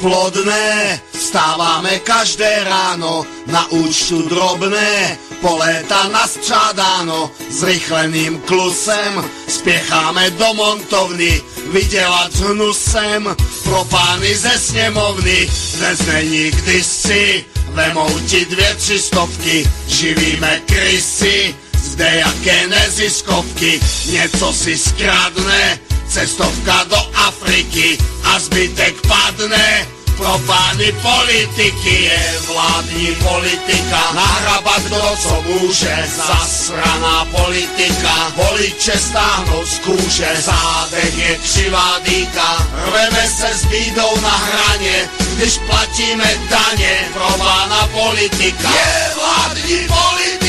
plodné, stávame každé ráno na účtu drobné, po léta nastřádáno, zrychleným klusem, spiecháme do montovny, vydělat hnusem, pro pány ze sněmovny, dnes není kdysi, vemou ti dvě tři stovky, živíme krysy, zde jaké neziskovky, něco si skradne, cestovka do Afriky a zbytek padne, pro politiky je vládní politika. Nahrabat kdo co může, zasraná politika. Voliče stáhnout z kůže, zádech je křivá dýka. Rveme se s bídou na hraně, když platíme daně. Pro politika je vládní politika.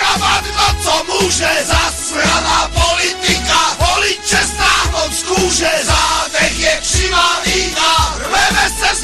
Kdo co může, zasraná politika. Voliče stáhnout z kůže, zádech je křivá dýka. Rveme se s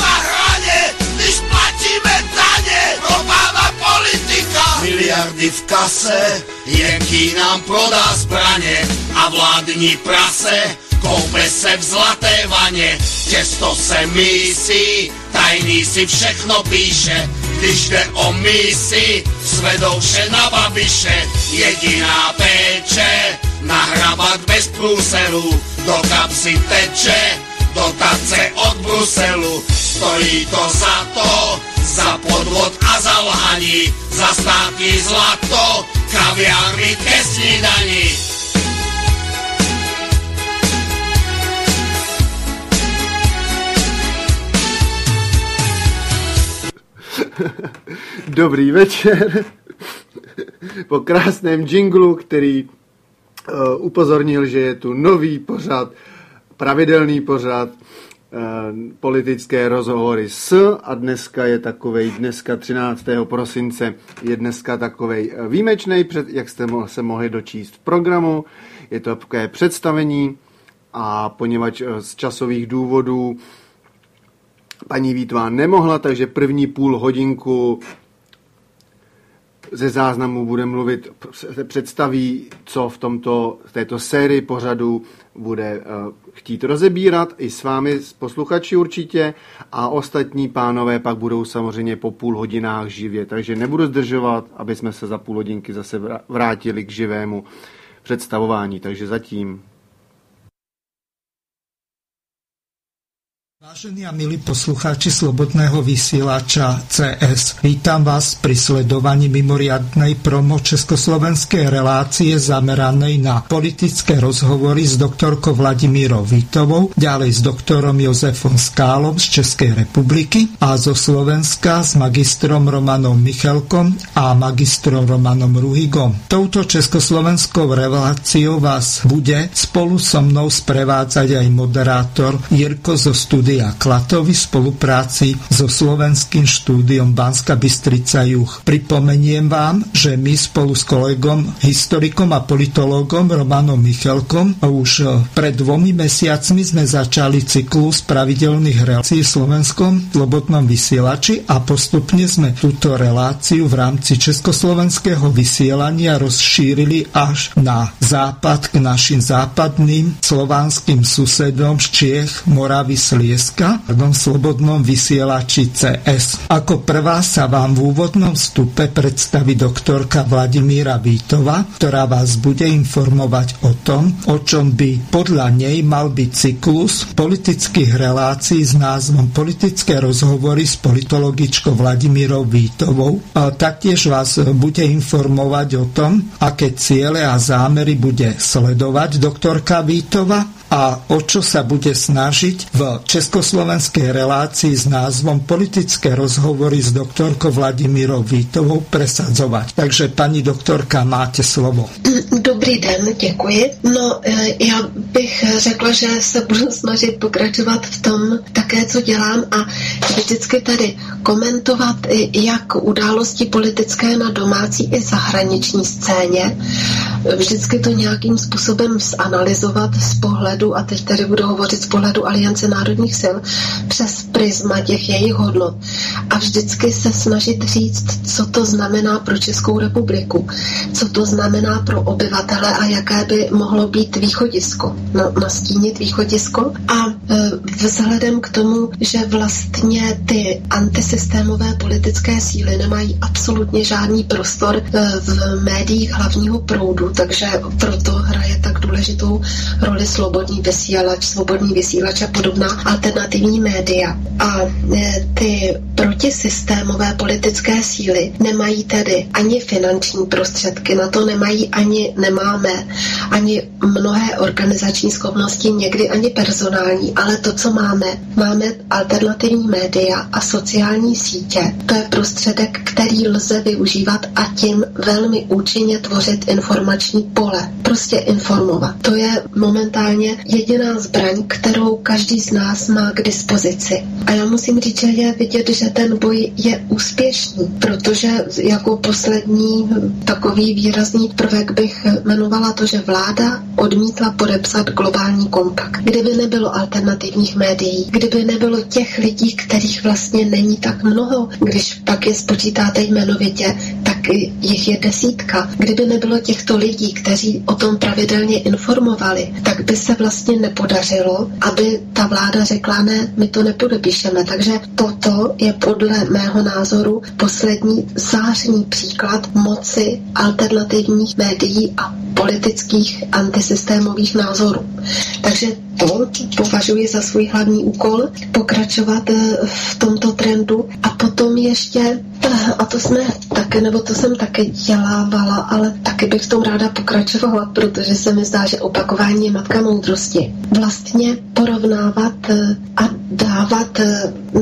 na hraně, když platíme daně pro pána politika. Miliardy v kase, jaký nám prodá zbraně a vládní prase koupe se v zlaté vaně. Těsto se mísí, tajný si všechno píše, když jde o mísi, svedouše na babiše, jediná péče, nahrabat bez průseru, do kapsy teče, dotace od Bruselu. Stojí to za to, za podvod a za lhaní, za státní zlato, kaviárny ke snídaní. Dobrý večer. Po krásném jinglu, který uh, upozornil, že je tu nový pořad, pravidelný pořad, uh, politické rozhovory s a dneska je takovej, dneska 13. prosince je dneska takovej výjimečný, jak jste se mohli dočíst v programu. Je to takové představení a poněvadž z časových důvodů paní Vítová nemohla, takže první půl hodinku ze záznamu bude mluvit, představí, co v tomto, této sérii pořadu bude uh, chtít rozebírat. I s vámi, s posluchači určitě, a ostatní pánové pak budou samozřejmě po půl hodinách živě, takže nebudu zdržovat, aby jsme se za půl hodinky zase vrátili k živému představování, takže zatím Vážení a milí poslucháči Slobodného vysielača CS, vítam vás pri sledovaní mimoriadnej promo československej relácie zameranej na politické rozhovory s doktorkou Vladimírou Vítovou, ďalej s doktorom Jozefom Skálom z Českej republiky a zo Slovenska s magistrom Romanom Michalkom a magistrom Romanom Ruhigom. Touto československou reláciou vás bude spolu so mnou sprevádzať aj moderátor Jirko zo studia štúdia Klatovi v spolupráci so slovenským štúdiom Banska Bystrica Juh. Pripomeniem vám, že my spolu s kolegom, historikom a politologom Romanom Michalkom už pred dvomi mesiacmi sme začali cyklus pravidelných relácií v slovenskom slobodnom vysielači a postupne sme túto reláciu v rámci československého vysielania rozšírili až na západ k našim západným slovanským susedom z Čiech, Moravy, Slies Slovenska v slobodnom vysielači CS. Ako prvá sa vám v úvodnom vstupe predstaví doktorka Vladimíra Vítova, ktorá vás bude informovať o tom, o čom by podľa nej mal byť cyklus politických relácií s názvom Politické rozhovory s politologičkou Vladimírou Vítovou. A taktiež vás bude informovať o tom, aké ciele a zámery bude sledovať doktorka Vítova a o čo sa bude snažiť v československej relácii s názvom Politické rozhovory s doktorkou Vladimírou Vítovou presadzovať. Takže pani doktorka, máte slovo. Dobrý den, děkuji. No, e, já bych řekla, že se budu snažit pokračovat v tom také, co dělám a vždycky tady komentovat jak události politické na domácí i zahraniční scéně vždycky to nějakým způsobem zanalizovat z pohledu, a teď tady budu hovořit z pohledu Aliance národních sil, přes prisma těch jejich hodnot. A vždycky se snažit říct, co to znamená pro Českou republiku, co to znamená pro obyvatele a jaké by mohlo být východisko, no, nastínit východisko. A e, vzhledem k tomu, že vlastně ty antisystémové politické síly nemají absolutně žádný prostor e, v médiích hlavního proudu, takže proto hraje tak důležitou roli slobodný vysílač, svobodný vysílač a podobná alternativní média. A e, ty protisystémové politické síly nemají tedy ani finanční prostředky, na to nemají ani, nemáme ani mnohé organizační schopnosti, někdy ani personální, ale to, co máme, máme alternativní média a sociální sítě. To je prostředek, který lze využívat a tím velmi účinně tvořit informační pole. Prostě informovat. To je momentálně jediná zbraň, kterou každý z nás má k dispozici. A já musím říct, že je vidět, že ten boj je úspěšný, protože jako poslední takový výrazný prvek bych jmenovala to, že vláda odmítla podepsat globální kompakt. Kdyby nebylo alternativních médií, kdyby nebylo těch lidí, kterých vlastně není tak mnoho, když pak je spočítáte jmenovitě, tak jich je desítka. Kdyby nebylo těchto lidí, kteří o tom pravidelně informovali, tak by se vlastně nepodařilo, aby ta vláda řekla, ne, my to nepodepíšeme. Takže toto je podle mého názoru poslední zářný příklad moci alternativních médií a politických antisystémových názorů. Takže to považuji za svůj hlavní úkol, pokračovat eh, v tomto trendu a potom ještě, a to jsme také, nebo to jsem také dělávala, ale taky bych v tom ráda pokračovala, protože se mi zdá, že opakování je matka moudrosti. Vlastně porovnávat eh, a dávat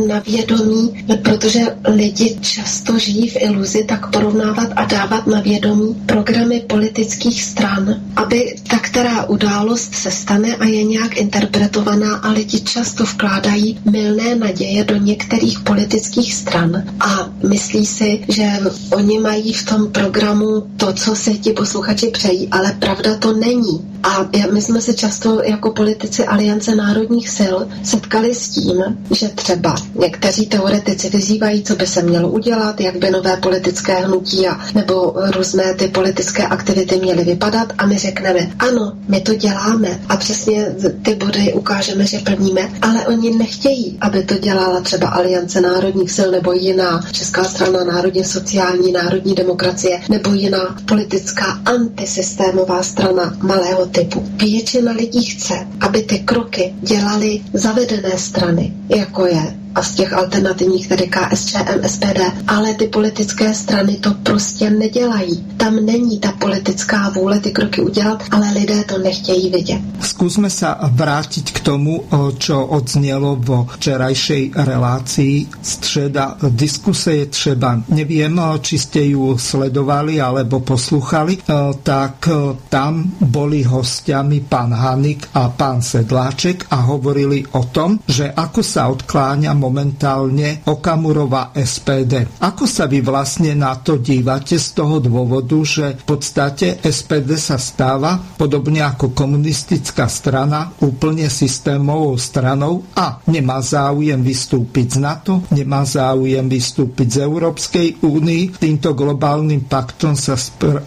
na vědomí, protože lidi často žijí v iluzi, tak porovnávat a dávat na vědomí programy politických stran, aby ta která událost se stane a je nějak interpretovaná a lidi často vkládají mylné naděje do některých politických stran a myslí si, že oni mají v tom programu to, co se ti posluchači přejí, ale pravda to není. A my jsme se často jako politici Aliance národních sil setkali s tím, že třeba někteří teoretici vyzývají, co by se mělo udělat, jak by nové politické hnutí a nebo různé ty politické aktivity měly vypadat a my řekneme, ano, my to děláme a přesně ty body ukážeme, že plníme, ale oni nechtějí, aby to dělala třeba Aliance národních sil nebo jiná Česká strana národně sociální, národní demokracie nebo jiná politická antisystémová strana malého typu. Většina lidí chce, aby ty kroky dělaly zavedené strany, jako je a z těch alternativních, tedy KSČM, SPD, ale ty politické strany to prostě nedělají. Tam není ta politická vůle ty kroky udělat, ale lidé to nechtějí vidět. Zkusme se vrátit k tomu, co odznělo vo včerajšej relácii středa. Diskuse je třeba, nevím, či jste ju sledovali alebo posluchali, tak tam boli hostiami pán Hanik a pán Sedláček a hovorili o tom, že ako sa odkláňa momentálne Okamurová SPD. Ako sa vy vlastne na to dívate z toho dôvodu, že v podstate SPD sa stáva podobne ako komunistická strana úplne systémovou stranou a nemá záujem vystúpiť z NATO, nemá záujem vystúpiť z Európskej únii, týmto globálnym paktom sa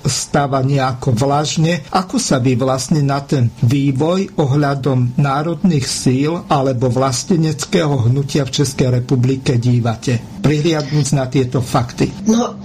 stáva nejako vlažne. Ako sa vy vlastne na ten vývoj ohľadom národných síl alebo vlasteneckého hnutia v České republike dívate? Prihliadnúť na tieto fakty. No,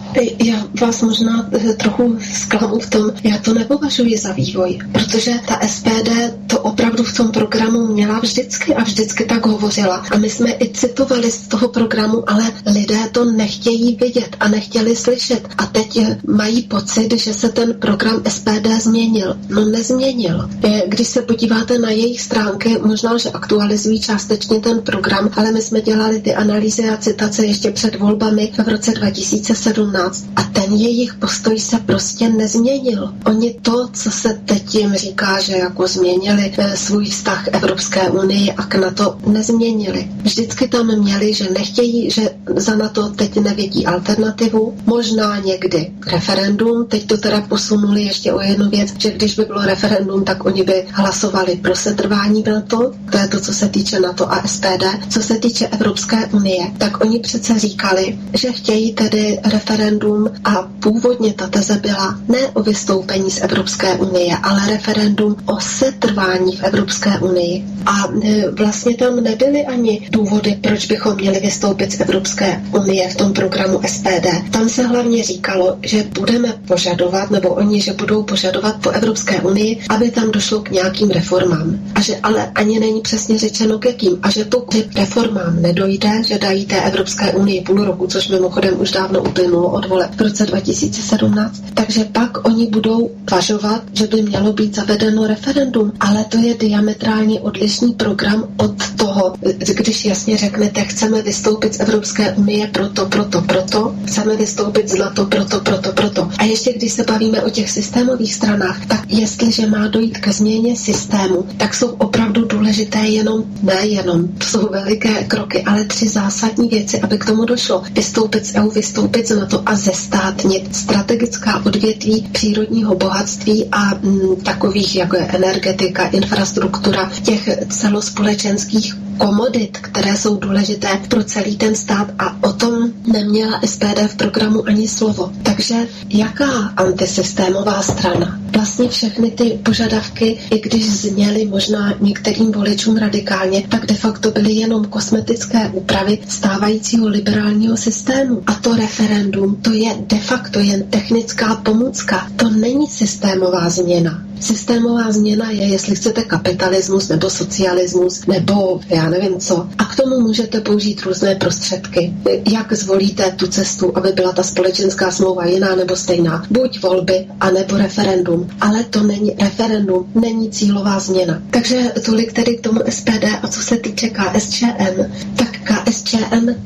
já vás možná eh, trochu zklamu v tom, já to nepovažuji za vývoj, protože ta SPD to opravdu v tom programu měla vždycky a vždycky tak hovořila. A my jsme i citovali z toho programu, ale lidé to nechtějí vidět a nechtěli slyšet. A teď eh, mají pocit, že se ten program SPD změnil. No nezměnil. Když se podíváte na jejich stránky, možná, že aktualizují částečně ten program, ale my jsme dělali ty analýzy a citace ještě před volbami v roce 2017 a ten jejich postoj se prostě nezměnil. Oni to, co se teď jim říká, že jako změnili eh, svůj vztah Evropské unii a k NATO, nezměnili. Vždycky tam měli, že nechtějí, že za NATO teď nevědí alternativu, možná někdy referendum, teď to teda posunuli ještě o jednu věc, že když by bylo referendum, tak oni by hlasovali pro setrvání NATO, to je to, co se týče NATO a SPD. Co se týče Evropské unie, tak oni přece říkali, že chtějí tedy referendum a původně ta teze byla ne o vystoupení z Evropské unie, ale referendum o setrvání v Evropské unii. A e, vlastně tam nebyly ani důvody, proč bychom měli vystoupit z Evropské unie v tom programu SPD. Tam se hlavně říkalo, že budeme požadovat, nebo oni, že budou požadovat po Evropské unii, aby tam došlo k nějakým reformám. A že ale ani není přesně řečeno k jakým. A že pokud reformám nedojde, že dají té Evropské unii půl roku, což mimochodem už dávno uplynulo od voleb v roce 2017, takže pak oni budou važovat, že by mělo být zavedeno referendum. Ale to je diametrálně odlišný program od toho, když jasně řeknete, chceme vystoupit z Evropské unie proto, proto, proto, chceme vystoupit z NATO proto, proto, proto. A ještě když se bavíme o těch systémových stranách, tak jestliže má dojít ke změně systému, tak jsou opravdu důležité jenom, ne jenom, to jsou veliké kroky, ale tři zásadní věci, aby k tomu došlo. Vystoupit z EU, vystoupit z NATO a zestátnit strategická odvětví přírodního bohatství a m, mm, takových, jako je energetika, infrastruktura, těch celospolečenských komodit, které jsou důležité pro celý ten stát a o tom neměla SPD v programu ani slovo. Takže jaká antisystémová strana? Vlastně všechny ty požadavky, i když zněly možná některým voličům radikálně, tak de facto byly jenom kosmetické úpravy stávajícího liberálního systému. A to referendum, to je de facto jen technická pomůcka. To není systémová změna. Systémová změna je, jestli chcete kapitalismus nebo socialismus nebo já nevím co. A k tomu můžete použít různé prostředky. Jak zvolíte tu cestu, aby byla ta společenská smlouva jiná nebo stejná. Buď volby, anebo referendum. Ale to není referendum, není cílová změna. Takže tolik tedy k tomu SPD a co se týče KSČM, tak KSČM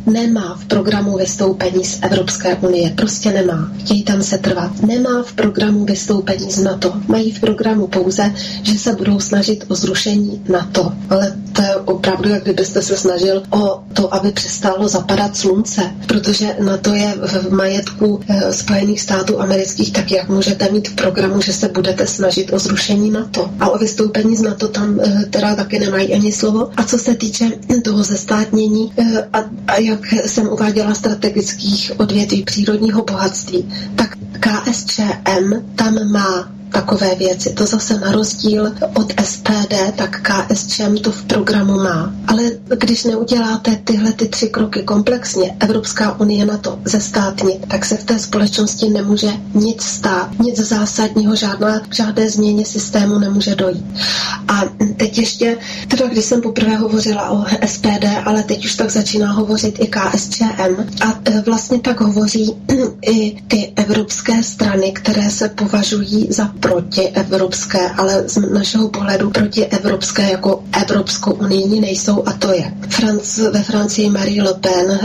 nemá v programu vystoupení z Evropské unie. Prostě nemá. Chtějí tam se trvat. Nemá v programu vystoupení z NATO. Mají v programu pouze, že se budou snažit o zrušení NATO. Ale to je opravdu, jak kdybyste se snažil o to, aby přestalo zapadat slunce. Protože NATO je v majetku e, Spojených států amerických, tak jak můžete mít v programu, že se budete snažit o zrušení NATO. A o vystoupení z NATO tam e, teda taky nemají ani slovo. A co se týče toho zestátnění, Eh, a, a jak jsem uváděla strategických odvětví přírodního bohatství, tak KSČM tam má takové věci. To zase na rozdíl od SPD, tak KSČM to v programu má. Ale když neuděláte tyhle ty tři kroky komplexně, Evropská unie na to zestátnit, tak se v té společnosti nemůže nic stát, nic zásadního, žádná, žádné změně systému nemůže dojít. A teď ještě, teda když jsem poprvé hovořila o SPD, ale teď už tak začíná hovořit i KSČM a e, vlastně tak hovoří i ty evropské strany, které se považují za protievropské, ale z našeho pohledu protievropské jako Evropskou unijní nejsou a to je Franc, ve Francii Marie Le Pen,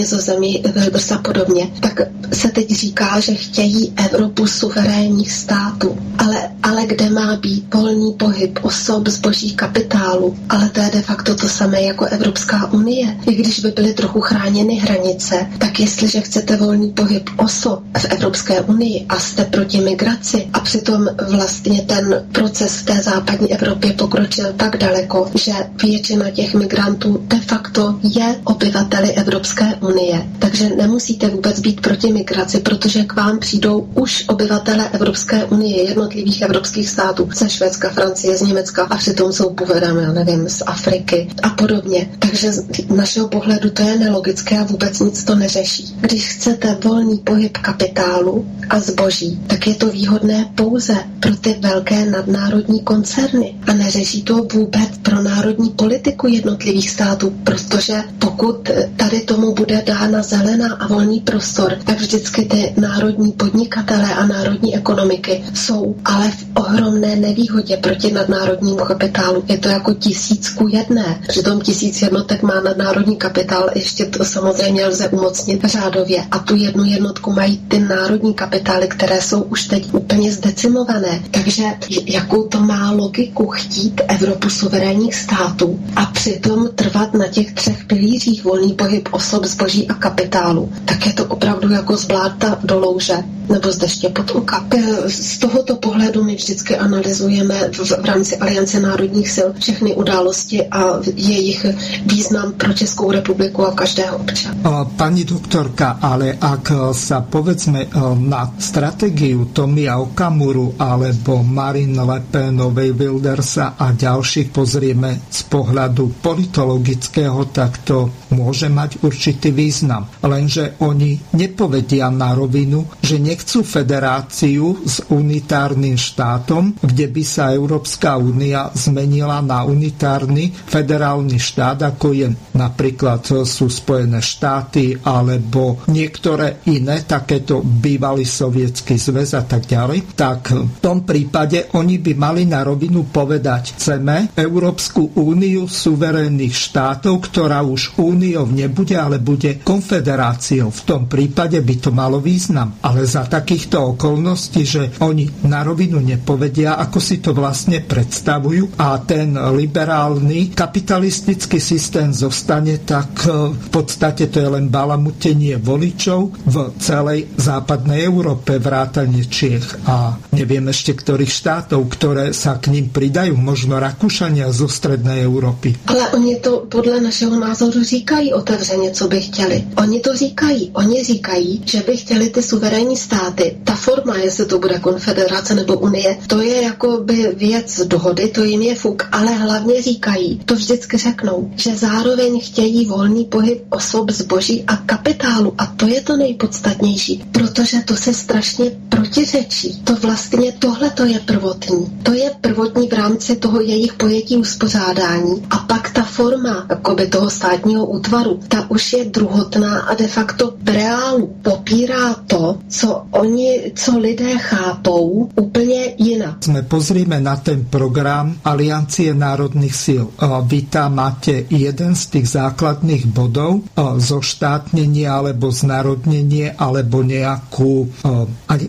eh, zo zemí Wilbers a podobně, tak se teď říká, že chtějí Evropu suverénních států, ale, ale kde má být volný pohyb osob, zboží, kapitálu, ale to je de facto to samé jako Evropská unie. I když by byly trochu chráněny hranice, tak jestliže chcete volný pohyb osob v Evropské unii a jste proti migraci a přitom vlastně ten proces v té západní Evropě pokročil tak daleko, že většina těch migrantů de facto je obyvateli Evropské unie. Takže nemusíte vůbec být proti migraci, protože k vám přijdou už obyvatele Evropské unie, jednotlivých evropských států, ze Švédska, Francie, z Německa a přitom jsou původem, já nevím, z Afriky a podobně. Takže z našeho pohledu to je nelogické a vůbec nic to neřeší. Když chcete volný pohyb kapitálu a zboží, tak je to výhodné pouze pro ty velké nadnárodní koncerny a neřeší to vůbec pro národní politiku jednotlivých států, protože pokud tady tomu bude dána zelená a volný prostor, tak vždycky ty národní podnikatele a národní ekonomiky jsou ale v ohromné nevýhodě proti nadnárodnímu kapitálu. Je to jako tisícku jedné. Přitom tisíc jednotek má nadnárodní kapitál, ještě to samozřejmě lze umocnit řádově. A tu jednu jednotku mají ty národní kapitály, které jsou už teď úplně zdecimované. Takže jakou to má logiku chtít Evropu suverénních států a přitom trvat na těch třech pilířích volný pohyb osob, zboží a kapitálu, tak je to opravdu jako z bláta do louže nebo z deště pod oka. Z tohoto pohledu my vždycky analyzujeme v, v rámci Aliance národních sil všechny události a jejich význam pro Českou republiku a každého občana. Pani doktorka, ale ak sa povedzme na stratégiu Tomia Okamuru alebo Marine Le Penovej, Wildersa a ďalších pozrieme z pohľadu politologického, tak to môže mať určitý význam. Lenže oni nepovedia na rovinu, že nechcú federáciu s unitárnym štátom, kde by sa Európska únia zmenila na unitárny federálny štát, ako je napríklad sú Spojené štáty alebo niektoré iné, takéto bývalý sovietský zväz a tak ďalej, tak v tom prípade oni by mali na rovinu povedať, chceme Európsku úniu suverénnych štátov, ktorá už úniou nebude, ale bude konfederáciou. V tom prípade by to malo význam. Ale za takýchto okolností, že oni na rovinu nepovedia, ako si to vlastne predstavujú a ten liberálny kapitalistický systém zostane, tak e, v podstate to je len balamutenie voličov v celej západnej Európe, vrátane Čiech a neviem ešte ktorých štátov, ktoré sa k ním pridajú, možno Rakúšania zo strednej Európy. Ale oni to podle našeho názoru říkají otevřeně, co by chtěli. Oni to říkají. Oni říkají, že by chtěli ty suverénní státy. Ta forma, jestli to bude konfederace nebo unie, to je jako by věc dohody, to jim je fuk, ale hlavně říkají, to vždycky řeknou, že zároveň chtějí volný pohyb osob, zboží a kapitálu. A to je to nejpodstatnější, protože to se strašně protiřečí. To vlastně tohle to je prvotní. To je prvotní v rámci toho jejich pojetí uspořádání. A pak ta forma jakoby toho státního útvaru, ta už je druhotná a de facto v reálu popírá to, co oni, co lidé chápou úplně jinak. Sme pozrieme na ten program Aliancie národných síl. Vy tam máte jeden z tých základných bodov zoštátnenie alebo znarodnenie alebo nejakú,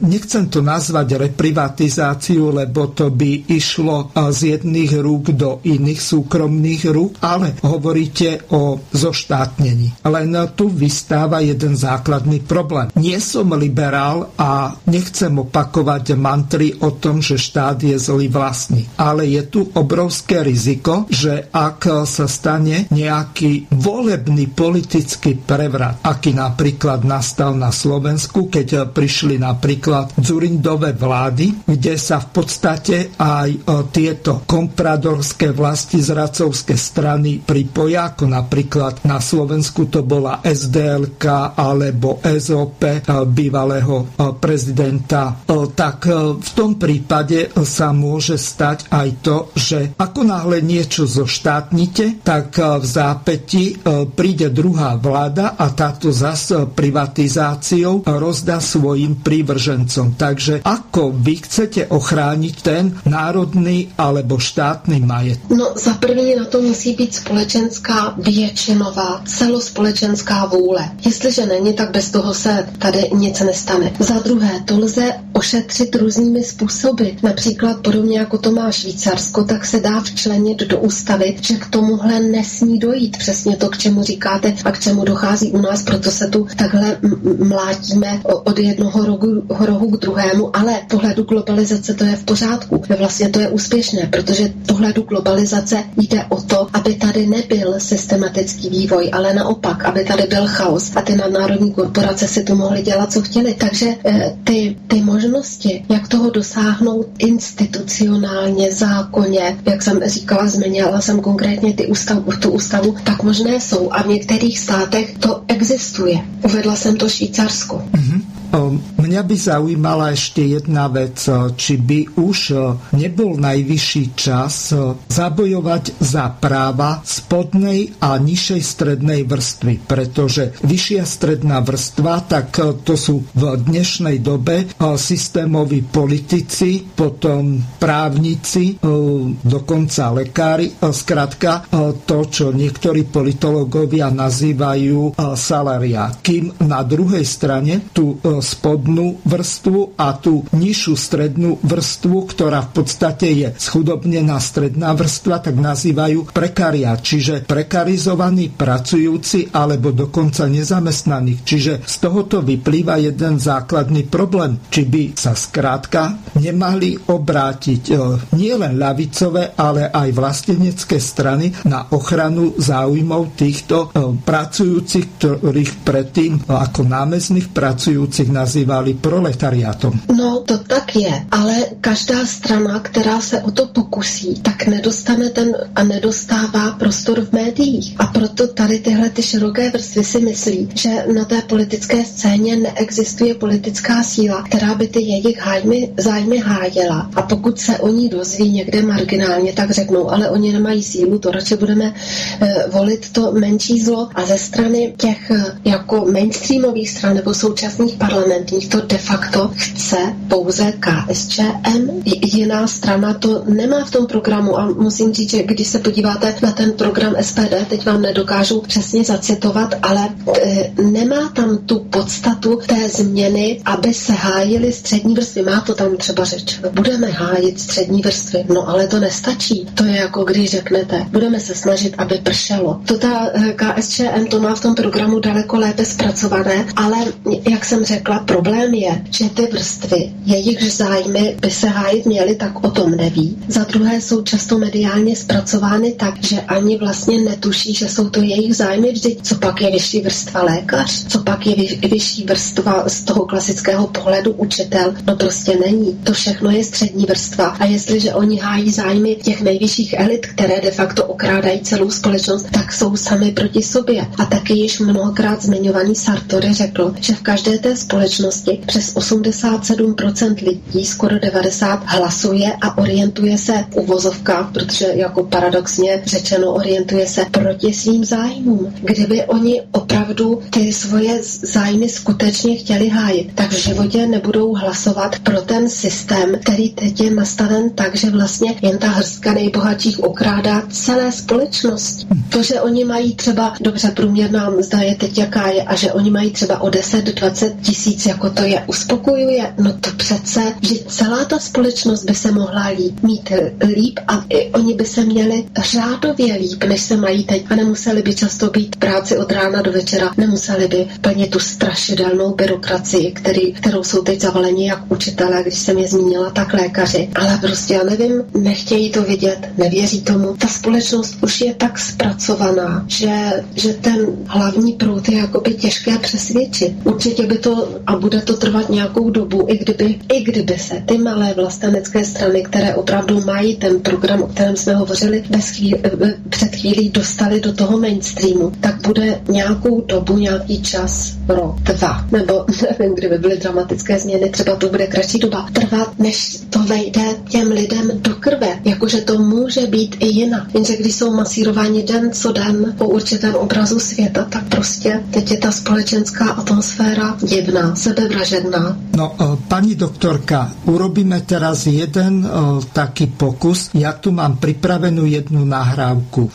nechcem to nazvať reprivatizáciu, lebo to by išlo z jedných rúk do iných súkromných rúk, ale hovoríte o zoštátnení. Len tu vystáva jeden základný problém. Nie som liberál a nechcem opakovať mantry o tom, že štát je zlý vlastný. Ale je tu obrovské riziko, že ak sa stane nejaký volebný politický prevrat, aký napríklad nastal na Slovensku, keď prišli napríklad Zurindové vlády, kde sa v podstate aj e, tieto kompradorské vlasti zracovské strany pripoja, ako napríklad na Slovensku to bola SDLK alebo SOP e, bývalého e, prezidenta, tak v tom prípade sa môže stať aj to, že ako náhle niečo zoštátnite, tak v zápäti príde druhá vláda a táto zas privatizáciou rozdá svojim prívržencom. Takže ako vy chcete ochrániť ten národný alebo štátny majet? No za první na to musí být společenská většinová, celospolečenská vůle. Jestliže není, tak bez toho se tady nic nestane. Za druhé, to lze ošetřit různými způsoby. Například podobně jako to má Švýcarsko, tak se dá včlenit do ústavy, že k tomuhle nesmí dojít. Přesně to, k čemu říkáte a k čemu dochází u nás, proto se tu takhle mlátíme od jednoho rohu, rohu k druhému, ale pohledu globalizace to je v pořádku. Vlastně to je úspěšné, protože pohledu globalizace jde o to, aby tady nebyl systematický vývoj, ale naopak, aby tady byl chaos a ty nadnárodní korporace si tu mohly dělat, co chtěli. Takže eh, ty, ty možnosti, jak toho dosáhnout institucionálně, zákonně, jak jsem říkala, změnila jsem konkrétně ty ústav, tu ústavu, tak možné jsou a v některých státech to existuje. Uvedla jsem to Švýcarsko. Mm-hmm. Mňa by zaujímala ešte jedna vec, či by už nebol najvyšší čas zabojovať za práva spodnej a nižšej strednej vrstvy, pretože vyššia stredná vrstva, tak to sú v dnešnej dobe systémoví politici, potom právnici, dokonca lekári, skrátka to, čo niektorí politológovia nazývajú salária. Kým na druhej strane tú spodnú vrstvu a tú nižšiu strednú vrstvu, ktorá v podstate je schudobnená stredná vrstva, tak nazývajú prekaria, čiže prekarizovaní pracujúci alebo dokonca nezamestnaných. Čiže z tohoto vyplýva jeden základný problém, či by sa skrátka nemali obrátiť e, nielen ľavicové, ale aj vlastenecké strany na ochranu záujmov týchto e, pracujúcich, ktorých predtým e, ako námezných pracujúcich nazývali proletariátom. No to tak je, ale každá strana, která se o to pokusí, tak nedostane ten a nedostává prostor v médiích. A proto tady tyhle ty široké vrstvy si myslí, že na té politické scéně neexistuje politická síla, která by ty jejich hájmy, zájmy hájela. A pokud se oni dozví někde marginálně, tak řeknou, ale oni nemají sílu, to radši budeme e, volit to menší zlo. A ze strany těch e, jako mainstreamových stran nebo současných parlamentních to de facto chce pouze KSČM. Jiná strana to nemá v tom programu a musím říct, že když se podíváte na ten program SPD, teď vám nedokážu přesně zacitovat, ale e, nemá tam tu podstatu té změny, aby se hájili střední vrstvy. Má to tam třeba řeč. Budeme hájit střední vrstvy, no ale to nestačí. To je jako když řeknete, budeme se snažit, aby pršelo. To ta e, KSČM to má v tom programu daleko lépe zpracované, ale jak jsem řekla, problém je, že ty vrstvy, jejich zájmy by se hájit měly, tak o tom neví. Za druhé jsou často mediálně zpracovány tak, že ani vlastně netuší, že jsou to jejich zájmy. Vždyť co pak je vyšší vrstva lékař, co pak je vyšší vrstva z toho klasického pohledu učitel, no prostě není. To všechno je střední vrstva. A jestliže oni hájí zájmy těch nejvyšších elit, které de facto okrádají celou společnost, tak jsou sami proti sobě. A taky již mnohokrát zmiňovaný Sartori řekl, že v každé té společnosti přes 87% lidí, skoro 90, hlasuje a orientuje se v uvozovkách, protože jako paradoxně řečeno orientuje se proti svým zájmům. Kdyby oni opravdu ty svoje zájmy skutečně chtěli hájit, tak v životě nebudou hlasovat pro ten systém, který teď je nastaven tak, že vlastně jen ta hrstka nejbohatších okrádá celé společnost. To, že oni mají třeba, dobře, průměrná mzda je teď jaká je, a že oni mají třeba o 10-20 tisíc, jako to je uspokojuje, no to přece, že celá ta společnost by se mohla líp, mít líp a oni by se měli řádově líp, než se mají teď a nemuseli by často být práci od rána do večera, nemuseli by plnit tu strašidelnou byrokracii, který, kterou jsou teď zavaleni jak učitelé, když jsem je zmínila, tak lékaři. Ale prostě já nevím, nechtějí to vidět, nevěří tomu. Ta společnost už je tak zpracovaná, že, že ten hlavní proud je jakoby těžké přesvědčit. Určitě by to a bude to trvat nějakou dobu, i kdyby, i kdyby se ty malé vlastenecké strany, které opravdu mají ten program, o kterém jsme hovořili bez chvíli, před chvílí, dostali do toho mainstreamu, tak bude nějakou dobu, nějaký čas, rok, dva, nebo nevím, kdyby byly dramatické změny, třeba to bude kratší doba, trvat, než to vejde těm lidem do krve. Jakože to může být i jinak. Jenže když jsou masírováni den co den po určitém obrazu světa, tak prostě teď je ta společenská atmosféra divná, sebevražedná. No, e, pani doktorka, urobíme teraz jeden uh, taký pokus. Ja tu mám pripravenú jednu nahrávku.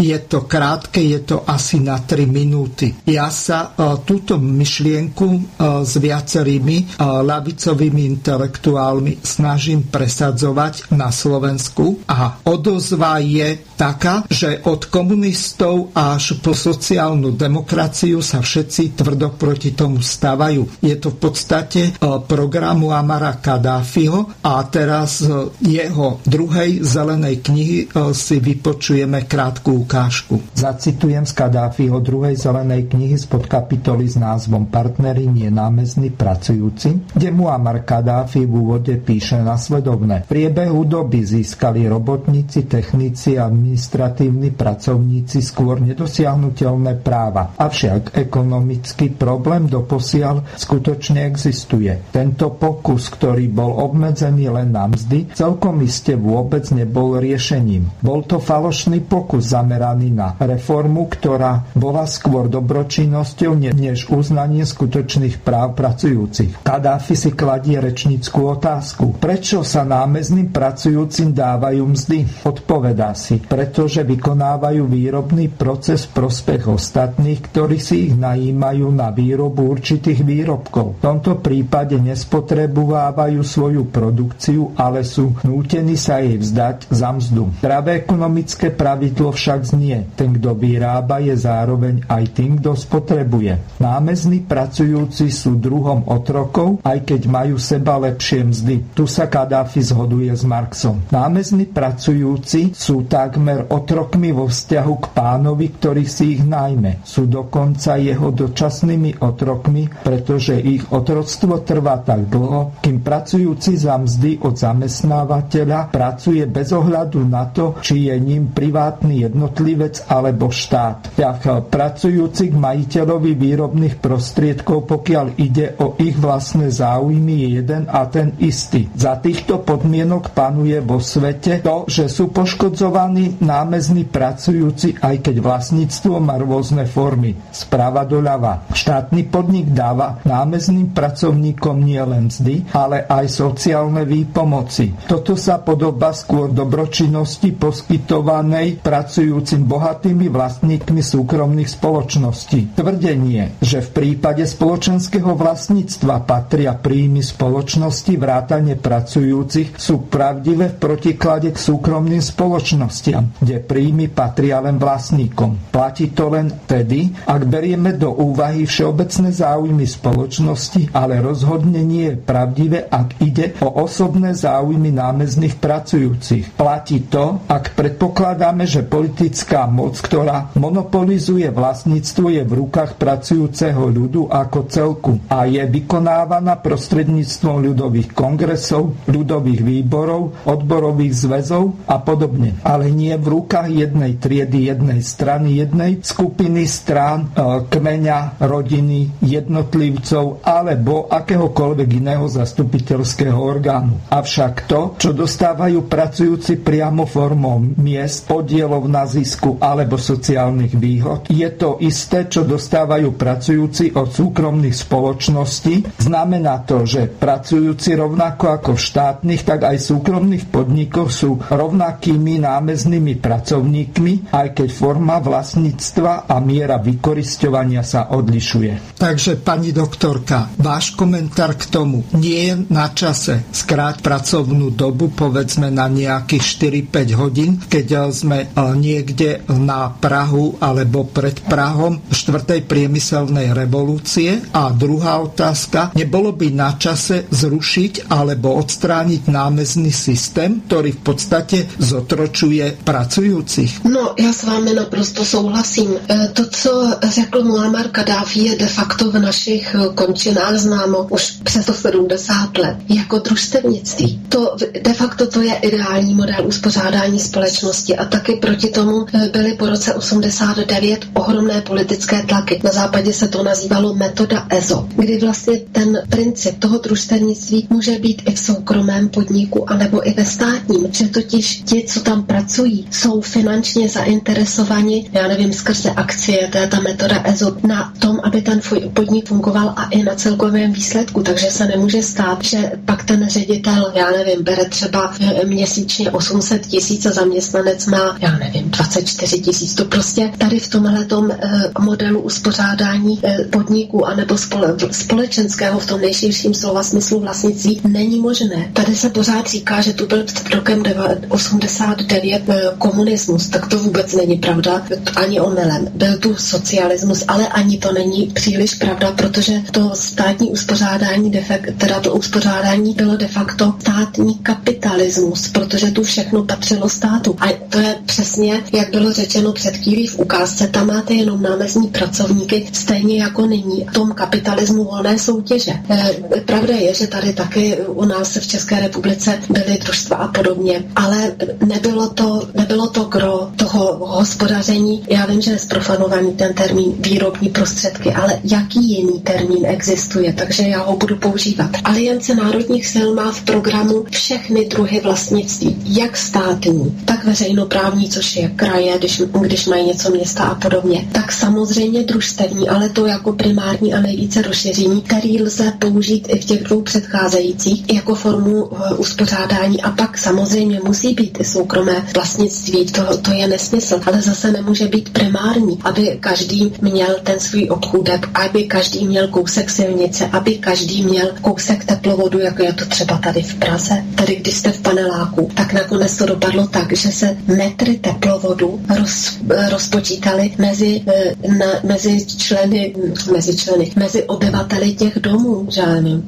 Je to krátke, je to asi na 3 minúty. Ja sa túto myšlienku s viacerými lavicovými intelektuálmi snažím presadzovať na Slovensku a odozva je taká, že od komunistov až po sociálnu demokraciu sa všetci tvrdo proti tomu stavajú. Je to v podstate programu Amara Kadáfiho a teraz jeho druhej zelenej knihy si vypočujeme krátko krátku ukážku. Zacitujem z Kadáfiho druhej zelenej knihy spod kapitoly s názvom Partneri nie námezní pracujúci, kde Muammar Kadáfi v úvode píše nasledovne. V priebehu doby získali robotníci, technici a administratívni pracovníci skôr nedosiahnutelné práva. Avšak ekonomický problém doposiaľ skutočne existuje. Tento pokus, ktorý bol obmedzený len na mzdy, celkom iste vôbec nebol riešením. Bol to falošný pokus zameraný na reformu, ktorá bola skôr dobročinnosťou než uznanie skutočných práv pracujúcich. Kadáfi si kladie rečníckú otázku. Prečo sa námezným pracujúcim dávajú mzdy? Odpovedá si, pretože vykonávajú výrobný proces v prospech ostatných, ktorí si ich najímajú na výrobu určitých výrobkov. V tomto prípade nespotrebovávajú svoju produkciu, ale sú nútení sa jej vzdať za mzdu. Zdravé ekonomické pravidlo však znie. Ten, kto vyrába, je zároveň aj tým, kto spotrebuje. Námezní pracujúci sú druhom otrokov, aj keď majú seba lepšie mzdy. Tu sa Kadáfi zhoduje s Marxom. Námezní pracujúci sú takmer otrokmi vo vzťahu k pánovi, ktorý si ich najme. Sú dokonca jeho dočasnými otrokmi, pretože ich otroctvo trvá tak dlho, kým pracujúci za mzdy od zamestnávateľa pracuje bez ohľadu na to, či je ním privátny jednotlivec alebo štát. Tak pracujúci k majiteľovi výrobných prostriedkov, pokiaľ ide o ich vlastné záujmy, je jeden a ten istý. Za týchto podmienok panuje vo svete to, že sú poškodzovaní námezní pracujúci, aj keď vlastníctvo má rôzne formy. Sprava doľava. Štátny podnik dáva námezným pracovníkom nie len mzdy, ale aj sociálne výpomoci. Toto sa podoba skôr dobročinnosti poskytovanej pracujúcim bohatými vlastníkmi súkromných spoločností. Tvrdenie, že v prípade spoločenského vlastníctva patria príjmy spoločnosti vrátane pracujúcich sú pravdivé v protiklade k súkromným spoločnostiam, kde príjmy patria len vlastníkom. Platí to len tedy, ak berieme do úvahy všeobecné záujmy spoločnosti, ale rozhodne nie je pravdivé, ak ide o osobné záujmy námezných pracujúcich. Platí to, ak predpokladáme, že politická moc, ktorá monopolizuje vlastníctvo, je v rukách pracujúceho ľudu ako celku a je vykonávaná prostredníctvom ľudových kongresov, ľudových výborov, odborových zväzov a podobne. Ale nie v rukách jednej triedy, jednej strany, jednej skupiny strán, e, kmeňa, rodiny, jednotlivcov alebo akéhokoľvek iného zastupiteľského orgánu. Avšak to, čo dostávajú pracujúci priamo formou miest, podielov na zisku alebo sociálnych výhod, je to isté, čo dostávajú pracujúci od súkromných spoločností. Znamená to, že pracujúci rovnako ako v štátnych, tak aj súkromných podnikoch sú rovnakými námeznými pracovníkmi, aj keď forma vlastníctva a miera vykorisťovania sa odlišuje. Takže, pani doktorka, váš komentár k tomu nie je na čase skráť pracovnú dobu, povedzme na nejakých 4-5 hodín, keď sme e, niekde na Prahu alebo pred Prahom 4. priemyselnej revolúcie. A druhá otázka, nebolo by na čase zrušiť alebo odstrániť námezný systém, ktorý v podstate zotročuje pracujúcich? No, já s vámi naprosto souhlasím. E, to, co řekl Muammar Kadáfi, je de facto v našich e, končinách známo už přes 70 let jako družstevnictví. To de facto to je ideální model uspořádání společnosti a taky proti tomu e, byly po roce 89 ohromné politické tlaky. Na západě se to nazývalo metoda EZO, kdy vlastně ten princip toho družstevnictví může být i v soukromém podniku anebo i ve státním, že totiž ti, co tam pracují, jsou finančně zainteresovaní, já nevím, skrze akcie, to je ta metoda EZO, na tom, aby ten podnik fungoval a i na celkovém výsledku, takže se nemůže stát, že pak ten ředitel, já nevím, bere třeba eh, měsíčně 800 tisíc a zaměstnanec má, já nevím, 24 tisíc. To prostě tady v tomhle eh, modelu uspořádání eh, podniku anebo spole, společenského v tom nejširším slova smyslu vlastnictví není možné. Tady se pořád říká, že tu byl před rokem 89 komunismus, tak to vůbec není pravda, ani omylem. Byl tu socialismus, ale ani to není příliš pravda, protože to státní uspořádání, teda to uspořádání bylo de facto státní kapitalismus, protože tu všechno patřilo státu. A to je přesně přesně, jak bylo řečeno před chvílí v ukázce, tam máte jenom námezní pracovníky, stejně jako nyní v tom kapitalismu volné soutěže. E, pravda je, že tady taky u nás v České republice byly družstva a podobně, ale nebylo to, nebylo to gro toho hospodaření. Já vím, že je zprofanovaný ten termín výrobní prostředky, ale jaký jiný termín existuje, takže já ho budu používat. Aliance národních sil má v programu všechny druhy vlastnictví, jak státní, tak veřejnoprávní, což je kraje, když, když mají něco města a podobně, tak samozřejmě družstevní, ale to jako primární a nejvíce rozšíření, který lze použít i v těch dvou předcházejících jako formu uh, uspořádání. A pak samozřejmě musí být i soukromé vlastnictví, to, to je nesmysl, ale zase nemůže být primární, aby každý měl ten svůj obchůdek, aby každý měl kousek silnice, aby každý měl kousek teplovodu, jako je to třeba tady v Praze. Tady, když jste v paneláku, tak nakonec to dopadlo tak, že se metry teplovodu roz, rozpočítali mezi, eh, na, mezi členy, mezi členy, mezi obyvateli těch domů, že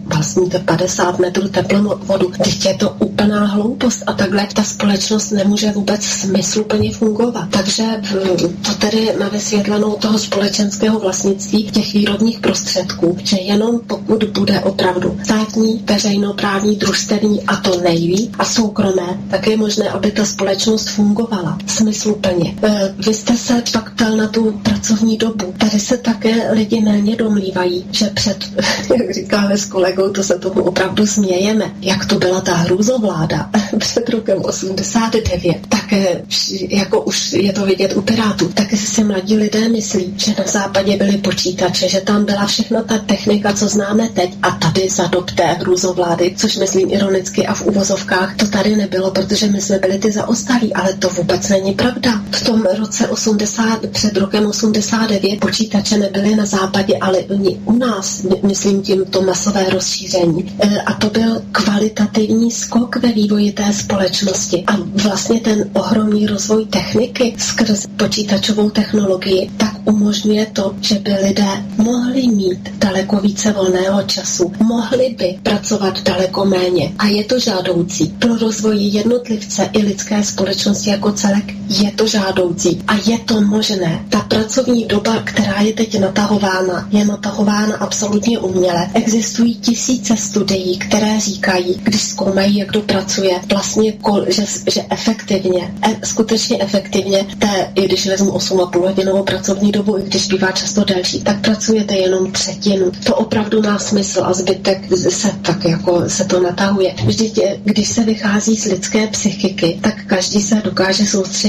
vlastně to 50 metrů teplovodu. Teď je to úplná hloupost a takhle ta společnost nemůže vůbec smysluplně fungovat. Takže to tedy na vysvětlenou toho společenského vlastnictví těch výrobních prostředků, že jenom pokud bude opravdu státní, veřejnoprávní, družstevní a to nejví a soukromé, tak je možné, aby ta společnost fungovala smysluplně. E, vy jste se pak ptal na tu pracovní dobu. Tady se také lidi méně domlívají, že před, jak říkáme s kolegou, to se tomu opravdu smějeme, jak to byla ta hrůzovláda před rokem 89, tak jako už je to vidět u Pirátů, tak si mladí lidé myslí, že na západě byly počítače, že tam byla všechna ta technika, co známe teď a tady za dob té hrůzovlády, což myslím ironicky a v uvozovkách, to tady nebylo, protože my jsme byli ty zaostalí, ale to vůbec není pravda. V tom roce 80, před rokem 89 počítače nebyly na západě, ale oni u nás, myslím tím to masové rozšíření. E, a to byl kvalitativní skok ve vývoji té společnosti. A vlastně ten ohromný rozvoj techniky skrz počítačovou technologii, tak umožňuje to, že by lidé mohli mít daleko více volného času, mohli by pracovat daleko méně. A je to žádoucí. Pro rozvoj jednotlivce i lidské společnosti jako celek je to žádoucí a je to možné. Ta pracovní doba, která je teď natahována, je natahována absolutně uměle. Existují tisíce studií, které říkají, když zkoumají, jak kdo pracuje, vlastně, že, že efektivně, e, skutečně efektivně, té, i když vezmu 8,5 hodinovou pracovní dobu, i když bývá často delší, tak pracujete jenom třetinu. To opravdu má smysl a zbytek se tak jako se to natahuje. Vždyť, když se vychází z lidské psychiky, tak každý se dokáže soustředit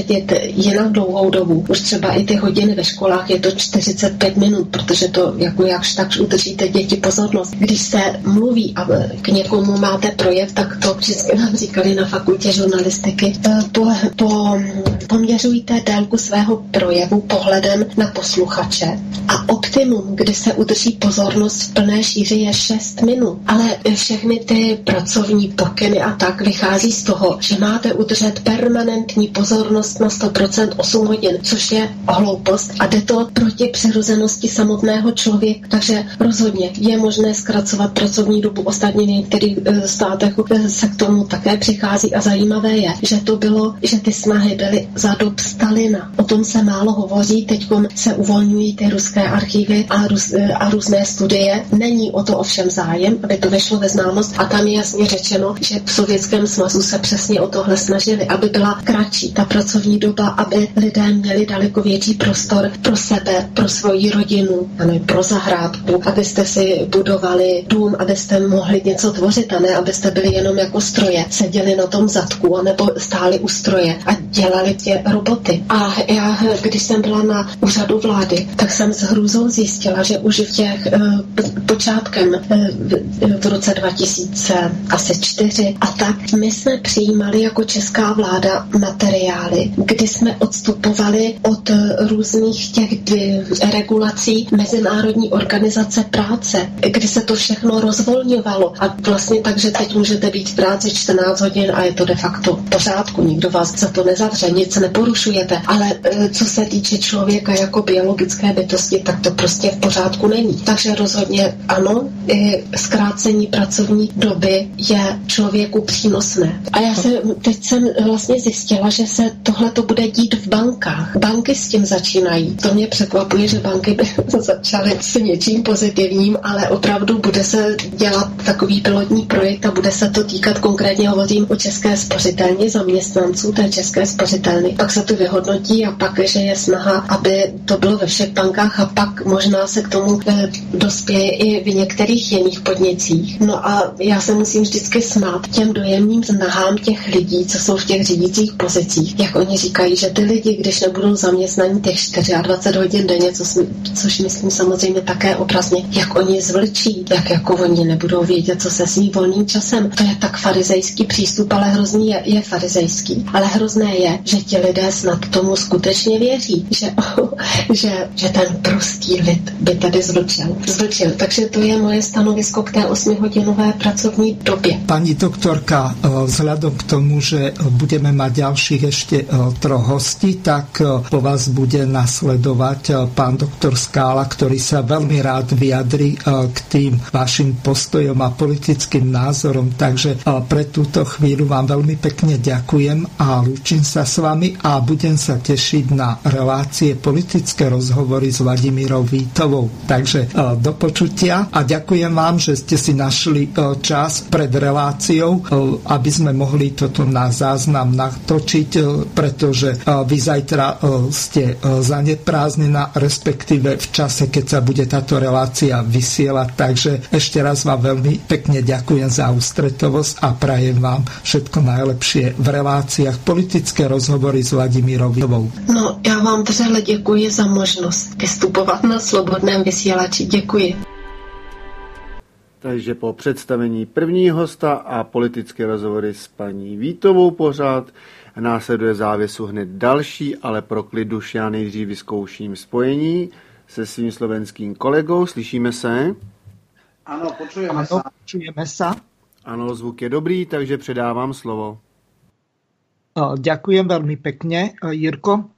jen dlouhou dobu. Už třeba i ty hodiny ve školách je to 45 minut, protože to jako jakž tak udržíte děti pozornost. Když se mluví a k někomu máte projev, tak to vždycky nám říkali na fakultě žurnalistiky. Po, po, poměřujte délku svého projevu pohledem na posluchače a optimum, kdy se udrží pozornost v plné šíři je 6 minut. Ale všechny ty pracovní pokyny a tak vychází z toho, že máte udržet permanentní pozornost na 100% 8 hodin, což je hloupost a jde to proti přirozenosti samotného člověka. Takže rozhodně je možné zkracovat pracovní dobu. Ostatně v některých e, státech e, se k tomu také přichází a zajímavé je, že to bylo, že ty snahy byly za dob Stalina. O tom se málo hovoří, teď se uvolňují ty ruské archivy a, růz, e, a různé studie. Není o to ovšem zájem, aby to vešlo ve známost a tam je jasně řečeno, že v Sovětském svazu se přesně o tohle snažili, aby byla kratší ta pracovní doba, aby lidé měli daleko větší prostor pro sebe, pro svoji rodinu, ano, pro zahrádku, abyste si budovali dům, abyste mohli něco tvořit a ne, abyste byli jenom jako stroje, seděli na tom zadku anebo stáli u stroje a dělali tě roboty. A já, když jsem byla na úřadu vlády, tak jsem s hrůzou zjistila, že už v těch uh, počátkem v, v roce 2004 a tak my jsme přijímali jako česká vláda materiály, kdy jsme odstupovali od různých těch regulací Mezinárodní organizace práce, kdy se to všechno rozvolňovalo a vlastně tak, že teď můžete být v práci 14 hodin a je to de facto v pořádku, nikdo vás za to nezavře, nic neporušujete, ale e, co se týče člověka jako biologické bytosti, tak to prostě v pořádku není. Takže rozhodně ano, i zkrácení pracovní doby je člověku přínosné. A já jsem, teď jsem vlastně zjistila, že se tohle to bude dít v bankách. Banky s tím začínají. To mě překvapuje, že banky by začaly s něčím pozitivním, ale opravdu bude se dělat takový pilotní projekt a bude se to týkat konkrétně hovořím o České spořitelně zaměstnanců té České spořitelny. Pak se to vyhodnotí a pak, že je snaha, aby to bylo ve všech bankách a pak možná se k tomu eh, dospěje i v některých jiných podnicích. No a já se musím vždycky smát těm dojemným znahám těch lidí, co jsou v těch řídících pozicích. Jak oni říkají, že ty lidi, když nebudou zaměstnaní těch 24 hodin denně, co, což myslím samozřejmě také obrazně, jak oni zvlčí, jak jako oni nebudou vědět, co se svým volným časem. To je tak farizejský přístup, ale hrozný je, je farizejský. Ale hrozné je, že ti lidé snad tomu skutečně věří, že, že, že ten prostý lid by tady zvlčil. zvlčil. Takže to je moje stanovisko k té 8-hodinové pracovní době. Pani doktorka, eh, vzhľadom k tomu, že budeme mať ďalších ešte eh, troch hostí, tak eh, po vás bude nasledovať pán doktor Skála, ktorý sa veľmi rád vyjadri k tým vašim postojom a politickým názorom. Takže pre túto chvíľu vám veľmi pekne ďakujem a lúčim sa s vami a budem sa tešiť na relácie politické rozhovory s Vladimírou Vítovou. Takže do počutia a ďakujem vám, že ste si našli čas pred reláciou, aby sme mohli toto na záznam natočiť, pretože vy zajtra ste zaneprázdnená, respektíve v čase, keď sa bude táto relácia vysielať. Takže ešte raz vám veľmi pekne ďakujem za ústretovosť a prajem vám všetko najlepšie v reláciách politické rozhovory s Vladimírovou. No, já vám vřele děkuji za možnost vystupovat na Slobodném vysílači. Děkuji. Takže po představení prvního hosta a politické rozhovory s paní Vítovou pořád následuje závěsu hned další, ale pro klid duši já nejdřív vyzkouším spojení se svým slovenským kolegou. Slyšíme se? Ano, počujeme ano, sa. Počujeme sa. Ano, zvuk je dobrý, takže předávám slovo. Ďakujem veľmi pekne, Jirko.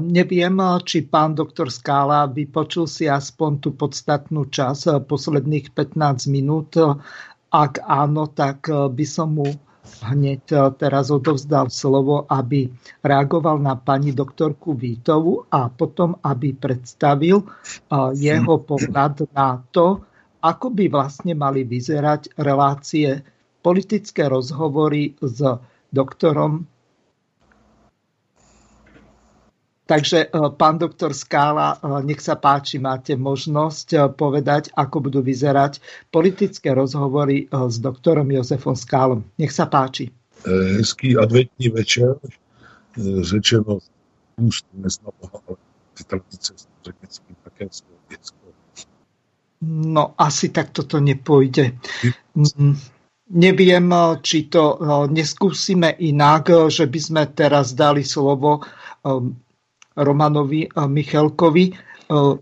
Neviem, či pán doktor Skála vypočul si aspoň tú podstatnú čas posledných 15 minút. Ak áno, tak by som mu hneď teraz odovzdal slovo, aby reagoval na pani doktorku Vítovu a potom, aby predstavil jeho pohľad na to, ako by vlastne mali vyzerať relácie, politické rozhovory s doktorom. Takže e, pán doktor Skála, e, nech sa páči, máte možnosť e, povedať, ako budú vyzerať politické rozhovory s doktorom Jozefom Skálom. Nech sa páči. Hezký adventní večer, řečeno úst neznámá, ale ty tradice řekneckým také No asi tak toto nepôjde. Mm, neviem, či to neskúsime inak, že by sme teraz dali slovo Romanovi Michalkovi.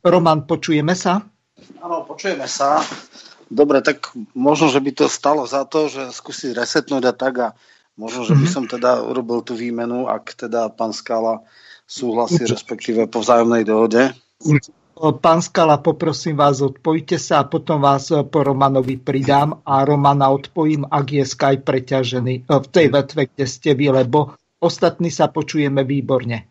Roman, počujeme sa? Áno, počujeme sa. Dobre, tak možno, že by to stalo za to, že skúsiť resetnúť a tak a možno, že by mhm. som teda urobil tú výmenu, ak teda pán Skala súhlasí, respektíve po vzájomnej dohode. Pán Skala, poprosím vás, odpojte sa a potom vás po Romanovi pridám a Romana odpojím, ak je Skype preťažený e, v tej vetve, kde ste vy, lebo ostatní sa počujeme výborne.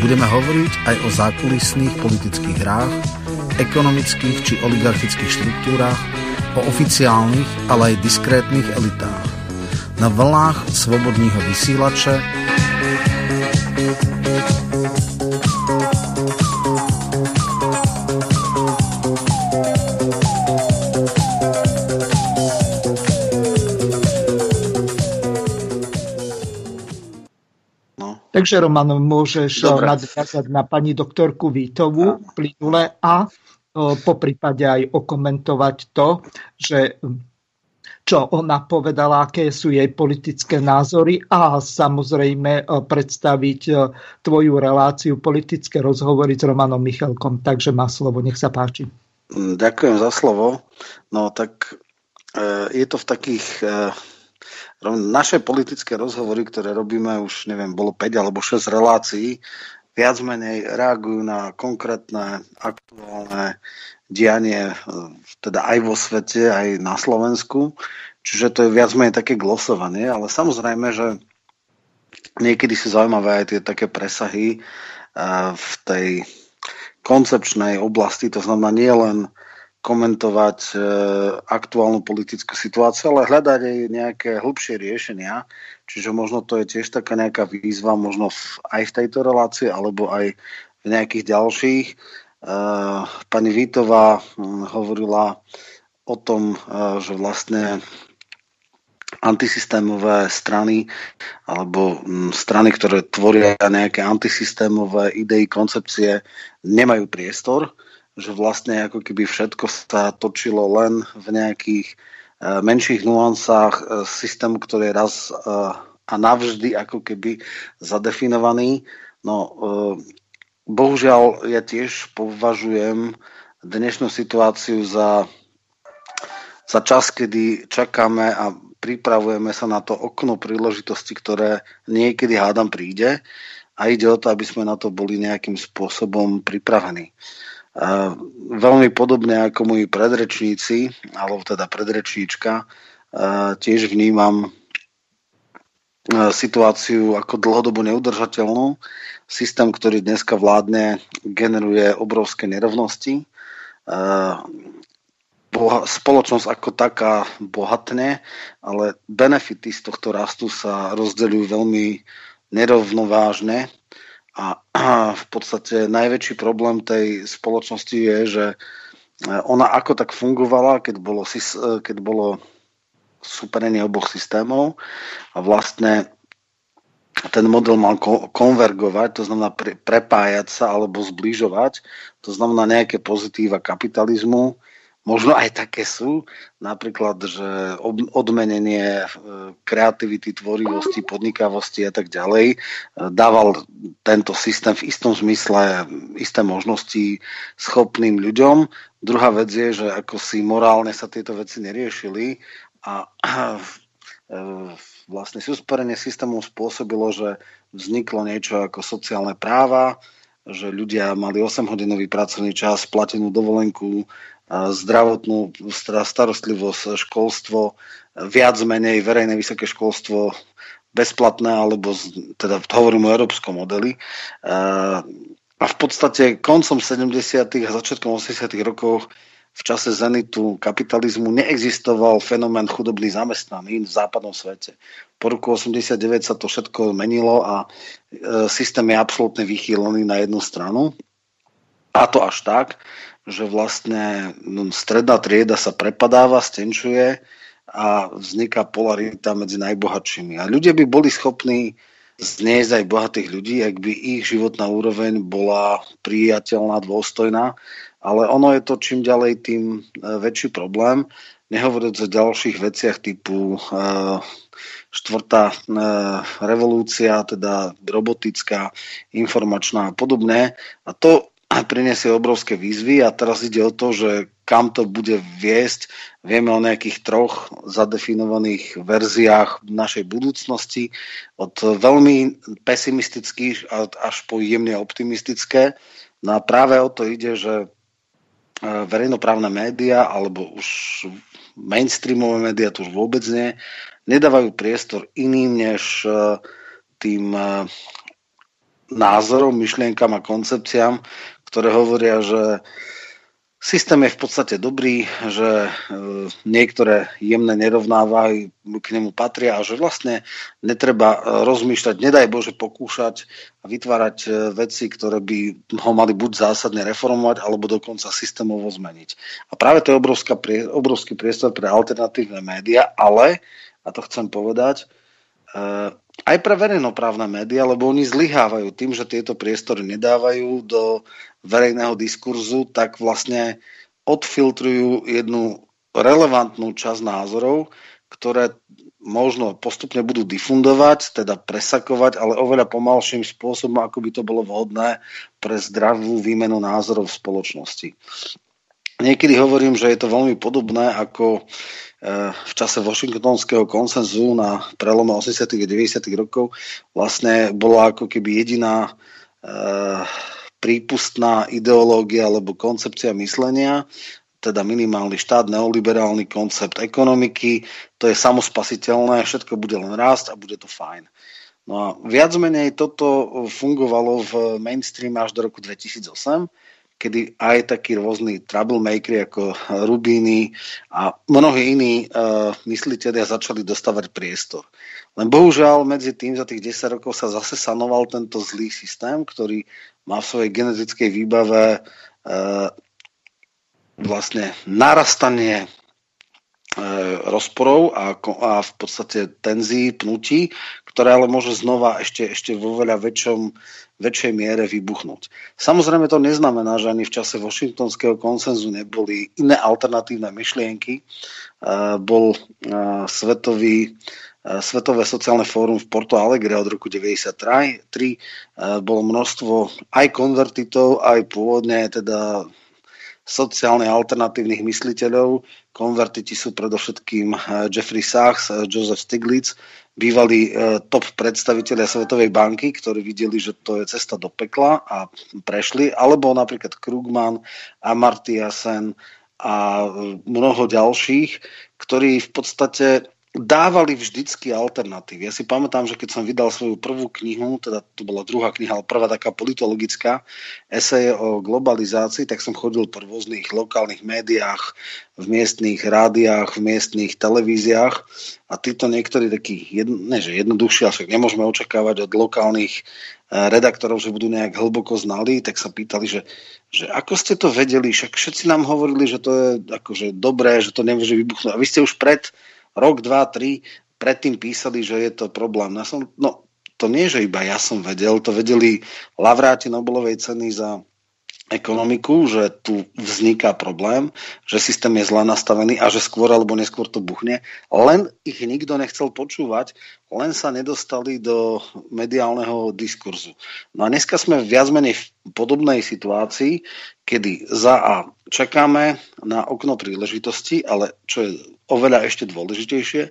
Budeme hovoriť aj o zákulisných politických hrách, ekonomických či oligarchických štruktúrach, o oficiálnych, ale aj diskrétnych elitách. Na vlnách svobodního vysílače Takže Roman, môžeš Dobre. nadviazať na pani doktorku Vítovu plynule a po prípade aj okomentovať to, že čo ona povedala, aké sú jej politické názory a samozrejme predstaviť tvoju reláciu politické rozhovory s Romanom Michalkom. Takže má slovo, nech sa páči. Ďakujem za slovo. No tak je to v takých naše politické rozhovory, ktoré robíme už, neviem, bolo 5 alebo 6 relácií, viac menej reagujú na konkrétne aktuálne dianie, e, teda aj vo svete, aj na Slovensku. Čiže to je viac menej také glosovanie, ale samozrejme, že niekedy sú zaujímavé aj tie také presahy v tej koncepčnej oblasti, to znamená nie len komentovať e, aktuálnu politickú situáciu, ale hľadať aj nejaké hĺbšie riešenia. Čiže možno to je tiež taká nejaká výzva, možno aj v tejto relácii, alebo aj v nejakých ďalších. E, pani Vítová hovorila o tom, e, že vlastne antisystémové strany alebo strany, ktoré tvoria nejaké antisystémové idei, koncepcie, nemajú priestor, že vlastne ako keby všetko sa točilo len v nejakých uh, menších nuansách uh, systému, ktorý je raz uh, a navždy ako keby zadefinovaný. No, bohužiaľ, ja tiež považujem dnešnú situáciu za, za čas, kedy čakáme a pripravujeme sa na to okno príležitosti, ktoré niekedy hádam príde a ide o to, aby sme na to boli nejakým spôsobom pripravení. Uh, veľmi podobne ako moji predrečníci, alebo teda predrečníčka, tiež vnímam situáciu ako dlhodobo neudržateľnú. Systém, ktorý dneska vládne, generuje obrovské nerovnosti. Spoločnosť ako taká bohatne, ale benefity z tohto rastu sa rozdeľujú veľmi nerovnovážne a, v podstate najväčší problém tej spoločnosti je, že e, ona ako tak fungovala, keď bolo, e, keď bolo superenie oboch systémov a vlastne ten model mal konvergovať, to znamená prepájať sa alebo zbližovať, to znamená nejaké pozitíva kapitalizmu, Možno aj také sú, napríklad, že odmenenie e, kreativity, tvorivosti, podnikavosti a tak ďalej e, dával tento systém v istom zmysle isté možnosti schopným ľuďom. Druhá vec je, že ako si morálne sa tieto veci neriešili a e, vlastne súsporenie systémov spôsobilo, že vzniklo niečo ako sociálne práva, že ľudia mali 8-hodinový pracovný čas, platenú dovolenku, zdravotnú starostlivosť, školstvo, viac menej verejné vysoké školstvo bezplatné, alebo teda hovorím o európskom modeli. A v podstate koncom 70. a začiatkom 80. rokov v čase zenitu kapitalizmu neexistoval fenomén chudobný zamestnaný v západnom svete. Po roku 89 sa to všetko menilo a e, systém je absolútne vychýlený na jednu stranu. A to až tak, že vlastne no, stredná trieda sa prepadáva, stenčuje a vzniká polarita medzi najbohatšími. A ľudia by boli schopní zniesť aj bohatých ľudí, ak by ich životná úroveň bola priateľná, dôstojná, ale ono je to čím ďalej, tým e, väčší problém. Nehovoriac o ďalších veciach typu e, štvrtá e, revolúcia, teda robotická, informačná a podobné. A to priniesie obrovské výzvy a teraz ide o to, že kam to bude viesť. Vieme o nejakých troch zadefinovaných verziách našej budúcnosti, od veľmi pesimistických až po jemne optimistické. No a práve o to ide, že e, verejnoprávne médiá alebo už mainstreamové médiá, to už vôbec nie, nedávajú priestor iným než e, tým e, názorom, myšlienkam a koncepciám, ktoré hovoria, že systém je v podstate dobrý, že e, niektoré jemné nerovnávahy k nemu patria a že vlastne netreba e, rozmýšľať, nedaj Bože pokúšať a vytvárať e, veci, ktoré by ho mali buď zásadne reformovať, alebo dokonca systémovo zmeniť. A práve to je obrovský priestor pre alternatívne médiá, ale, a to chcem povedať, aj pre verejnoprávne médiá, lebo oni zlyhávajú tým, že tieto priestory nedávajú do verejného diskurzu, tak vlastne odfiltrujú jednu relevantnú časť názorov, ktoré možno postupne budú difundovať, teda presakovať, ale oveľa pomalším spôsobom, ako by to bolo vhodné pre zdravú výmenu názorov v spoločnosti. Niekedy hovorím, že je to veľmi podobné ako eh, v čase Washingtonského konsenzu na prelome 80. a 90. rokov vlastne bola ako keby jediná eh, prípustná ideológia alebo koncepcia myslenia teda minimálny štát, neoliberálny koncept ekonomiky, to je samospasiteľné, všetko bude len rásť a bude to fajn. No a viac menej toto fungovalo v mainstreame až do roku 2008, kedy aj takí rôzni troublemakery ako Rubíny a mnohí iní uh, mysliteľia začali dostávať priestor. Len bohužiaľ medzi tým za tých 10 rokov sa zase sanoval tento zlý systém, ktorý má v svojej genetickej výbave uh, vlastne narastanie rozporov a, a v podstate tenzí, pnutí, ktoré ale môže znova ešte, ešte vo veľa väčšom, väčšej miere vybuchnúť. Samozrejme to neznamená, že ani v čase Washingtonského konsenzu neboli iné alternatívne myšlienky. E, bol e, svetový Svetové sociálne fórum v Porto Alegre od roku 1993. Bolo množstvo aj konvertitov, aj pôvodne teda sociálne alternatívnych mysliteľov. Konvertiti sú predovšetkým eh, Jeffrey Sachs, eh, Joseph Stiglitz, bývalí eh, top predstavitelia Svetovej banky, ktorí videli, že to je cesta do pekla a prešli, alebo napríklad Krugman, Amartya Sen a mnoho ďalších, ktorí v podstate dávali vždycky alternatívy. Ja si pamätám, že keď som vydal svoju prvú knihu, teda to bola druhá kniha, ale prvá taká politologická, eseje o globalizácii, tak som chodil po rôznych lokálnych médiách, v miestných rádiách, v miestných televíziách a títo niektorí takí, jedno, ne, že jednoduchšie, však nemôžeme očakávať od lokálnych eh, redaktorov, že budú nejak hlboko znali, tak sa pýtali, že, že ako ste to vedeli, však všetci nám hovorili, že to je akože dobré, že to nemôže vybuchnúť. A vy ste už pred rok, dva, tri predtým písali, že je to problém. No, som, no to nie, že iba ja som vedel, to vedeli lavráti Nobelovej ceny za ekonomiku, že tu vzniká problém, že systém je zle nastavený a že skôr alebo neskôr to buchne. Len ich nikto nechcel počúvať, len sa nedostali do mediálneho diskurzu. No a dneska sme viac menej v podobnej situácii, kedy za A čakáme na okno príležitosti, ale čo je oveľa ešte dôležitejšie,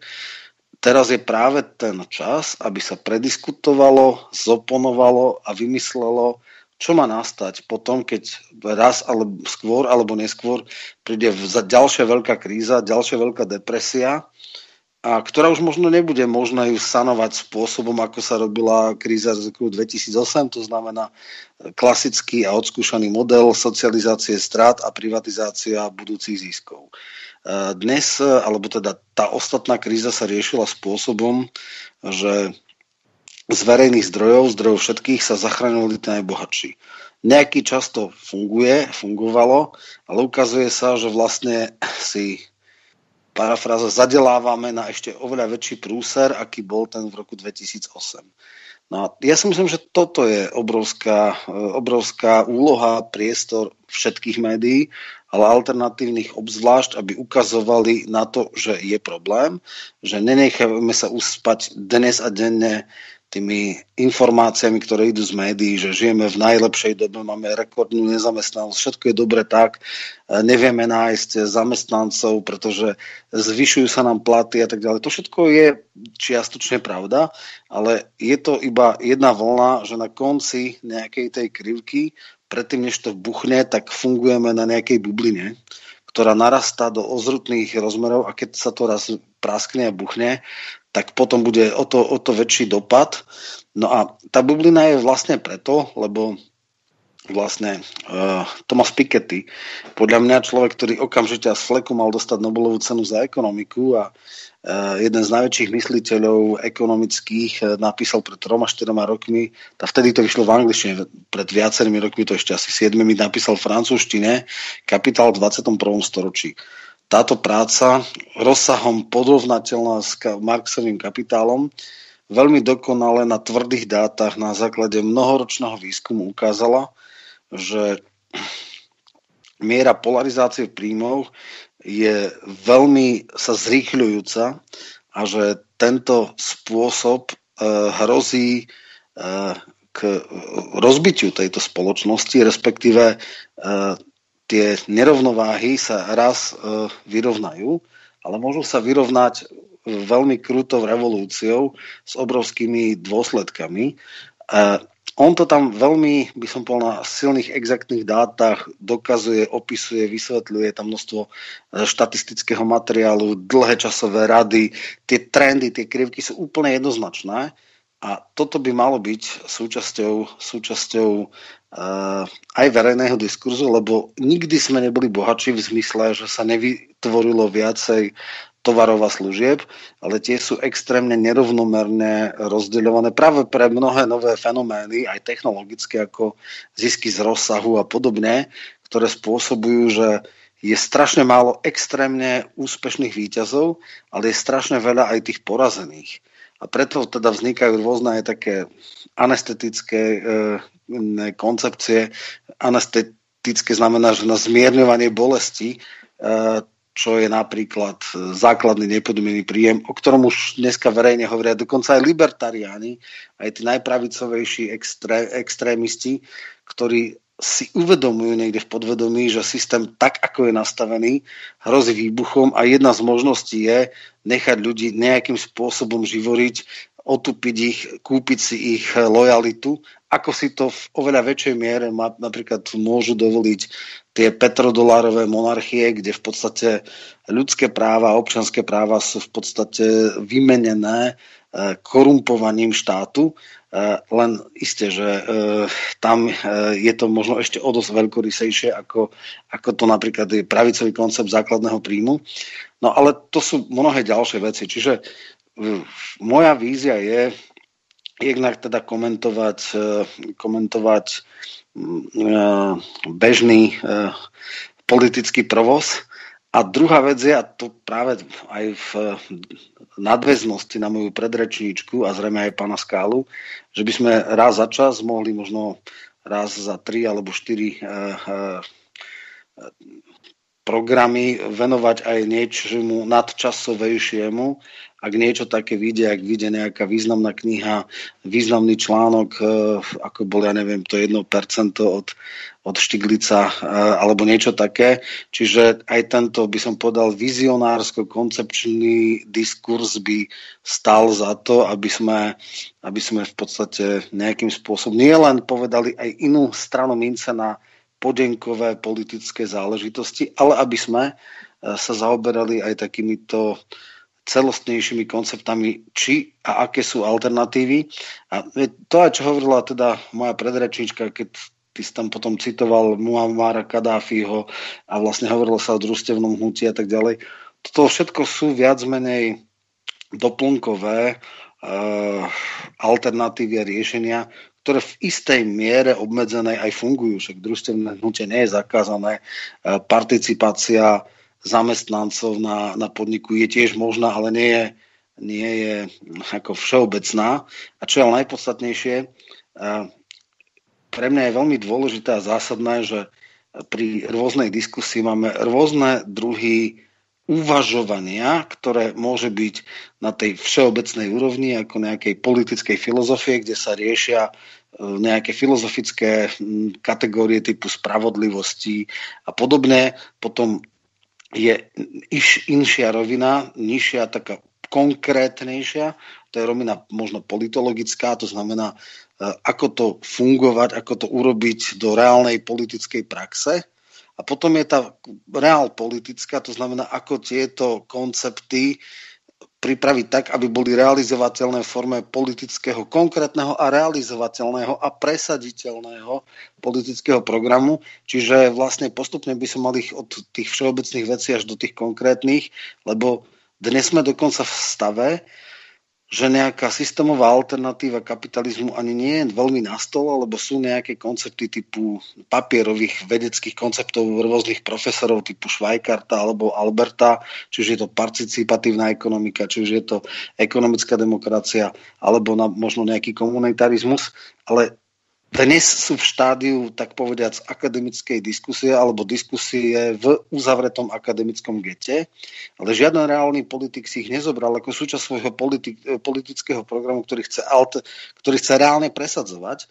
teraz je práve ten čas, aby sa prediskutovalo, zoponovalo a vymyslelo, čo má nastať potom, keď raz alebo skôr alebo neskôr príde ďalšia veľká kríza, ďalšia veľká depresia, a ktorá už možno nebude možné ju sanovať spôsobom, ako sa robila kríza z roku 2008, to znamená klasický a odskúšaný model socializácie strát a privatizácia budúcich ziskov. Dnes, alebo teda tá ostatná kríza sa riešila spôsobom, že z verejných zdrojov, zdrojov všetkých sa zachraňovali tí najbohatší. Nejaký čas to funguje, fungovalo, ale ukazuje sa, že vlastne si parafráza zadelávame na ešte oveľa väčší prúser, aký bol ten v roku 2008. No a ja si myslím, že toto je obrovská, obrovská úloha, priestor všetkých médií, ale alternatívnych obzvlášť, aby ukazovali na to, že je problém, že nenecháme sa uspať dnes a denne tými informáciami, ktoré idú z médií, že žijeme v najlepšej dobe, máme rekordnú nezamestnanosť, všetko je dobre tak, e, nevieme nájsť zamestnancov, pretože zvyšujú sa nám platy a tak ďalej. To všetko je čiastočne pravda, ale je to iba jedna vlna, že na konci nejakej tej krivky, predtým než to buchne, tak fungujeme na nejakej bubline, ktorá narastá do ozrutných rozmerov a keď sa to raz praskne a buchne, tak potom bude o to, o to väčší dopad. No a tá bublina je vlastne preto, lebo vlastne uh, Thomas Piketty, podľa mňa človek, ktorý okamžite z fleku mal dostať Nobelovú cenu za ekonomiku a uh, jeden z najväčších mysliteľov ekonomických uh, napísal pred 3-4 rokmi, tá vtedy to vyšlo v angličtine, pred viacerými rokmi to ešte asi 7 napísal v francúzštine, Kapitál v 21. storočí táto práca rozsahom porovnateľná s Marxovým kapitálom veľmi dokonale na tvrdých dátach na základe mnohoročného výskumu ukázala, že miera polarizácie v príjmoch je veľmi sa zrýchľujúca a že tento spôsob e, hrozí e, k rozbitiu tejto spoločnosti, respektíve e, tie nerovnováhy sa raz e, vyrovnajú, ale môžu sa vyrovnať veľmi krútou revolúciou s obrovskými dôsledkami. E, on to tam veľmi, by som povedal, na silných exaktných dátach dokazuje, opisuje, vysvetľuje tam množstvo e, štatistického materiálu, dlhé časové rady, tie trendy, tie krivky sú úplne jednoznačné. A toto by malo byť súčasťou, súčasťou uh, aj verejného diskurzu, lebo nikdy sme neboli bohatší v zmysle, že sa nevytvorilo viacej tovarov a služieb, ale tie sú extrémne nerovnomerne rozdeľované práve pre mnohé nové fenomény, aj technologické, ako zisky z rozsahu a podobne, ktoré spôsobujú, že je strašne málo extrémne úspešných výťazov, ale je strašne veľa aj tých porazených. A preto teda vznikajú rôzne aj také anestetické e, koncepcie. Anestetické znamená, že na zmierňovanie bolesti e, čo je napríklad e, základný nepodmienený príjem, o ktorom už dneska verejne hovoria dokonca aj libertariáni, aj tí najpravicovejší extré, extrémisti, ktorí si uvedomujú niekde v podvedomí, že systém tak, ako je nastavený, hrozí výbuchom a jedna z možností je nechať ľudí nejakým spôsobom živoriť, otupiť ich, kúpiť si ich lojalitu, ako si to v oveľa väčšej miere napríklad môžu dovoliť tie petrodolárové monarchie, kde v podstate ľudské práva a občanské práva sú v podstate vymenené e, korumpovaním štátu. E, len isté, že e, tam je to možno ešte o dosť veľkorysejšie, ako, ako to napríklad je pravicový koncept základného príjmu. No ale to sú mnohé ďalšie veci. Čiže moja vízia je jednak teda komentovať, komentovať Eh, bežný eh, politický provoz. A druhá vec je, a to práve aj v nadväznosti na moju predrečníčku a zrejme aj pána Skálu, že by sme raz za čas mohli možno raz za tri alebo štyri programy venovať aj niečomu nadčasovejšiemu ak niečo také vyjde, ak vyjde nejaká významná kniha, významný článok, e, ako bol, ja neviem, to 1% od, od Štiglica e, alebo niečo také. Čiže aj tento, by som povedal, vizionársko-koncepčný diskurs by stal za to, aby sme, aby sme v podstate nejakým spôsobom nielen povedali aj inú stranu mince na podenkové politické záležitosti, ale aby sme e, sa zaoberali aj takýmito celostnejšími konceptami, či a aké sú alternatívy. A to, čo hovorila teda moja predrečníčka, keď ty si tam potom citoval Muammara Kadáfiho a vlastne hovorilo sa o družstevnom hnutí a tak ďalej. Toto všetko sú viac menej doplnkové uh, alternatívy a riešenia, ktoré v istej miere obmedzenej aj fungujú. Však družstevné hnutie nie je zakázané. Uh, participácia zamestnancov na, na podniku je tiež možná, ale nie je, nie je ako všeobecná. A čo je ale najpodstatnejšie, pre mňa je veľmi dôležité a zásadné, že pri rôznej diskusii máme rôzne druhy uvažovania, ktoré môže byť na tej všeobecnej úrovni, ako nejakej politickej filozofie, kde sa riešia e, nejaké filozofické kategórie typu spravodlivosti a podobne. Potom je iš, inšia rovina, nižšia, taká konkrétnejšia, to je rovina možno politologická, to znamená, e, ako to fungovať, ako to urobiť do reálnej politickej praxe. A potom je tá reál politická, to znamená, ako tieto koncepty pripraviť tak, aby boli realizovateľné v forme politického, konkrétneho a realizovateľného a presaditeľného politického programu. Čiže vlastne postupne by som mal ich od tých všeobecných vecí až do tých konkrétnych, lebo dnes sme dokonca v stave, že nejaká systémová alternatíva kapitalizmu ani nie je veľmi na stole, lebo sú nejaké koncepty typu papierových vedeckých konceptov rôznych profesorov typu Švajkarta alebo Alberta, či už je to participatívna ekonomika, či už je to ekonomická demokracia, alebo na, možno nejaký komunitarizmus, ale dnes sú v štádiu, tak povediac, akademickej diskusie alebo diskusie v uzavretom akademickom gete, ale žiaden reálny politik si ich nezobral ako súčasť svojho politik, politického programu, ktorý chce, alt, ktorý chce reálne presadzovať.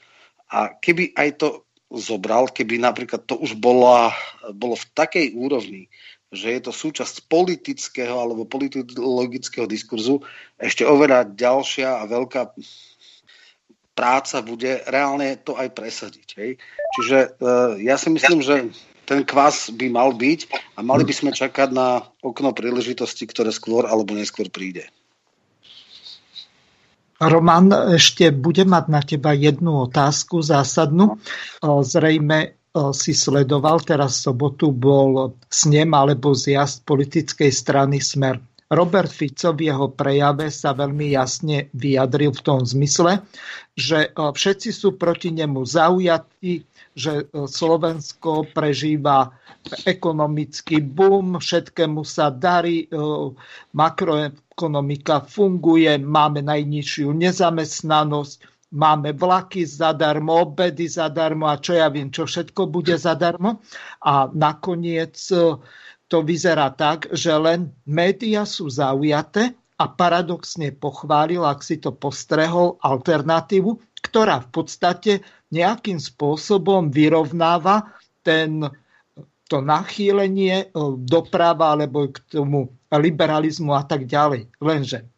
A keby aj to zobral, keby napríklad to už bola, bolo v takej úrovni, že je to súčasť politického alebo politologického diskurzu, ešte oveľa ďalšia a veľká práca bude reálne to aj presadiť. Hej. Čiže uh, ja si myslím, že ten kvás by mal byť a mali by sme čakať na okno príležitosti, ktoré skôr alebo neskôr príde. Roman, ešte budem mať na teba jednu otázku zásadnú. Zrejme si sledoval, teraz sobotu bol snem alebo zjazd politickej strany Smer. Robert Fico v jeho prejave sa veľmi jasne vyjadril v tom zmysle, že e, všetci sú proti nemu zaujatí, že e, Slovensko prežíva ekonomický boom, všetkému sa darí, e, makroekonomika funguje, máme najnižšiu nezamestnanosť, máme vlaky zadarmo, obedy zadarmo a čo ja viem, čo všetko bude zadarmo. A nakoniec to vyzerá tak, že len médiá sú zaujaté a paradoxne pochválil, ak si to postrehol, alternatívu, ktorá v podstate nejakým spôsobom vyrovnáva ten, to nachýlenie e, doprava alebo k tomu liberalizmu a tak ďalej. Lenže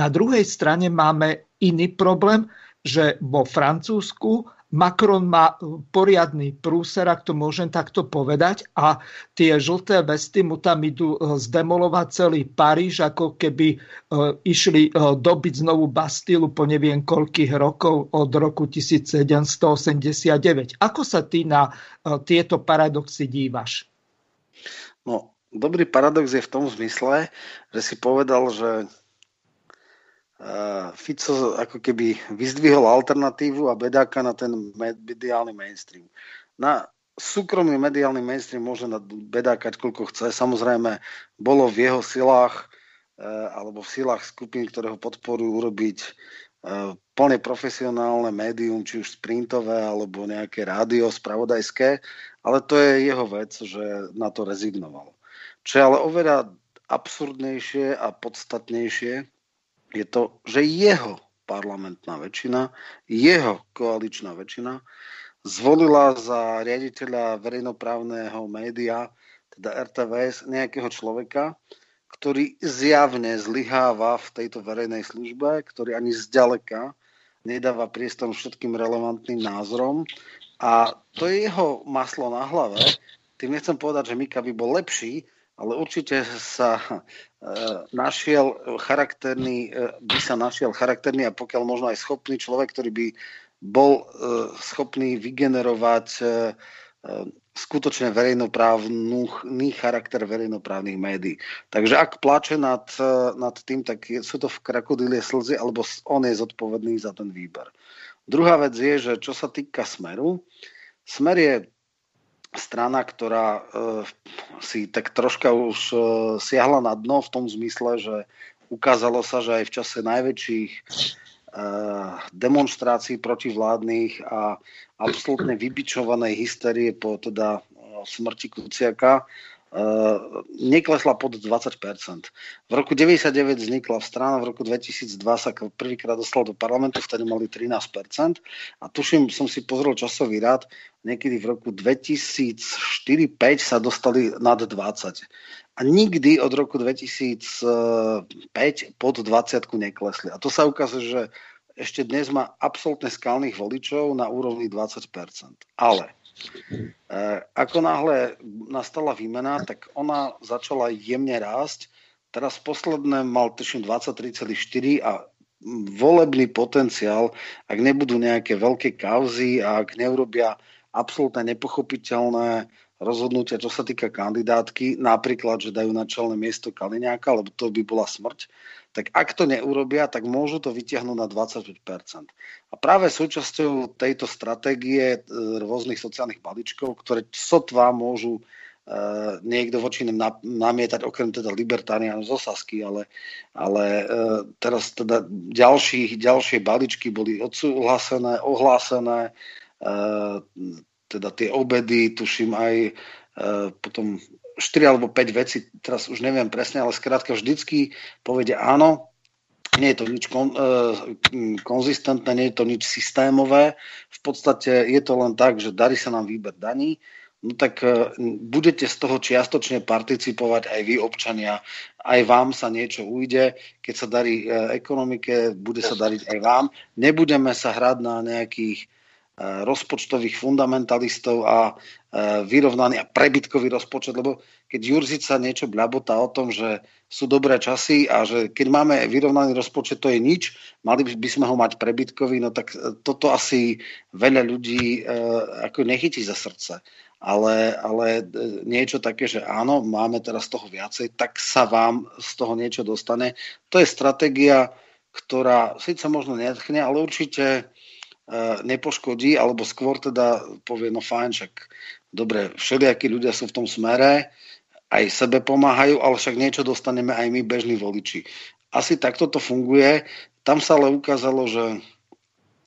na druhej strane máme iný problém, že vo Francúzsku Macron má poriadny prúser, ak to môžem takto povedať, a tie žlté vesty mu tam idú e, zdemolovať celý Paríž, ako keby e, išli e, dobiť znovu Bastilu po neviem koľkých rokov od roku 1789. Ako sa ty na tieto paradoxy dívaš? No, dobrý paradox je v tom zmysle, že si povedal, že Fico ako keby vyzdvihol alternatívu a Bedáka na ten mediálny mainstream. Na súkromný mediálny mainstream môže bedákať koľko chce. Samozrejme, bolo v jeho silách e, alebo v silách skupín, ktoré ho podporujú urobiť e, plne profesionálne médium, či už sprintové alebo nejaké rádio spravodajské, ale to je jeho vec, že na to rezignoval. Čo je ale oveľa absurdnejšie a podstatnejšie, je to, že jeho parlamentná väčšina, jeho koaličná väčšina zvolila za riaditeľa verejnoprávneho média, teda RTVS, nejakého človeka, ktorý zjavne zlyháva v tejto verejnej službe, ktorý ani zďaleka nedáva priestor všetkým relevantným názorom. A to je jeho maslo na hlave. Tým nechcem povedať, že Mika by bol lepší, ale určite sa e, našiel charakterný, e, by sa našiel charakterný a pokiaľ možno aj schopný človek, ktorý by bol e, schopný vygenerovať skutočne verejnoprávny charakter verejnoprávnych médií. Takže ak plače nad, nad tým, tak sú to v krokodílie slzy, alebo on je zodpovedný za ten výber. Druhá vec je, že čo sa týka Smeru, Smer je strana, ktorá e, si tak troška už e, siahla na dno v tom zmysle, že ukázalo sa, že aj v čase najväčších e, demonstrácií protivládnych a absolútne vybičovanej hysterie po teda smrti Kuciaka Eh, neklesla pod 20%. V roku 99 vznikla v strana, v roku 2002 sa prvýkrát dostala do parlamentu, vtedy mali 13%. A tuším, som si pozrel časový rád, niekedy v roku 2004-2005 sa dostali nad 20. A nikdy od roku 2005 pod 20 neklesli. A to sa ukazuje, že ešte dnes má absolútne skalných voličov na úrovni 20%. Ale Eh, ako náhle nastala výmena, tak ona začala jemne rásť. Teraz posledné mal tuším 23,4 a volebný potenciál, ak nebudú nejaké veľké kauzy a ak neurobia absolútne nepochopiteľné rozhodnutia, čo sa týka kandidátky, napríklad, že dajú na čelné miesto Kaliňáka, lebo to by bola smrť, tak ak to neurobia, tak môžu to vytiahnuť na 25%. A práve súčasťou tejto stratégie e, rôznych sociálnych balíčkov, ktoré sotva môžu e, niekto voči ním namietať, okrem teda libertánianov z Osasky, ale, ale e, teraz teda ďalší, ďalšie balíčky boli odsúhlasené, ohlásené, teda tie obedy, tuším aj e, potom 4 alebo 5 veci, teraz už neviem presne, ale skrátka vždycky povedia áno, nie je to nič kon, e, konzistentné, nie je to nič systémové. V podstate je to len tak, že darí sa nám výber daní, no tak e, budete z toho čiastočne participovať aj vy, občania. Aj vám sa niečo ujde. Keď sa darí e, ekonomike, bude sa dariť aj vám. Nebudeme sa hrať na nejakých rozpočtových fundamentalistov a e, vyrovnaný a prebytkový rozpočet, lebo keď Jurzica niečo bľabotá o tom, že sú dobré časy a že keď máme vyrovnaný rozpočet, to je nič, mali by sme ho mať prebytkový, no tak e, toto asi veľa ľudí ako nechytí za srdce. Ale, ale niečo také, že áno, máme teraz toho viacej, tak sa vám z toho niečo dostane. To je stratégia, ktorá síce možno netchne, ale určite E, nepoškodí, alebo skôr teda povie, no fajn, však dobre, všelijakí ľudia sú v tom smere, aj sebe pomáhajú, ale však niečo dostaneme aj my, bežní voliči. Asi takto to funguje. Tam sa ale ukázalo, že e,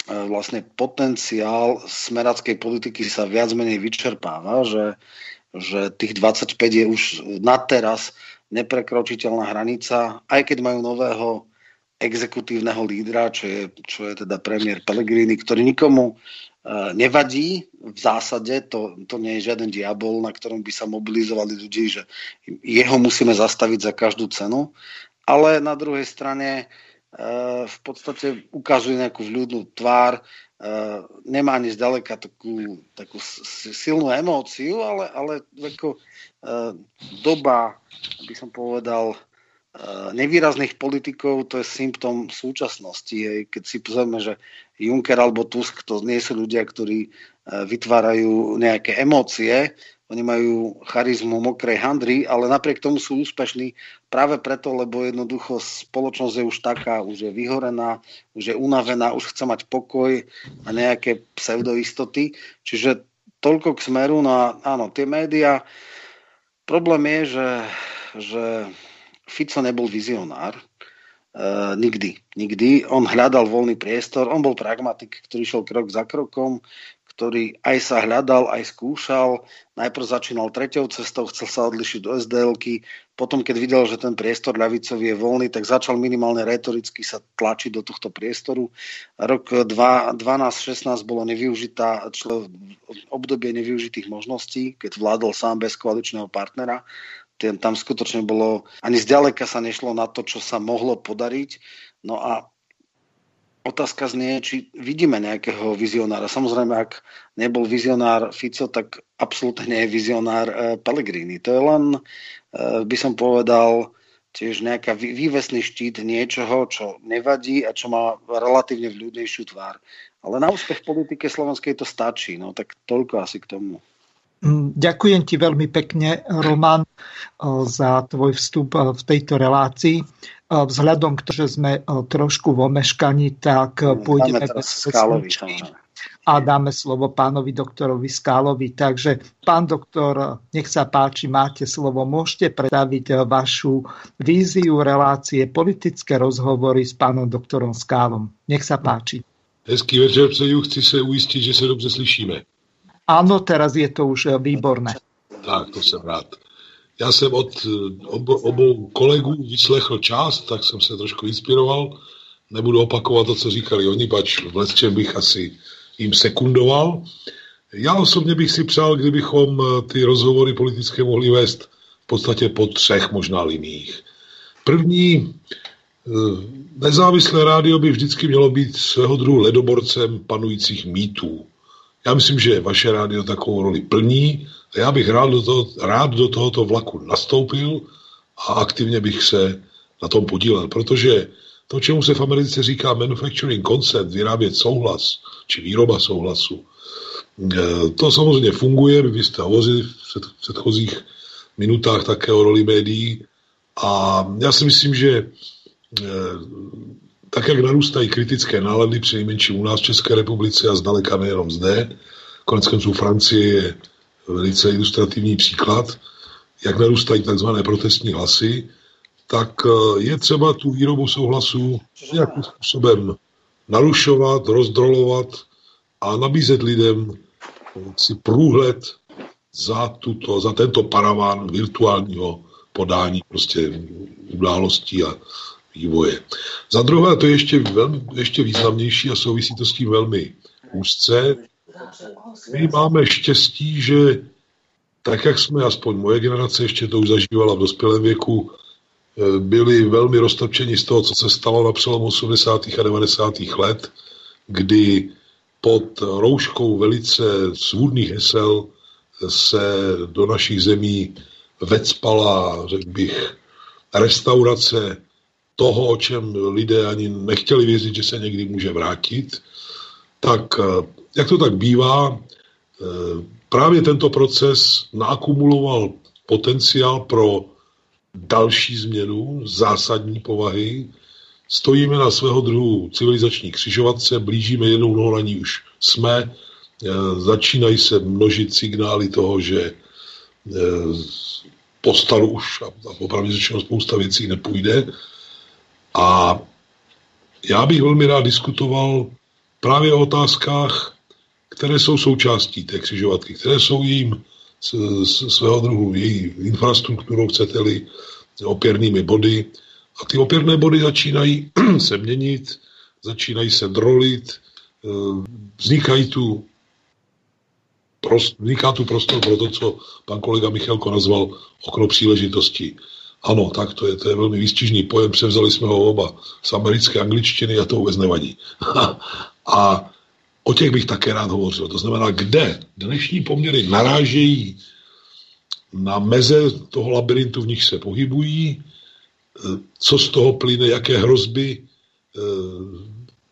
vlastne potenciál smerackej politiky sa viac menej vyčerpáva, že, že tých 25 je už na teraz neprekročiteľná hranica, aj keď majú nového exekutívneho lídra, čo je, čo je teda premiér Pellegrini, ktorý nikomu uh, nevadí. V zásade, to, to nie je žiaden diabol, na ktorom by sa mobilizovali ľudí, že jeho musíme zastaviť za každú cenu, ale na druhej strane uh, v podstate ukazuje nejakú vľúdnu tvár, uh, nemá ani zďaleka takú, takú silnú emóciu, ale, ale ako, doba, by som povedal, nevýrazných politikov, to je symptom súčasnosti. Hej. Keď si pozrieme, že Juncker alebo Tusk to nie sú ľudia, ktorí eh, vytvárajú nejaké emócie, oni majú charizmu mokrej handry, ale napriek tomu sú úspešní práve preto, lebo jednoducho spoločnosť je už taká, už je vyhorená, už je unavená, už chce mať pokoj a nejaké pseudoistoty. Čiže toľko k smeru. No áno, tie médiá, problém je, že, že Fico nebol vizionár, Uh, nikdy, nikdy. On hľadal voľný priestor, on bol pragmatik, ktorý šiel krok za krokom, ktorý aj sa hľadal, aj skúšal. Najprv začínal treťou cestou, chcel sa odlišiť do SDLky, potom keď videl, že ten priestor ľavicový je voľný, tak začal minimálne retoricky sa tlačiť do tohto priestoru. Rok 12-16 bolo nevyužitá, obdobie nevyužitých možností, keď vládol sám bez koaličného partnera tam skutočne bolo, ani zďaleka sa nešlo na to, čo sa mohlo podariť. No a otázka znie, či vidíme nejakého vizionára. Samozrejme, ak nebol vizionár Fico, tak absolútne nie je vizionár e, Pellegrini. To je len, e, by som povedal, tiež nejaká vývesný štít niečoho, čo nevadí a čo má relatívne vľúdnejšiu tvár. Ale na úspech politike slovenskej to stačí. No tak toľko asi k tomu. Mm, ďakujem ti veľmi pekne, Roman, za tvoj vstup v tejto relácii. Vzhľadom k tomu, že sme trošku v omeškaní, tak mm, pôjdeme bez a dáme slovo pánovi doktorovi Skálovi. Takže, pán doktor, nech sa páči, máte slovo. Môžete predstaviť vašu víziu relácie politické rozhovory s pánom doktorom Skálom. Nech sa páči. Hezký večer přeju, chci se ujistit, že se dobře slyšíme. Áno, teraz je to už eh, výborné. Tak, to jsem rád. Já jsem od obo, obou kolegů vyslechl část, tak jsem se trošku inspiroval. Nebudu opakovat to, co říkali oni, pač v čem bych asi jim sekundoval. Já osobně bych si přál, kdybychom eh, ty rozhovory politické mohli vést v podstatě po třech možná liních. První, nezávislé rádio by vždycky mělo být svého druhu ledoborcem panujících mýtů. Já myslím, že vaše rádio takovou roli plní a já bych rád do, toho, rád do tohoto vlaku nastoupil a aktivně bych se na tom podílel, protože to, čemu se v Americe říká manufacturing consent, vyrábět souhlas, či výroba souhlasu, To samozřejmě funguje, vy jste hovořili v předchozích minutách také o roli médií a já si myslím, že tak, jak narůstají kritické nálady, nejmenším u nás v České republice a zdaleka nejenom zde, konec konců Francie je velice ilustrativní příklad, jak narůstají takzvané protestní hlasy, tak je třeba tu výrobu souhlasu nějakým způsobem narušovat, rozdrolovat a nabízet lidem si průhled za, tuto, za tento paraván virtuálního podání prostě událostí a vývoje. Za druhé, to je ještě, velmi, ještě významnější a souvisí to s tím velmi úzce. My máme štěstí, že tak, jak jsme, aspoň moje generace ještě to už zažívala v dospělém věku, eh, byli velmi roztočeni z toho, co se stalo na přelomu 80. a 90. let, kdy pod rouškou velice svůdných hesel se do našich zemí vecpala, řekl bych, restaurace toho, o čem lidé ani nechtěli věřit, že se někdy může vrátit, tak eh, jak to tak bývá, eh, právě tento proces naakumuloval potenciál pro další změnu zásadní povahy. Stojíme na svého druhu civilizační křižovatce, blížíme jednou nohou na ní už jsme, eh, začínají se množit signály toho, že postaru už a opravdu řečeno spousta věcí nepůjde. A já bych velmi rád diskutoval právě o otázkách, které jsou součástí té křižovatky, které jsou jím svého druhu její infrastrukturou, chcete-li, opěrnými body. A ty opěrné body začínají se měnit, začínají se drolit, eh, vznikají tu prost, vzniká tu prostor pro to, co pan kolega Michalko nazval okno příležitosti. Ano, tak to je, to je velmi výstižný pojem, převzali jsme ho oba z americké angličtiny a to vůbec nevadí. a o těch bych také rád hovořil. To znamená, kde dnešní poměry narážejí na meze toho labirintu, v nich se pohybují, eh, co z toho plyne, jaké hrozby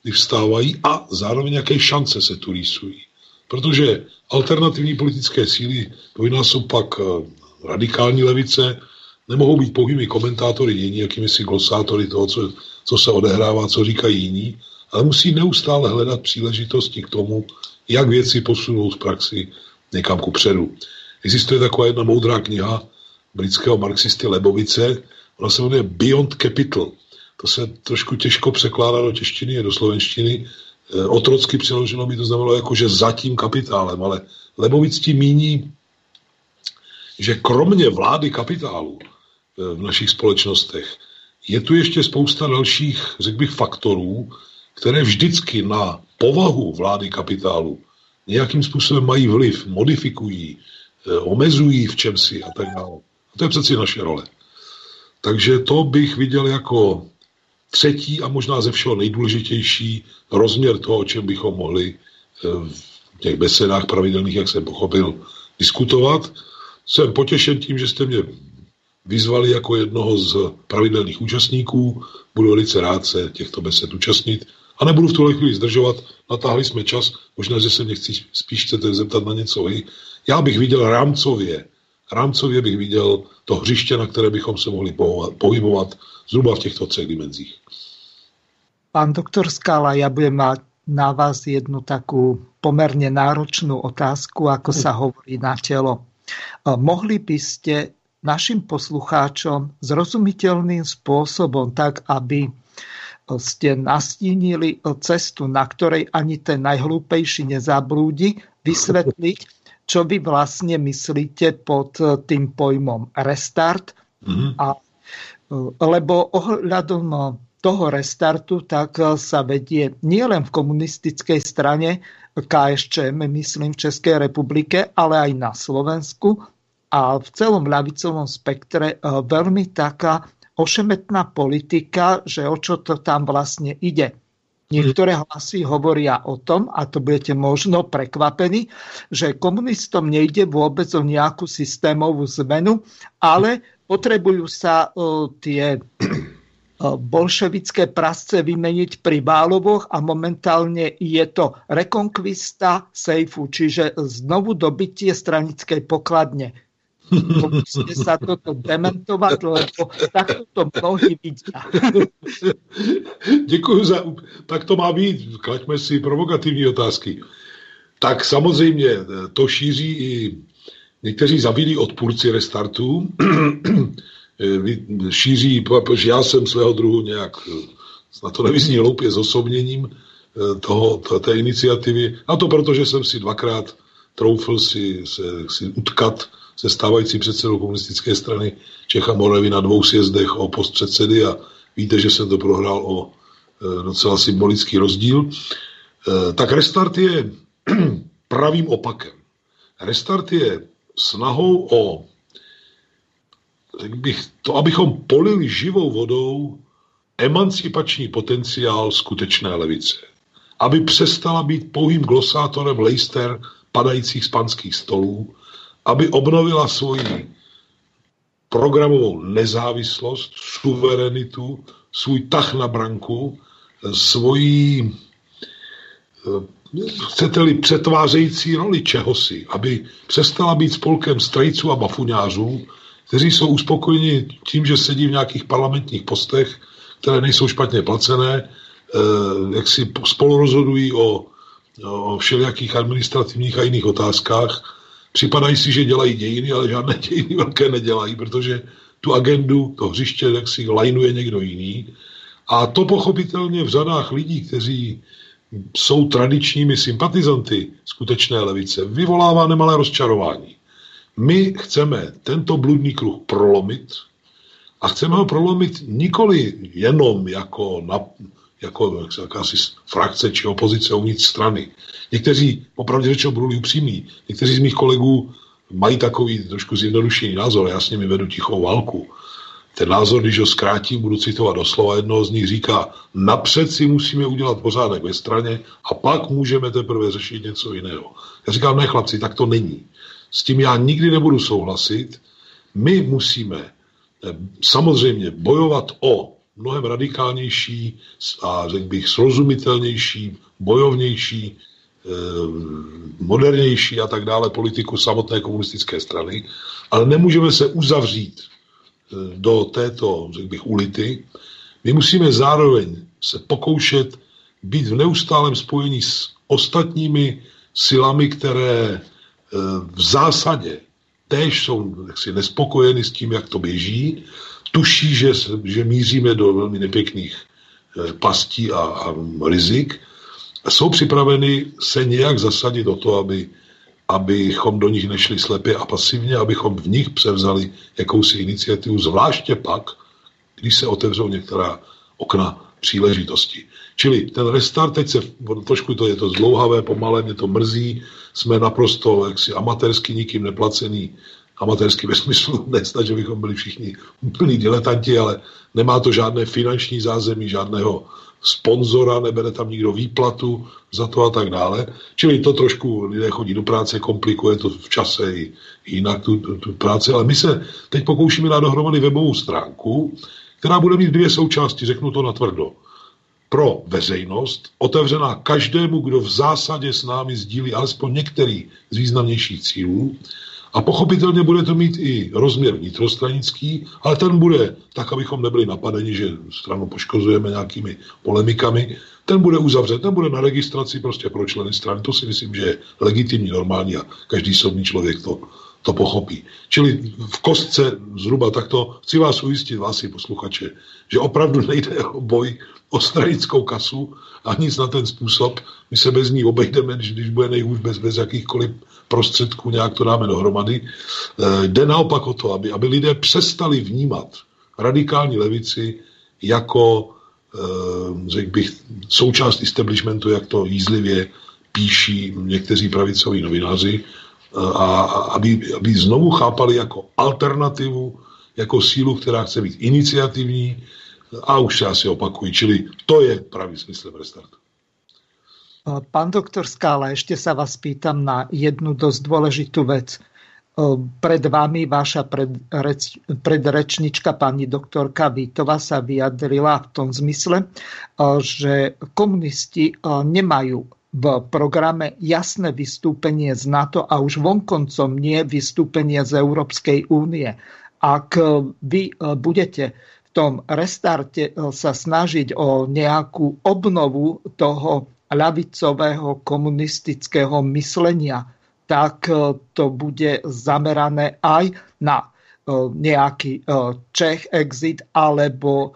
e, vstávají a zároveň jaké šance se tu rýsují. Protože alternativní politické síly, jsou pak eh, radikální levice, nemohou být pouhými komentátory jiní, jakými si glosátory toho, co, co se odehrává, co říkají jiní, ale musí neustále hledat příležitosti k tomu, jak věci posunou z praxi někam ku předu. Existuje taková jedna moudrá kniha britského marxisty Lebovice, ona se jmenuje Beyond Capital. To se trošku těžko překládá do češtiny a do slovenštiny. E, otrocky přeloženo by to znamenalo jako, že zatím kapitálem, ale Lebovic tím míní, že kromě vlády kapitálu v našich společnostech. Je tu ještě spousta dalších, řekl bych, faktorů, které vždycky na povahu vlády kapitálu nějakým způsobem mají vliv, modifikují, eh, omezují v čemsi a tak dále. A to je přeci naše role. Takže to bych viděl jako třetí a možná ze všeho nejdůležitější rozměr toho, o čem bychom mohli eh, v těch besedách pravidelných, jak jsem pochopil, diskutovat. Jsem potěšen tím, že jste mě vyzvali jako jednoho z pravidelných účastníků. Budu velice rád se těchto besed účastnit a nebudu v tuhle chvíli zdržovat. Natáhli jsme čas, možná, že se mě chci, spíš chcete zeptat na něco vy. Já bych viděl rámcově, rámcově bych viděl to hřiště, na které bychom se mohli pohybovat zhruba v těchto třech dimenzích. Pán doktor Skala, ja budem mať na vás jednu takú pomerne náročnú otázku, ako sa hovorí na telo. Mohli by ste našim poslucháčom zrozumiteľným spôsobom, tak aby ste nastínili cestu, na ktorej ani ten najhlúpejší nezablúdi, vysvetliť, čo vy vlastne myslíte pod tým pojmom restart. Mm-hmm. A, lebo ohľadom toho restartu tak sa vedie nielen v komunistickej strane KSČM, myslím v Českej republike, ale aj na Slovensku, a v celom ľavicovom spektre e, veľmi taká ošemetná politika, že o čo to tam vlastne ide. Niektoré hlasy hovoria o tom, a to budete možno prekvapení, že komunistom nejde vôbec o nejakú systémovú zmenu, ale potrebujú sa uh, tie bolševické prasce vymeniť pri Bálovoch a momentálne je to rekonkvista sejfu, čiže znovu dobitie stranickej pokladne. Musíte sa toto dementovať, lebo takto to mnohí vidia. Děkuji za... Tak to má být. Klaďme si provokativní otázky. Tak samozřejmě to šíří i někteří zavílí odpůrci restartu. šíří, protože já jsem svého druhu nějak, na to nevyzní hloupě, zosobněním toho, té iniciativy. A to proto, že jsem si dvakrát troufl si, se, si utkat se stávající předsedou komunistické strany Čecha Moravy na dvou sjezdech o post předsedy a víte, že jsem to prohrál o e, docela symbolický rozdíl. E, tak restart je pravým opakem. Restart je snahou o bych, to, abychom polili živou vodou emancipační potenciál skutečné levice. Aby přestala být pouhým glosátorem lejster padajících z panských stolů aby obnovila svoji programovou nezávislost, suverenitu, svůj tah na branku, svoji eh, chcete-li přetvářející roli čehosi, aby přestala být spolkem strejců a bafuňářů, kteří jsou uspokojeni tím, že sedí v nějakých parlamentních postech, které nejsou špatně placené, eh, jak si spolu rozhodují o, o všelijakých administrativních a jiných otázkách Připadají si, že dělají dějiny, ale žádné dějiny velké nedělají, protože tu agendu, to hřiště, tak si lajnuje někdo jiný. A to pochopitelně v řadách lidí, kteří jsou tradičními sympatizanty skutečné levice, vyvolává nemalé rozčarování. My chceme tento bludný kruh prolomit a chceme ho prolomit nikoli jenom jako na, jako jakási frakce či opozice uvnitř strany. Někteří, popravdě řečeno, budou upřímní, někteří z mých kolegů mají takový trošku zjednodušený názor, já s nimi vedu tichou válku. Ten názor, když ho zkrátím, budu citovat doslova, jednoho z nich říká, napřed si musíme udělat pořádek ve straně a pak můžeme teprve řešit něco jiného. Já říkám, ne chlapci, tak to není. S tím já nikdy nebudu souhlasit. My musíme eh, samozřejmě bojovat o mnohem radikálnější a řekl bych srozumitelnější, bojovnější, eh, modernější a tak dále politiku samotné komunistické strany, ale nemůžeme se uzavřít eh, do této, řekl bych, ulity. My musíme zároveň se pokoušet být v neustálém spojení s ostatními silami, které eh, v zásadě též jsou nespokojeny s tím, jak to běží tuší, že, že míříme do velmi nepěkných eh, pastí a, a rizik, jsou připraveni se nějak zasadit o to, aby, abychom do nich nešli slepě a pasivně, abychom v nich převzali jakousi iniciativu, zvláště pak, když se otevřou některá okna příležitosti. Čili ten restart, teď se trošku to je to zdlouhavé, pomalé, mě to mrzí, jsme naprosto jaksi amatérsky nikým neplacený amatérsky ve smyslu, nesnad, že bychom byli všichni úplní diletanti, ale nemá to žádné finanční zázemí, žádného sponzora, nebere tam nikdo výplatu za to a tak dále. Čili to trošku lidé chodí do práce, komplikuje to v čase i jinak tu, tu, tu práci, ale my se teď pokoušíme dát dohromady webovou stránku, která bude mít dvě součásti, řeknu to natvrdo. Pro veřejnost, otevřená každému, kdo v zásadě s námi sdílí alespoň některý z významnějších cílů, a pochopitelně bude to mít i rozměr vnitrostranický, ale ten bude tak, abychom nebyli napadeni, že stranu poškozujeme nějakými polemikami. Ten bude uzavřen, ten bude na registraci prostě pro členy strany. To si myslím, že je legitimní, normální a každý soudný člověk to, to pochopí. Čili v kostce zhruba takto chci vás ujistit, vás posluchače, že opravdu nejde o boj o stranickou kasu a nic na ten způsob. My se bez ní obejdeme, když, když bude nejhůř bez, bez jakýchkoliv prostředků, nějak to dáme dohromady. E, jde naopak o to, aby, aby lidé přestali vnímat radikální levici jako, e, řekl bych, součást establishmentu, jak to jízlivě píší někteří pravicoví novináři, a aby, aby znovu chápali jako alternativu, jako sílu, která chce být iniciativní a už se asi opakují. Čili to je pravý smysl restartu. Pán doktor Skála, ešte sa vás pýtam na jednu dosť dôležitú vec. pred vami vaša predreč, predrečnička pani doktorka Vítova sa vyjadrila v tom zmysle, že komunisti nemajú v programe jasné vystúpenie z NATO a už vonkoncom nie vystúpenie z Európskej únie. Ak vy budete v tom restarte sa snažiť o nejakú obnovu toho ľavicového komunistického myslenia, tak e, to bude zamerané aj na e, nejaký e, Čech exit alebo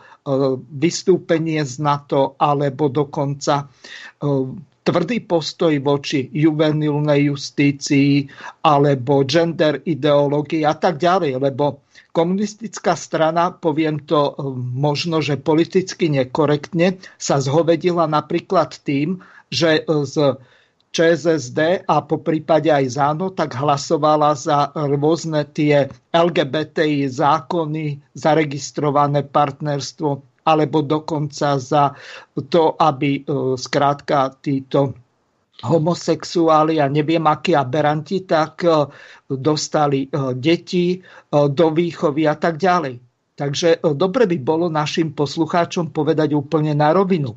vystúpenie z NATO alebo dokonca tvrdý postoj voči juvenilnej justícii alebo gender ideológii a tak ďalej, lebo komunistická strana, poviem to možno, že politicky nekorektne, sa zhovedila napríklad tým, že z ČSSD a po prípade aj ZANO, tak hlasovala za rôzne tie LGBTI zákony, zaregistrované partnerstvo, alebo dokonca za to, aby e, skrátka títo homosexuáli a neviem akí aberanti, tak e, dostali e, deti do výchovy a tak ďalej. Takže dobre by bolo našim poslucháčom povedať úplne na rovinu.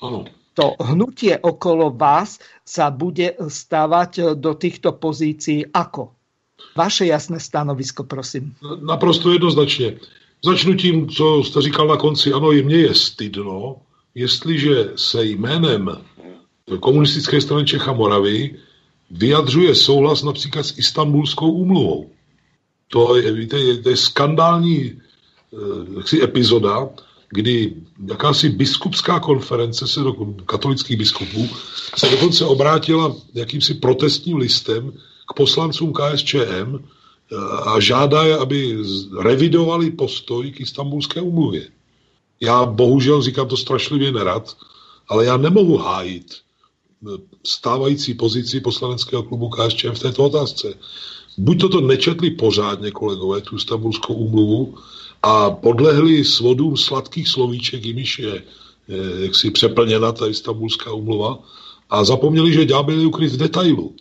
Ano to hnutie okolo vás sa bude stávať do týchto pozícií ako? Vaše jasné stanovisko, prosím. Naprosto jednoznačně. Začnu tím, co jste říkal na konci. Ano, i mně je stydno, jestliže se jménem komunistické strany Čecha Moravy vyjadřuje souhlas například s istambulskou úmluvou. To je, víte, je, to je skandální eh, epizoda, kdy jakási biskupská konference se do katolických biskupů se dokonce obrátila jakýmsi protestním listem k poslancům KSČM a žádá je, aby revidovali postoj k istambulské umluvě. Já bohužel říkám to strašlivě nerad, ale já nemohu hájit eh, stávající pozici poslaneckého klubu KSČM v této otázce. Buď toto nečetli pořádně kolegové, tu istambulskou úmluvu, a podlehli svodům sladkých slovíček, jimiž je jaksi přeplněna ta istambulská umluva a zapomněli, že ďábel je ukryt v detailu.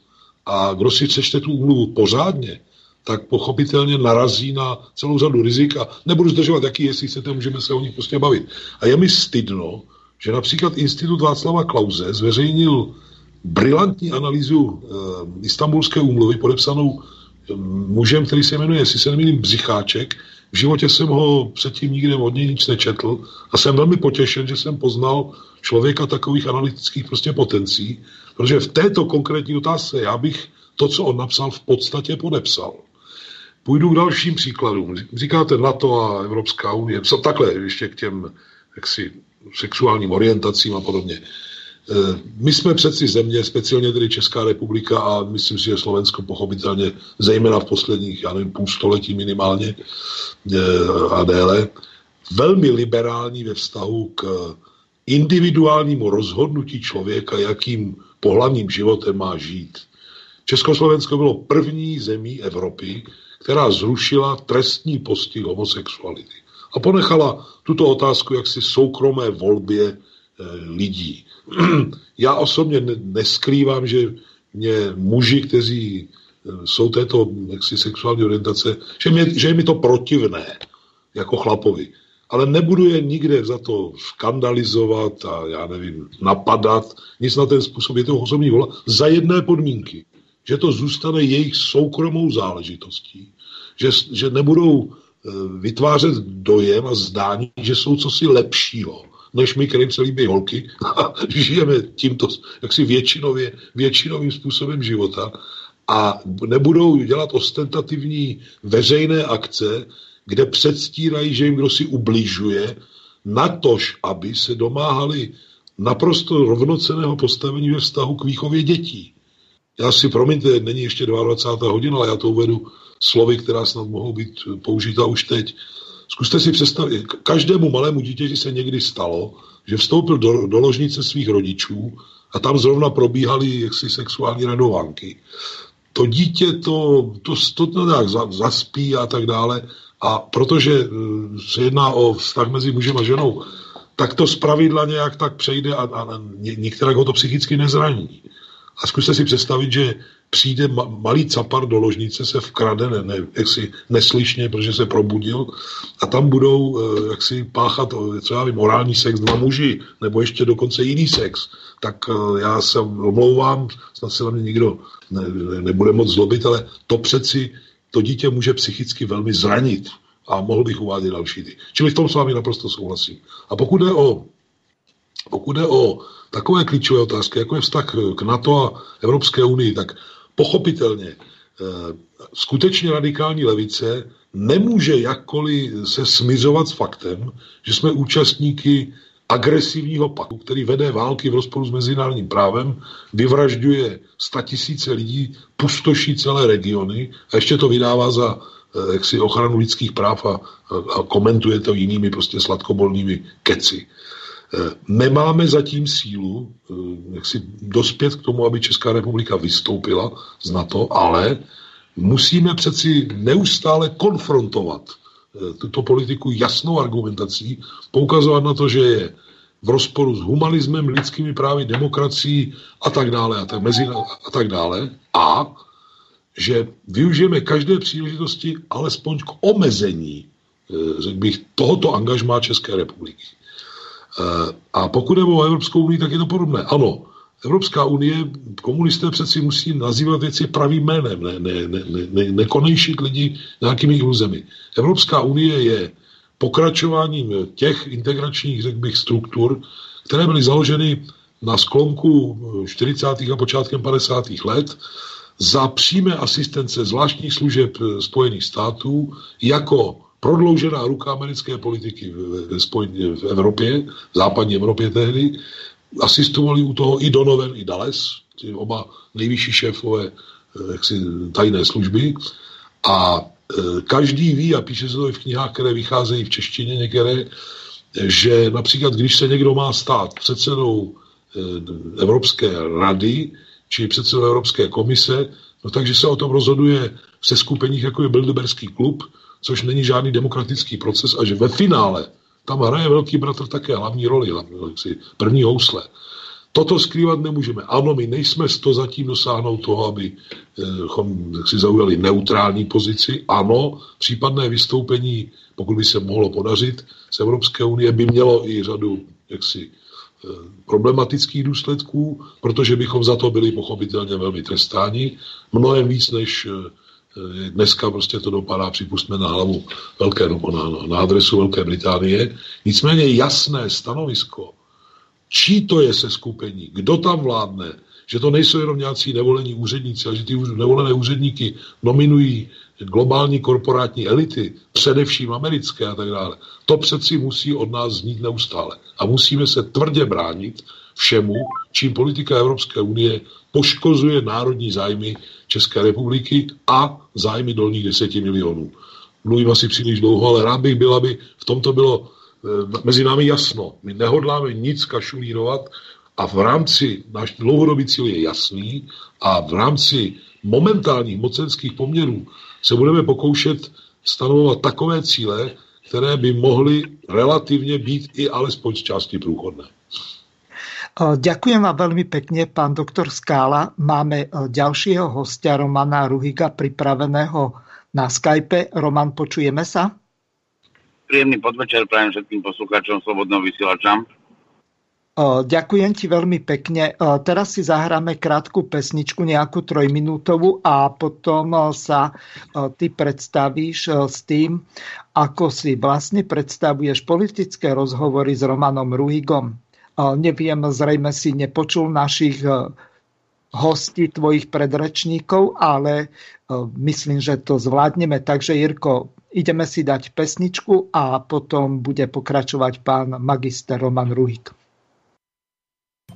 A kdo si přečte tu umluvu pořádně, tak pochopitelně narazí na celou řadu rizik a nebudu zdržovat, jaký jestli chcete, můžeme se o nich prostě bavit. A je mi stydno, že například Institut Václava Klauze zveřejnil brilantní analýzu e, istambulské úmluvy podepsanou e, mužem, který se jmenuje, jestli se nemýlím, Břicháček, v životě jsem ho předtím nikde od něj nic nečetl a jsem velmi potěšen, že jsem poznal člověka takových analytických prostě potencí, protože v této konkrétní otázce já bych to, co on napsal, v podstatě podepsal. Půjdu k dalším příkladům. Říkáte NATO a Evropská unie. Takhle ještě k těm jaksi, sexuálním orientacím a podobně. Eh, my jsme přeci země, speciálně tedy Česká republika a myslím si, že Slovensko pochopitelně, zejména v posledních, já nevím, půl století minimálně eh, a déle, velmi liberální ve vztahu k individuálnímu rozhodnutí člověka, jakým pohlavním životem má žít. Československo bylo první zemí Evropy, která zrušila trestní postih homosexuality a ponechala tuto otázku jaksi soukromé volbě e, lidí. Já osobně neskrývám, že mě muži, kteří eh, jsou této jaksi, sexuální orientace, že, mě, že je mi to protivné jako chlapovi. Ale nebudu je nikde za to skandalizovat a já nevím, napadat, nic na ten způsob, je to osobní vola, za jedné podmínky, že to zůstane jejich soukromou záležitostí, že, že nebudou eh, vytvářet dojem a zdání, že jsou cosi lepšího než my, kterým se líbí holky a žijeme tímto jaksi většinově, většinovým způsobem života a nebudou dělat ostentativní veřejné akce, kde předstírají, že jim kdo si ubližuje, natož, aby se domáhali naprosto rovnoceného postavení ve vztahu k výchově dětí. Já si, promiňte, není ještě 22. hodina, ale já to uvedu slovy, která snad mohou být použita už teď. Zkuste si představit, každému malému dítěti se někdy stalo, že vstoupil do, do ložnice svých rodičů a tam zrovna probíhaly jaksi sexuální radovánky. To dítě to, to, to, to nějak zaspí a tak dále a protože eh, se jedná o vztah mezi mužem a ženou, tak to zpravidla nějak tak přejde a, a některá ho to psychicky nezraní. A zkuste si představit, že přijde ma, malý capar do ložnice, se vkrade, ne, ne, jaksi neslyšně, protože se probudil a tam budou eh, jaksi páchat, co já vím, morální sex dva muži, nebo ještě dokonce jiný sex, tak eh, já se omlouvám, snad se na mě nikdo ne, ne, nebude moc zlobit, ale to přeci to dítě může psychicky velmi zranit a mohl bych uvádět další ty. Čili v tom s vámi naprosto souhlasím. A pokud jde o, pokud jde o takové klíčové otázky, jako je vztah k NATO a Evropské unii, tak pochopitelně eh, skutečně radikální levice nemůže jakkoliv se smizovat s faktem, že jsme účastníky agresivního paktu, který vede války v rozporu s mezinárodním právem, vyvražďuje tisíce lidí, pustoší celé regiony a ještě to vydává za eh, jaksi ochranu lidských práv a, a komentuje to jinými prostě sladkobolnými keci. Eh, nemáme zatím sílu eh, jak si dospět k tomu, aby Česká republika vystoupila z NATO, ale musíme přeci neustále konfrontovat eh, tuto politiku jasnou argumentací, poukazovat na to, že je v rozporu s humanismem, lidskými právy, demokracií a tak dále a tak, mezi, a tak dále. A že využijeme každé příležitosti alespoň k omezení, řekl bych, tohoto angažmá České republiky. Eh, a pokud je o Evropskou unii, tak je to podobné. Ano, Evropská unie, komunisté přeci musí nazývat věci pravým jménem, ne, ne, ne, ne, nekonejšit lidi nějakými iluzemi. Evropská unie je pokračováním těch integračních, řekl bych, struktur, které byly založeny na sklonku 40. a počátkem 50. let za přímé asistence zvláštních služeb Spojených států jako prodloužená ruka americké politiky v, v, v Evropě, v západní Evropě tehdy. Asistovali u toho i Donovan, i Dales, oba nejvyšší šéfové eh, jaksi, tajné služby. A e, každý ví, a píše se to i v knihách, které vycházejí v češtině některé, že například, když se někdo má stát předsedou e, Evropské rady, či předsedou Evropské komise, no takže se o tom rozhoduje v seskupeních, jako je Bilderberský klub, což není žádný demokratický proces a že ve finále tam hraje velký bratr také hlavní roli, první housle. Toto skrývat nemůžeme. Ano, my nejsme z to zatím dosáhnout toho, abychom si zaujali neutrální pozici. Ano, případné vystoupení, pokud by se mohlo podařit z Evropské unie, by mělo i řadu jaksi, eh, problematických důsledků, protože bychom za to byli pochopitelně velmi trestáni, mnohem víc než eh, Eh, dneska prostě to dopadá, připustme, na hlavu velké, no, na, na adresu Velké Británie. Nicméně jasné stanovisko, čí to je se skupení, kdo tam vládne, že to nejsou jenom nějací nevolení úředníci, ale že ty nevolené úředníky nominují globální korporátní elity, především americké a tak dále. To přeci musí od nás znít neustále. A musíme se tvrdě bránit všemu, čím politika Evropské unie poškozuje národní zájmy České republiky a zájmy dolních deseti milionů. Mluvím asi příliš dlouho, ale rád bych byl, aby v tomto bylo e, mezi námi jasno. My nehodláme nic kašulírovat a v rámci, náš dlouhodobý cíl je jasný a v rámci momentálních mocenských poměrů se budeme pokoušet stanovovat takové cíle, které by mohly relativně být i alespoň z části průchodné. Ďakujem vám veľmi pekne, pán doktor Skála. Máme ďalšieho hostia, Romana Ruhiga, pripraveného na Skype. Roman, počujeme sa? Príjemný podvečer prajem všetkým poslucháčom Slobodného vysielača. Ďakujem ti veľmi pekne. Teraz si zahráme krátku pesničku, nejakú trojminútovú a potom sa ty predstavíš s tým, ako si vlastne predstavuješ politické rozhovory s Romanom Ruhigom. Neviem, zrejme si nepočul našich e, hostí, tvojich predrečníkov, ale e, myslím, že to zvládneme. Takže Jirko, ideme si dať pesničku a potom bude pokračovať pán magister Roman Ruhik.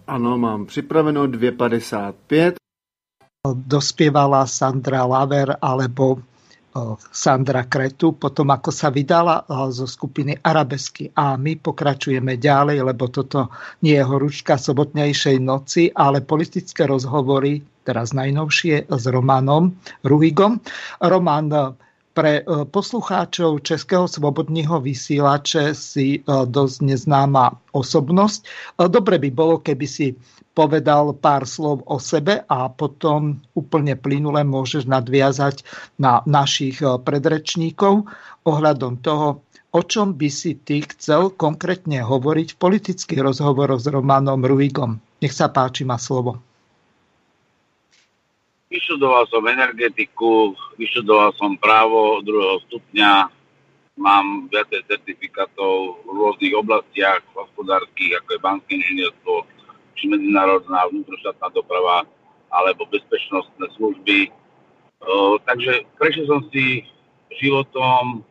Ano, mám připraveno 2.55. Dospievala Sandra Laver alebo Sandra Kretu, potom ako sa vydala zo skupiny Arabesky. A my pokračujeme ďalej, lebo toto nie je horúčka sobotnejšej noci, ale politické rozhovory, teraz najnovšie s Romanom Ruhigom. Roman, pre poslucháčov Českého svobodného vysielače si dosť neznáma osobnosť. Dobre by bolo, keby si povedal pár slov o sebe a potom úplne plynule môžeš nadviazať na našich predrečníkov ohľadom toho, o čom by si ty chcel konkrétne hovoriť v politických rozhovoroch s Romanom Ruigom. Nech sa páči, má slovo. Vyštudoval som energetiku, vyštudoval som právo druhého stupňa, mám viacej certifikátov v rôznych oblastiach hospodárskych, ako je banské inžinierstvo, či medzinárodná vnútroštátna doprava, alebo bezpečnostné služby. O, takže prešiel som si životom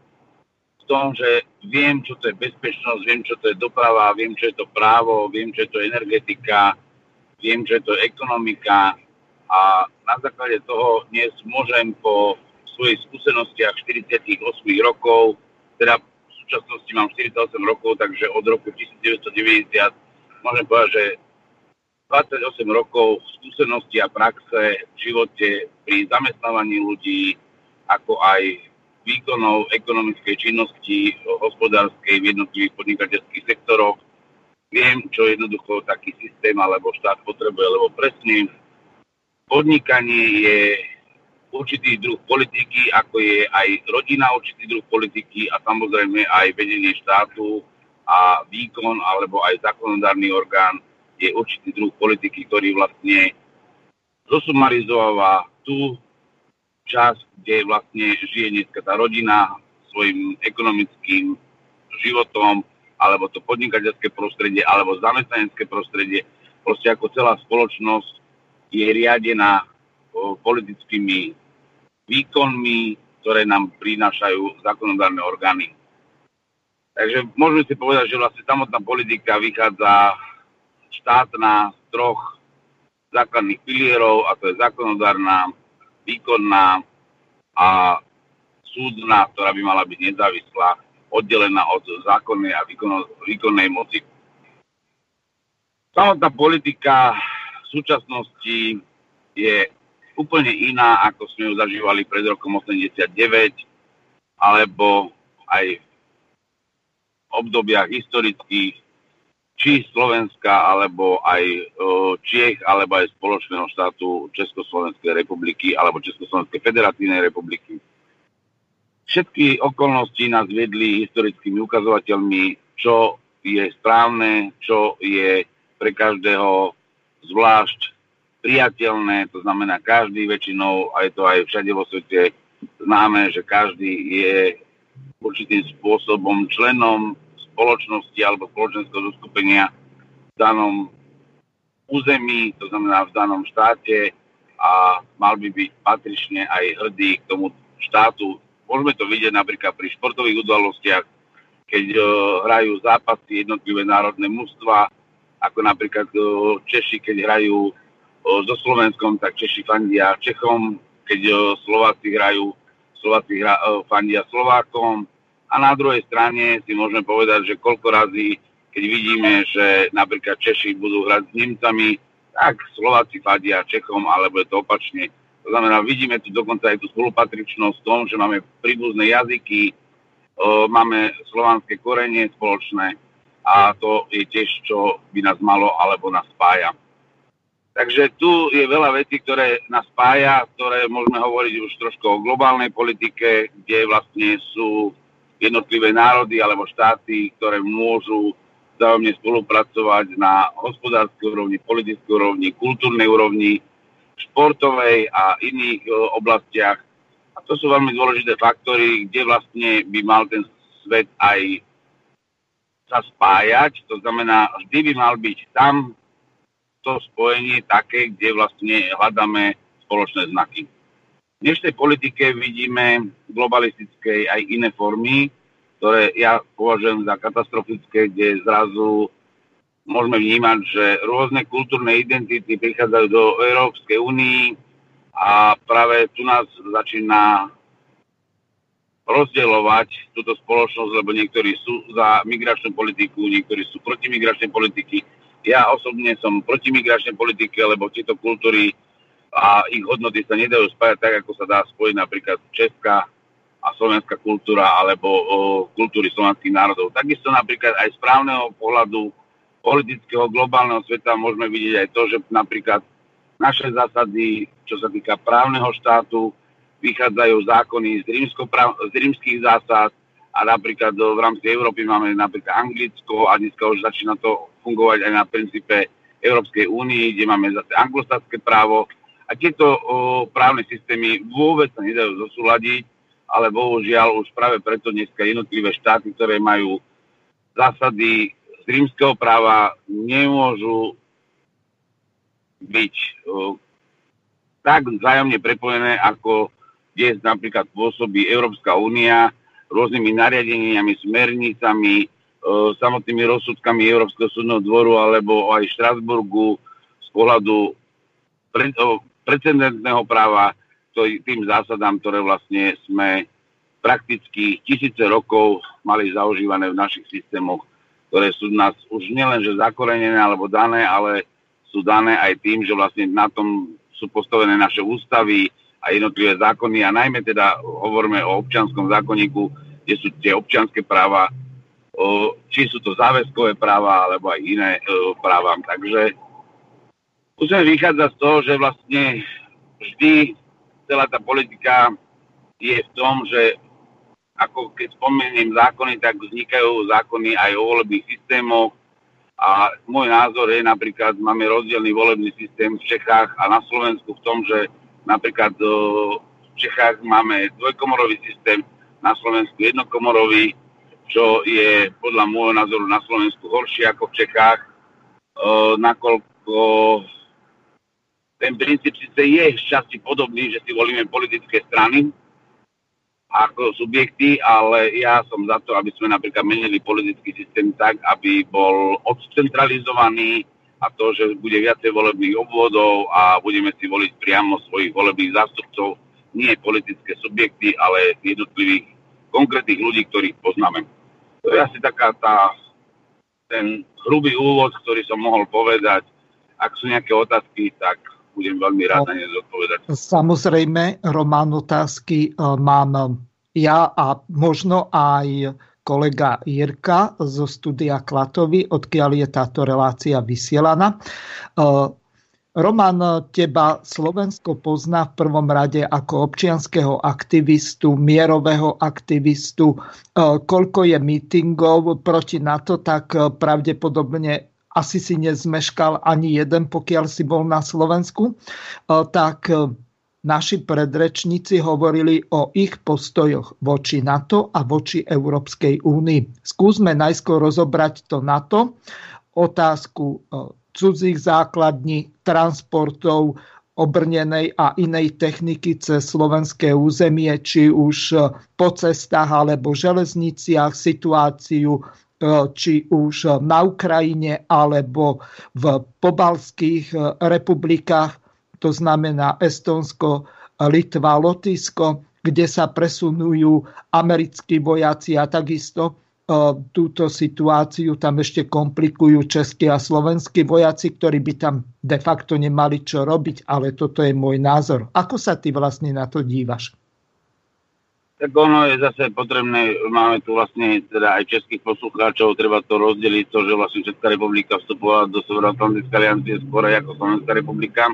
v tom, že viem, čo to je bezpečnosť, viem, čo to je doprava, viem, čo je to právo, viem, čo je to energetika, viem, čo je to ekonomika a na základe toho dnes môžem po svojich skúsenostiach 48 rokov, teda v súčasnosti mám 48 rokov, takže od roku 1990 môžem povedať, že 28 rokov skúsenosti a praxe v živote pri zamestnávaní ľudí, ako aj výkonov ekonomickej činnosti hospodárskej v jednotlivých podnikateľských sektoroch. Viem, čo jednoducho taký systém alebo štát potrebuje, lebo presne podnikanie je určitý druh politiky, ako je aj rodina určitý druh politiky a samozrejme aj vedenie štátu a výkon alebo aj zákonodárny orgán je určitý druh politiky, ktorý vlastne zosumarizováva tú časť, kde vlastne žije dneska tá rodina svojim ekonomickým životom, alebo to podnikateľské prostredie, alebo zamestnanecké prostredie. Proste ako celá spoločnosť je riadená politickými výkonmi, ktoré nám prinášajú zákonodárne orgány. Takže môžeme si povedať, že vlastne samotná politika vychádza štátna z troch základných pilierov, a to je zákonodárna, výkonná a súdna, ktorá by mala byť nezávislá, oddelená od zákonnej a výkonnej moci. Samotná politika v súčasnosti je úplne iná, ako sme ju zažívali pred rokom 89, alebo aj v obdobiach historických či Slovenska, alebo aj Čiech, alebo aj spoločného štátu Československej republiky, alebo Československej federatívnej republiky. Všetky okolnosti nás viedli historickými ukazovateľmi, čo je správne, čo je pre každého zvlášť priateľné, to znamená každý väčšinou, a je to aj všade vo svete známe, že každý je určitým spôsobom členom spoločnosti alebo spoločenského zoskupenia v danom území, to znamená v danom štáte a mal by byť patrične aj hrdý k tomu štátu. Môžeme to vidieť napríklad pri športových udalostiach, keď uh, hrajú zápasy jednotlivé národné mužstva, ako napríklad uh, Češi, keď hrajú uh, so Slovenskom, tak Češi fandia Čechom, keď uh, Slováci hrajú, Slováci hra, fandia Slovákom, a na druhej strane si môžeme povedať, že koľko razy, keď vidíme, že napríklad Češi budú hrať s Nemcami, tak Slováci fadia Čechom, alebo je to opačne. To znamená, vidíme tu dokonca aj tú spolupatričnosť v tom, že máme príbuzné jazyky, máme slovanské korenie spoločné a to je tiež, čo by nás malo alebo nás spája. Takže tu je veľa vecí, ktoré nás spája, ktoré môžeme hovoriť už trošku o globálnej politike, kde vlastne sú jednotlivé národy alebo štáty, ktoré môžu vzájomne spolupracovať na hospodárskej úrovni, politickej úrovni, kultúrnej úrovni, športovej a iných e, oblastiach. A to sú veľmi dôležité faktory, kde vlastne by mal ten svet aj sa spájať. To znamená, vždy by mal byť tam to spojenie také, kde vlastne hľadáme spoločné znaky. V dnešnej politike vidíme globalistickej aj iné formy, ktoré ja považujem za katastrofické, kde zrazu môžeme vnímať, že rôzne kultúrne identity prichádzajú do Európskej únii a práve tu nás začína rozdielovať túto spoločnosť, lebo niektorí sú za migračnú politiku, niektorí sú proti migračnej politiky. Ja osobne som proti migračnej politike, lebo tieto kultúry a ich hodnoty sa nedajú spájať tak, ako sa dá spojiť napríklad Česká a slovenská kultúra alebo o, kultúry slovenských národov. Takisto napríklad aj z právneho pohľadu politického globálneho sveta môžeme vidieť aj to, že napríklad naše zásady, čo sa týka právneho štátu, vychádzajú zákony z, z rímskych zásad a napríklad v rámci Európy máme napríklad Anglicko a dneska už začína to fungovať aj na princípe Európskej únii, kde máme zase anglosaské právo. A tieto o, právne systémy vôbec sa nedajú zosúľadiť, ale bohužiaľ už práve preto dneska jednotlivé štáty, ktoré majú zásady z rímskeho práva, nemôžu byť o, tak vzájomne prepojené, ako dnes napríklad pôsobí Európska únia rôznymi nariadeniami, smernicami, o, samotnými rozsudkami Európskeho súdneho dvoru alebo aj Štrasburgu z pohľadu pre, o, precedentného práva tým zásadám, ktoré vlastne sme prakticky tisíce rokov mali zaužívané v našich systémoch, ktoré sú nás už nielenže zakorenené alebo dané, ale sú dané aj tým, že vlastne na tom sú postavené naše ústavy a jednotlivé zákony a najmä teda hovoríme o občianskom zákonníku, kde sú tie občianské práva, či sú to záväzkové práva alebo aj iné práva. Takže Musíme vychádzať z toho, že vlastne vždy celá tá politika je v tom, že ako keď spomeniem zákony, tak vznikajú zákony aj o volebných systémoch a môj názor je napríklad, máme rozdielný volebný systém v Čechách a na Slovensku v tom, že napríklad v Čechách máme dvojkomorový systém, na Slovensku jednokomorový, čo je podľa môjho názoru na Slovensku horšie ako v Čechách, nakoľko ten princíp síce je šťastí podobný, že si volíme politické strany ako subjekty, ale ja som za to, aby sme napríklad menili politický systém tak, aby bol odcentralizovaný a to, že bude viacej volebných obvodov a budeme si voliť priamo svojich volebných zástupcov, nie politické subjekty, ale jednotlivých konkrétnych ľudí, ktorých poznáme. To je asi taká tá, ten hrubý úvod, ktorý som mohol povedať. Ak sú nejaké otázky, tak budem veľmi rád na ne zodpovedať. Samozrejme, Román, otázky e, mám ja a možno aj kolega Jirka zo studia Klatovy, odkiaľ je táto relácia vysielaná. E, Roman, teba Slovensko pozná v prvom rade ako občianského aktivistu, mierového aktivistu. E, koľko je mítingov proti NATO, tak pravdepodobne asi si nezmeškal ani jeden, pokiaľ si bol na Slovensku, e, tak naši predrečníci hovorili o ich postojoch voči NATO a voči Európskej únii. Skúsme najskôr rozobrať to NATO, otázku e, cudzích základní, transportov, obrnenej a inej techniky cez slovenské územie, či už po cestách alebo železniciach, situáciu E, či už na Ukrajine alebo v pobalských e, republikách, to znamená Estonsko, Litva, Lotyšsko, kde sa presunujú americkí vojaci a takisto e, túto situáciu tam ešte komplikujú českí a slovenskí vojaci, ktorí by tam de facto nemali čo robiť, ale toto je môj názor. Ako sa ty vlastne na to dívaš? Tak ono je zase potrebné, máme tu vlastne teda aj českých poslucháčov, treba to rozdeliť, to, že vlastne Česká republika vstupovala do Severoatlantickej aliancie skôr ako Slovenská republika.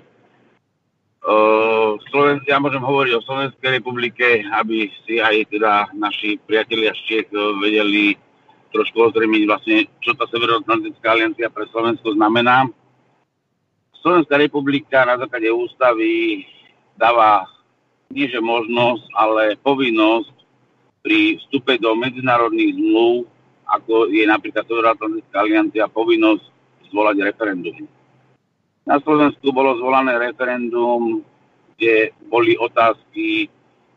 Uh, Sloven- ja môžem hovoriť o Slovenskej republike, aby si aj teda naši priatelia z Čech vedeli trošku ozremiť vlastne, čo tá Severoatlantická aliancia pre Slovensko znamená. Slovenská republika na základe ústavy dáva nie možnosť, ale povinnosť pri vstupe do medzinárodných zmluv, ako je napríklad Severoatlantická aliancia, povinnosť zvolať referendum. Na Slovensku bolo zvolané referendum, kde boli otázky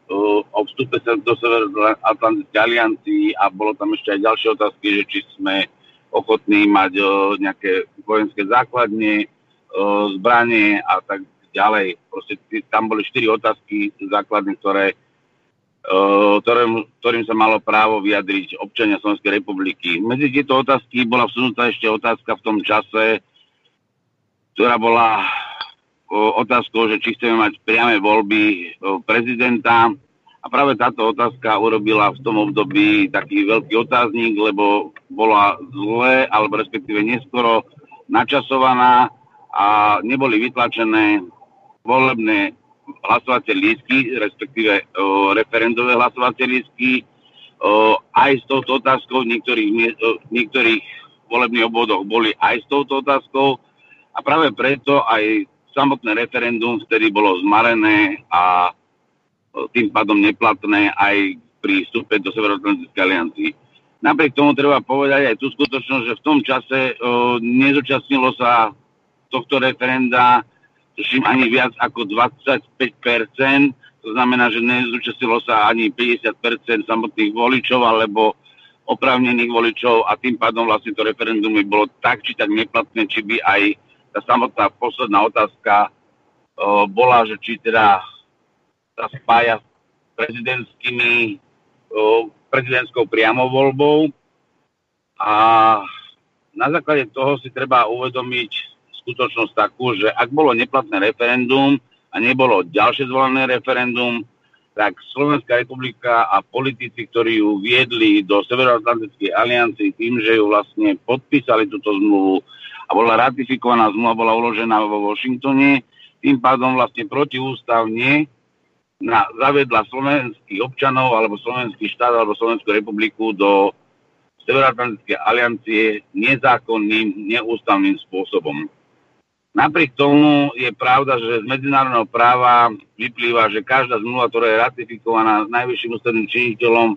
uh, o vstupe do Severoatlantickej aliancii a bolo tam ešte aj ďalšie otázky, že či sme ochotní mať uh, nejaké vojenské základne, uh, zbranie a tak ďalej. Proste tam boli štyri otázky základné, ktoré, ktorým, ktorým sa malo právo vyjadriť občania Slovenskej republiky. Medzi tieto otázky bola vsunutá ešte otázka v tom čase, ktorá bola otázkou, že či chceme mať priame voľby prezidenta. A práve táto otázka urobila v tom období taký veľký otáznik, lebo bola zle, alebo respektíve neskoro načasovaná a neboli vytlačené volebné hlasovacie lístky, respektíve o, referendové hlasovacie lístky, o, aj s touto otázkou v niektorých, o, niektorých volebných obvodoch boli aj s touto otázkou a práve preto aj samotné referendum vtedy bolo zmarené a tým pádom neplatné aj pri vstupe do Severoatlantickej aliancii. Napriek tomu treba povedať aj tú skutočnosť, že v tom čase o, nezúčastnilo sa tohto referenda tuším ani viac ako 25%, to znamená, že nezúčastnilo sa ani 50% samotných voličov alebo oprávnených voličov a tým pádom vlastne to referendum by bolo tak či tak neplatné, či by aj tá samotná posledná otázka o, bola, že či teda sa spája s prezidentskými, o, prezidentskou priamou voľbou. A na základe toho si treba uvedomiť skutočnosť takú, že ak bolo neplatné referendum a nebolo ďalšie zvolené referendum, tak Slovenská republika a politici, ktorí ju viedli do Severoatlantickej aliancie tým, že ju vlastne podpísali túto zmluvu a bola ratifikovaná zmluva, bola uložená vo Washingtone, tým pádom vlastne protiústavne na, zavedla slovenských občanov alebo slovenský štát alebo Slovenskú republiku do Severoatlantickej aliancie nezákonným, neústavným spôsobom. Napriek tomu je pravda, že z medzinárodného práva vyplýva, že každá zmluva, ktorá je ratifikovaná s najvyšším ústavným činiteľom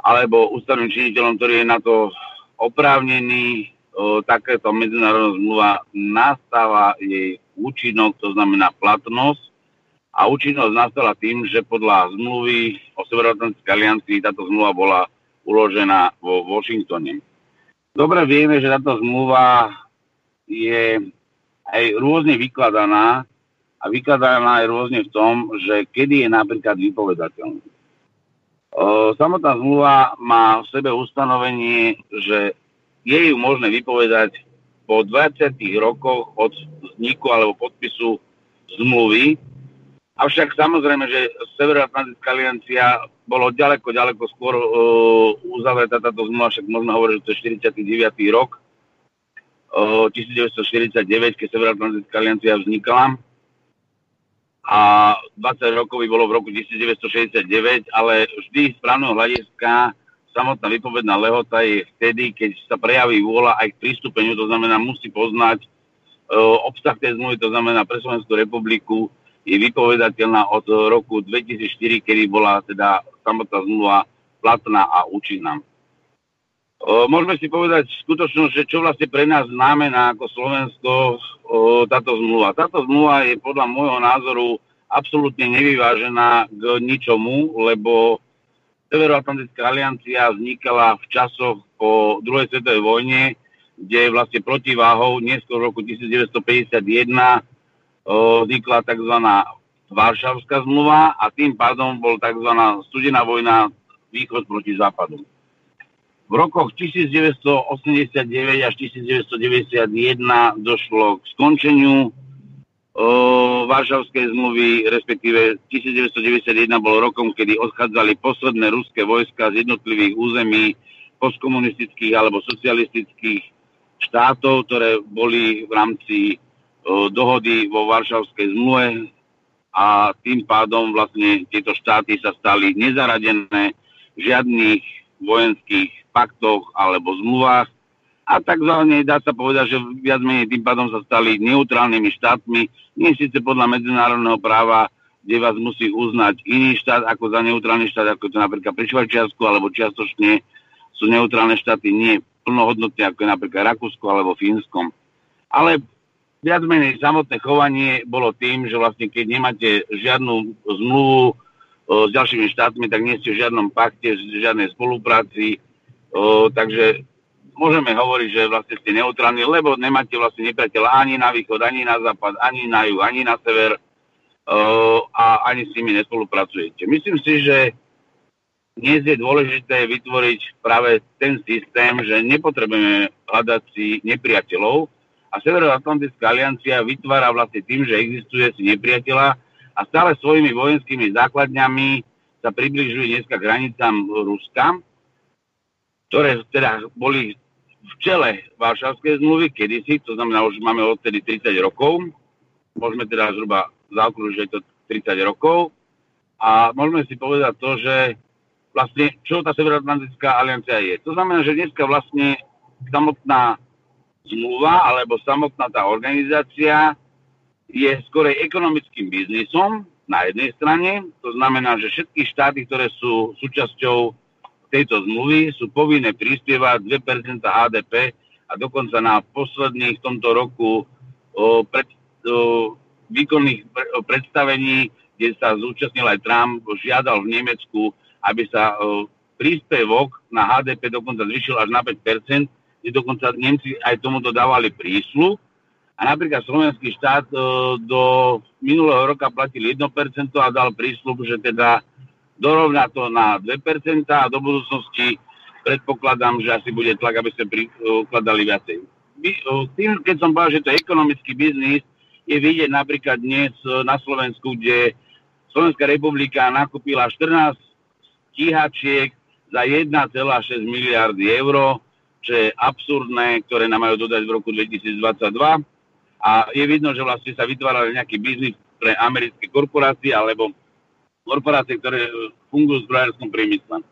alebo ústavným činiteľom, ktorý je na to oprávnený, takéto medzinárodná zmluva nastáva jej účinok, to znamená platnosť a účinnosť nastala tým, že podľa zmluvy o Severoatlantickej aliancii táto zmluva bola uložená vo Washingtone. Dobre vieme, že táto zmluva je aj rôzne vykladaná a vykladaná je rôzne v tom, že kedy je napríklad vypovedateľný. Samotná zmluva má v sebe ustanovenie, že je ju možné vypovedať po 20 rokoch od vzniku alebo podpisu zmluvy, Avšak samozrejme, že Severoatlantická aliancia bolo ďaleko, ďaleko skôr uh, uzavretá táto zmluva, však možno hovoriť, že to je 49. rok, uh, 1949, keď Severoatlantická aliancia vznikala. A 20 rokov by bolo v roku 1969, ale vždy z právneho hľadiska samotná vypovedná lehota je vtedy, keď sa prejaví vôľa aj k prístupeniu, to znamená musí poznať uh, obsah tej zmluvy, to znamená pre Slovenskú republiku je vypovedateľná od roku 2004, kedy bola teda samotná zmluva platná a účinná. Môžeme si povedať skutočnosť, že čo vlastne pre nás znamená ako Slovensko táto zmluva. Táto zmluva je podľa môjho názoru absolútne nevyvážená k ničomu, lebo Severoatlantická aliancia vznikala v časoch po druhej svetovej vojne, kde vlastne protiváhou neskôr v roku 1951 vznikla tzv. Varšavská zmluva a tým pádom bol tzv. studená vojna východ proti západu. V rokoch 1989 až 1991 došlo k skončeniu Varšavskej zmluvy, respektíve 1991 bol rokom, kedy odchádzali posledné ruské vojska z jednotlivých území postkomunistických alebo socialistických štátov, ktoré boli v rámci dohody vo Varšavskej zmluve. A tým pádom vlastne tieto štáty sa stali nezaradené v žiadnych vojenských paktoch alebo zmluvách a takzvané dá sa povedať, že viac menej tým pádom sa stali neutrálnymi štátmi, nie síce podľa medzinárodného práva, kde vás musí uznať iný štát ako za neutrálny štát, ako to napríklad pri Švajčiarsku, alebo čiastočne sú neutrálne štáty nie plnohodnotné, ako je napríklad Rakúsko alebo Fínskom. Ale viac menej samotné chovanie bolo tým, že vlastne keď nemáte žiadnu zmluvu o, s ďalšími štátmi, tak nie ste v žiadnom pakte, v žiadnej spolupráci, o, takže môžeme hovoriť, že vlastne ste neutrálni, lebo nemáte vlastne nepriateľa ani na východ, ani na západ, ani na juh, ani na sever o, a ani s nimi nespolupracujete. Myslím si, že dnes je dôležité vytvoriť práve ten systém, že nepotrebujeme hľadať si nepriateľov, a Severoatlantická aliancia vytvára vlastne tým, že existuje si nepriateľa a stále svojimi vojenskými základňami sa približuje dneska k hranicám Ruska, ktoré teda boli v čele Varšavskej zmluvy kedysi, to znamená, už máme odtedy 30 rokov, môžeme teda zhruba je to 30 rokov a môžeme si povedať to, že vlastne čo tá Severoatlantická aliancia je. To znamená, že dneska vlastne samotná zmluva alebo samotná tá organizácia je skorej ekonomickým biznisom na jednej strane. To znamená, že všetky štáty, ktoré sú súčasťou tejto zmluvy, sú povinné prispievať 2% HDP a dokonca na posledných v tomto roku o, pred, o, výkonných predstavení, kde sa zúčastnil aj Trump, žiadal v Nemecku, aby sa o, príspevok na HDP dokonca zvyšil až na 5%, kde dokonca Nemci aj tomu dodávali príslu. A napríklad slovenský štát e, do minulého roka platil 1% a dal prísľub, že teda dorovná to na 2% a do budúcnosti predpokladám, že asi bude tlak, aby ste prikladali viacej. E, tým, keď som povedal, že to je ekonomický biznis, je vidieť napríklad dnes e, na Slovensku, kde Slovenská republika nakúpila 14 stíhačiek za 1,6 miliardy eur, čo je absurdné, ktoré nám majú dodať v roku 2022. A je vidno, že vlastne sa vytvárali nejaký biznis pre americké korporácie alebo korporácie, ktoré fungujú v zbrojárskom priemysle.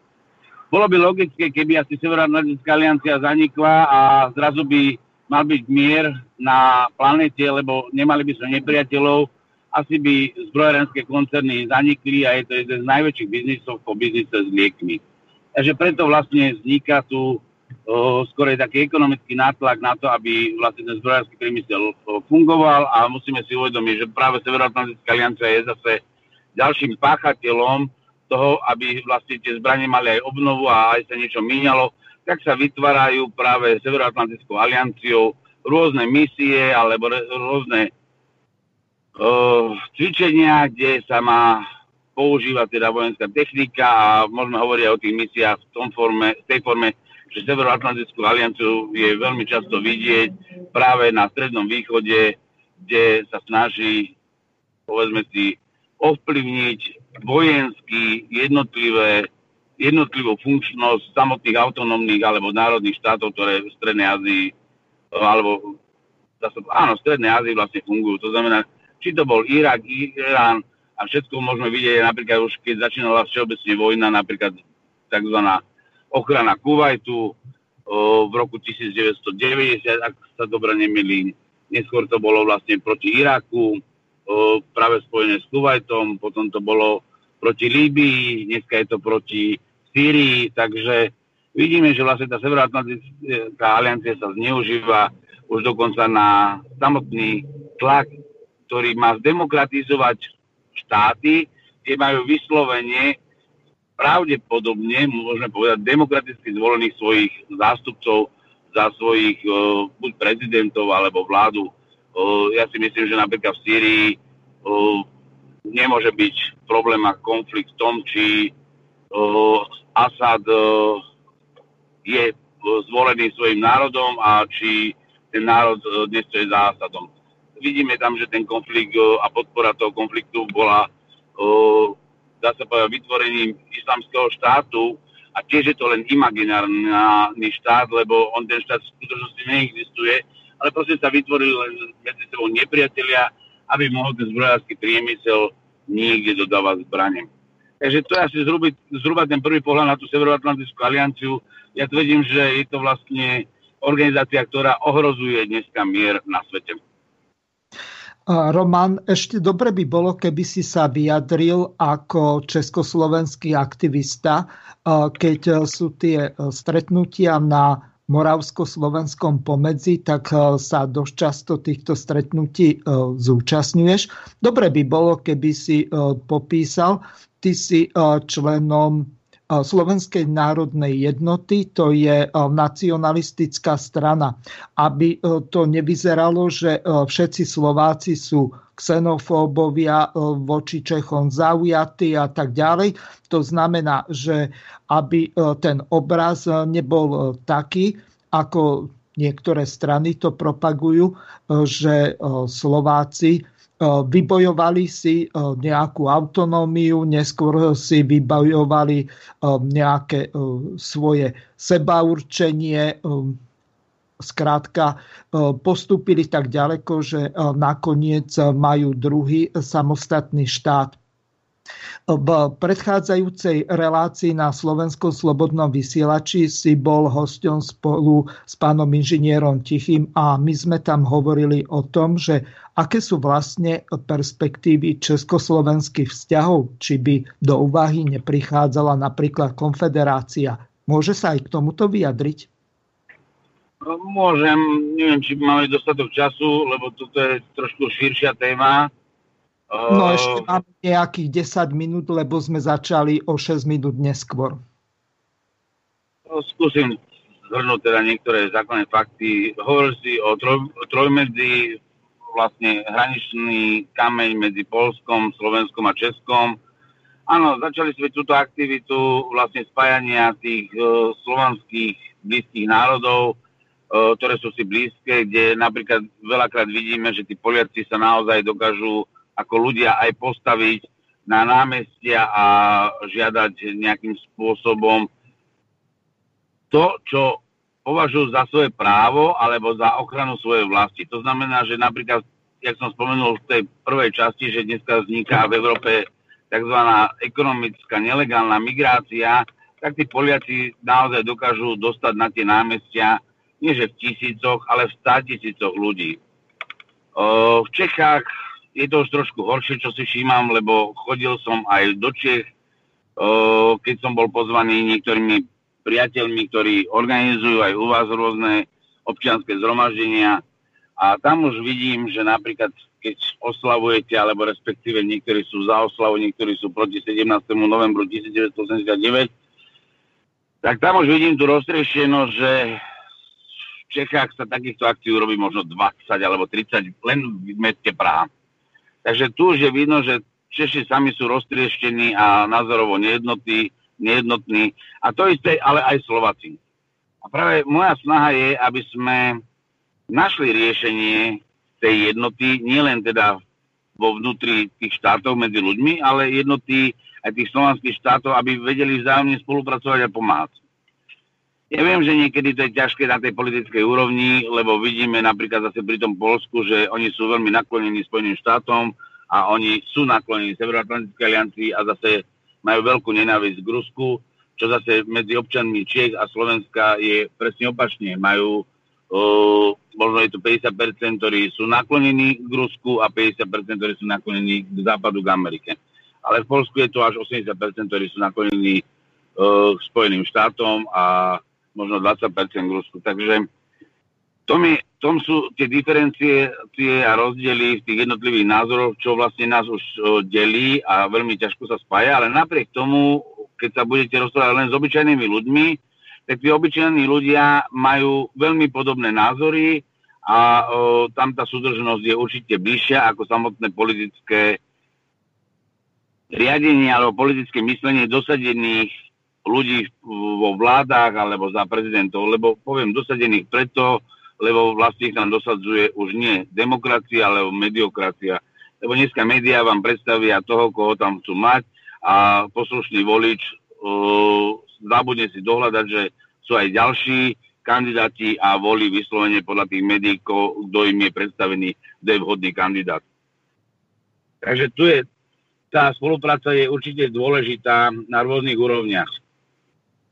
Bolo by logické, keby asi Severoatlantická aliancia zanikla a zrazu by mal byť mier na planete, lebo nemali by sme nepriateľov, asi by zbrojárenské koncerny zanikli a je to jeden z najväčších biznisov po biznise s liekmi. Takže preto vlastne vzniká tu skôr taký ekonomický nátlak na to, aby vlastne ten zbrojársky priemysel fungoval a musíme si uvedomiť, že práve Severoatlantická aliancia je zase ďalším páchateľom toho, aby vlastne tie zbranie mali aj obnovu a aj sa niečo míňalo, tak sa vytvárajú práve Severoatlantickou alianciou rôzne misie alebo rôzne uh, cvičenia, kde sa má používať teda vojenská technika a môžeme hovoriť o tých misiách v, tom forme, v tej forme, že Severoatlantickú alianciu je veľmi často vidieť práve na Strednom východe, kde sa snaží, povedzme si, ovplyvniť vojensky jednotlivé, jednotlivú funkčnosť samotných autonómnych alebo národných štátov, ktoré v Strednej Ázii alebo áno, v Strednej Ázii vlastne fungujú. To znamená, či to bol Irak, Irán a všetko môžeme vidieť napríklad už keď začínala všeobecne vojna, napríklad takzvaná ochrana Kuwaitu v roku 1990, ak sa dobre nemýlim. Neskôr to bolo vlastne proti Iraku, práve spojené s Kuwaitom, potom to bolo proti Líbii, dneska je to proti Sýrii, takže vidíme, že vlastne tá Severoatlantická aliancia sa zneužíva už dokonca na samotný tlak, ktorý má zdemokratizovať štáty, kde majú vyslovene pravdepodobne, môžeme povedať, demokraticky zvolených svojich zástupcov za svojich uh, buď prezidentov alebo vládu. Ja si myslím, že napríklad v Sýrii nemôže byť problém a konflikt v tom, či uh, je zvolený svojim národom a či ten národ dnes je za Assadom. Vidíme tam, že ten konflikt a podpora toho konfliktu bola dá sa povedať, vytvorením islamského štátu a tiež je to len imaginárny štát, lebo on ten štát v skutočnosti neexistuje, ale proste sa vytvorili len medzi sebou nepriatelia, aby mohol ten zbrojársky priemysel niekde dodávať zbranie. Takže to je asi zhruba, zhruba ten prvý pohľad na tú Severoatlantickú alianciu. Ja tvrdím, že je to vlastne organizácia, ktorá ohrozuje dneska mier na svete. Roman, ešte dobre by bolo, keby si sa vyjadril ako československý aktivista, keď sú tie stretnutia na Moravsko-slovenskom pomedzi, tak sa dosť často týchto stretnutí zúčastňuješ. Dobre by bolo, keby si popísal, ty si členom Slovenskej národnej jednoty, to je nacionalistická strana. Aby e, to nevyzeralo, že e, všetci Slováci sú xenofóbovia e, voči Čechom zaujatí a tak ďalej. To znamená, že aby ten obraz nebol taký, ako niektoré strany to propagujú, že Slováci vybojovali si nejakú autonómiu, neskôr si vybojovali nejaké svoje sebaurčenie, skrátka postúpili tak ďaleko, že nakoniec majú druhý samostatný štát. V predchádzajúcej relácii na Slovenskom slobodnom vysielači si bol hosťom spolu s pánom inžinierom Tichým a my sme tam hovorili o tom, že aké sú vlastne perspektívy československých vzťahov, či by do úvahy neprichádzala napríklad konfederácia. Môže sa aj k tomuto vyjadriť? Môžem, neviem, či máme dostatok času, lebo toto je trošku širšia téma No ešte máme nejakých 10 minút, lebo sme začali o 6 minút neskôr. No, skúsim zhrnúť teda niektoré základné fakty. Hovoril si o troj, trojmedzi, vlastne hraničný kameň medzi Polskom, Slovenskom a Českom. Áno, začali sme túto aktivitu vlastne spájania tých uh, slovanských blízkych národov, ktoré sú si blízke, kde napríklad veľakrát vidíme, že tí Poliaci sa naozaj dokážu ako ľudia aj postaviť na námestia a žiadať nejakým spôsobom to, čo považujú za svoje právo alebo za ochranu svojej vlasti. To znamená, že napríklad, jak som spomenul v tej prvej časti, že dneska vzniká v Európe tzv. ekonomická nelegálna migrácia, tak tí Poliaci naozaj dokážu dostať na tie námestia nie že v tisícoch, ale v stá tisícoch ľudí. V Čechách je to už trošku horšie, čo si všímam, lebo chodil som aj do Čech, keď som bol pozvaný niektorými priateľmi, ktorí organizujú aj u vás rôzne občianské zhromaždenia. A tam už vidím, že napríklad keď oslavujete, alebo respektíve niektorí sú za oslavu, niektorí sú proti 17. novembru 1989, tak tam už vidím tú roztriešenosť, že v Čechách sa takýchto akcií urobí možno 20 alebo 30 len v meste Praha. Takže tu už je vidno, že Češi sami sú roztrieštení a názorovo nejednotní, nejednotní. A to isté, ale aj Slováci. A práve moja snaha je, aby sme našli riešenie tej jednoty, nielen teda vo vnútri tých štátov medzi ľuďmi, ale jednoty aj tých slovanských štátov, aby vedeli vzájomne spolupracovať a pomáhať. Ja viem, že niekedy to je ťažké na tej politickej úrovni, lebo vidíme napríklad zase pri tom Polsku, že oni sú veľmi naklonení Spojeným štátom a oni sú naklonení Severoatlantickej aliancii a zase majú veľkú nenávisť k Rusku, čo zase medzi občanmi Čiech a Slovenska je presne opačne. Majú, uh, možno je tu 50%, ktorí sú naklonení k Rusku a 50%, ktorí sú naklonení k západu, k Amerike. Ale v Polsku je to až 80%, ktorí sú naklonení uh, k Spojeným štátom a možno 20% k Rusku. Takže tom, je, tom sú tie diferencie a rozdiely v tých jednotlivých názoroch, čo vlastne nás už o, delí a veľmi ťažko sa spája, ale napriek tomu, keď sa budete rozprávať len s obyčajnými ľuďmi, tak tí obyčajní ľudia majú veľmi podobné názory a o, tam tá súdržnosť je určite bližšia ako samotné politické riadenie alebo politické myslenie dosadených ľudí vo vládach alebo za prezidentov, lebo poviem dosadených preto, lebo vlastne ich tam dosadzuje už nie demokracia, alebo mediokracia. Lebo dneska médiá vám predstavia toho, koho tam chcú mať a poslušný volič uh, zabudne si dohľadať, že sú aj ďalší kandidáti a volí vyslovene podľa tých médií, kto im je predstavený, kto je vhodný kandidát. Takže tu je, tá spolupráca je určite dôležitá na rôznych úrovniach.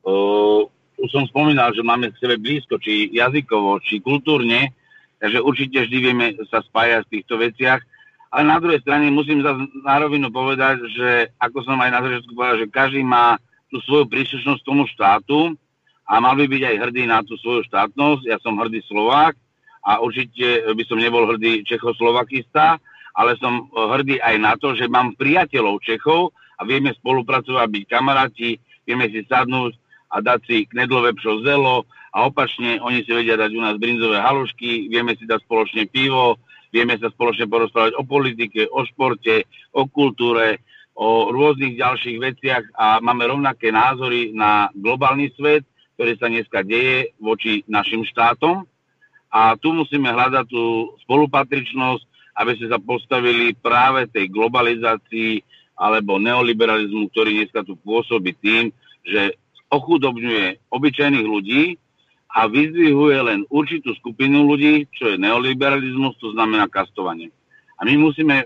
Uh, už som spomínal, že máme k sebe blízko, či jazykovo, či kultúrne, takže určite vždy vieme sa spájať v týchto veciach. Ale na druhej strane musím za na rovinu povedať, že ako som aj na začiatku povedal, že každý má tú svoju príslušnosť tomu štátu a mal by byť aj hrdý na tú svoju štátnosť. Ja som hrdý Slovák a určite by som nebol hrdý Čechoslovakista, ale som hrdý aj na to, že mám priateľov Čechov a vieme spolupracovať, byť kamaráti, vieme si sadnúť a dať si knedlové pšo zelo a opačne oni si vedia dať u nás brinzové halušky, vieme si dať spoločne pivo, vieme sa spoločne porozprávať o politike, o športe, o kultúre, o rôznych ďalších veciach a máme rovnaké názory na globálny svet, ktorý sa dneska deje voči našim štátom. A tu musíme hľadať tú spolupatričnosť aby ste sa postavili práve tej globalizácii alebo neoliberalizmu, ktorý dneska tu pôsobí tým, že ochudobňuje obyčajných ľudí a vyzdvihuje len určitú skupinu ľudí, čo je neoliberalizmus, to znamená kastovanie. A my musíme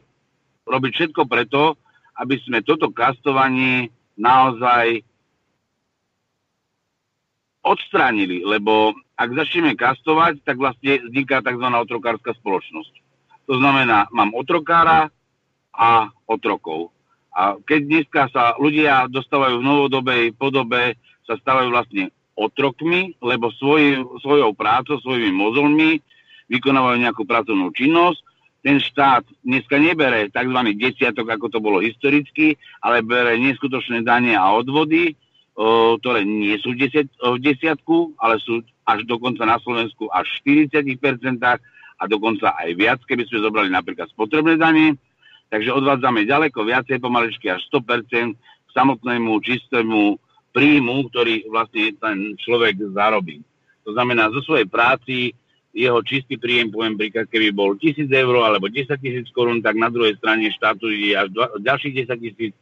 robiť všetko preto, aby sme toto kastovanie naozaj odstránili, lebo ak začneme kastovať, tak vlastne vzniká tzv. otrokárska spoločnosť. To znamená, mám otrokára a otrokov. A keď dneska sa ľudia dostávajú v novodobej podobe, sa stávajú vlastne otrokmi, lebo svoj, svojou prácou, svojimi mozolmi vykonávajú nejakú pracovnú činnosť. Ten štát dneska nebere tzv. desiatok, ako to bolo historicky, ale bere neskutočné dane a odvody, ktoré nie sú v, desiat, v desiatku, ale sú až dokonca na Slovensku až 40% a dokonca aj viac, keby sme zobrali napríklad spotrebné dane Takže odvádzame ďaleko viacej, pomaličky až 100% k samotnému čistému príjmu, ktorý vlastne ten človek zarobí. To znamená, zo svojej práci jeho čistý príjem, poviem príklad, keby bol 1000 eur alebo 10 tisíc korún, tak na druhej strane štátu je až dva, ďalších 10 tisíc.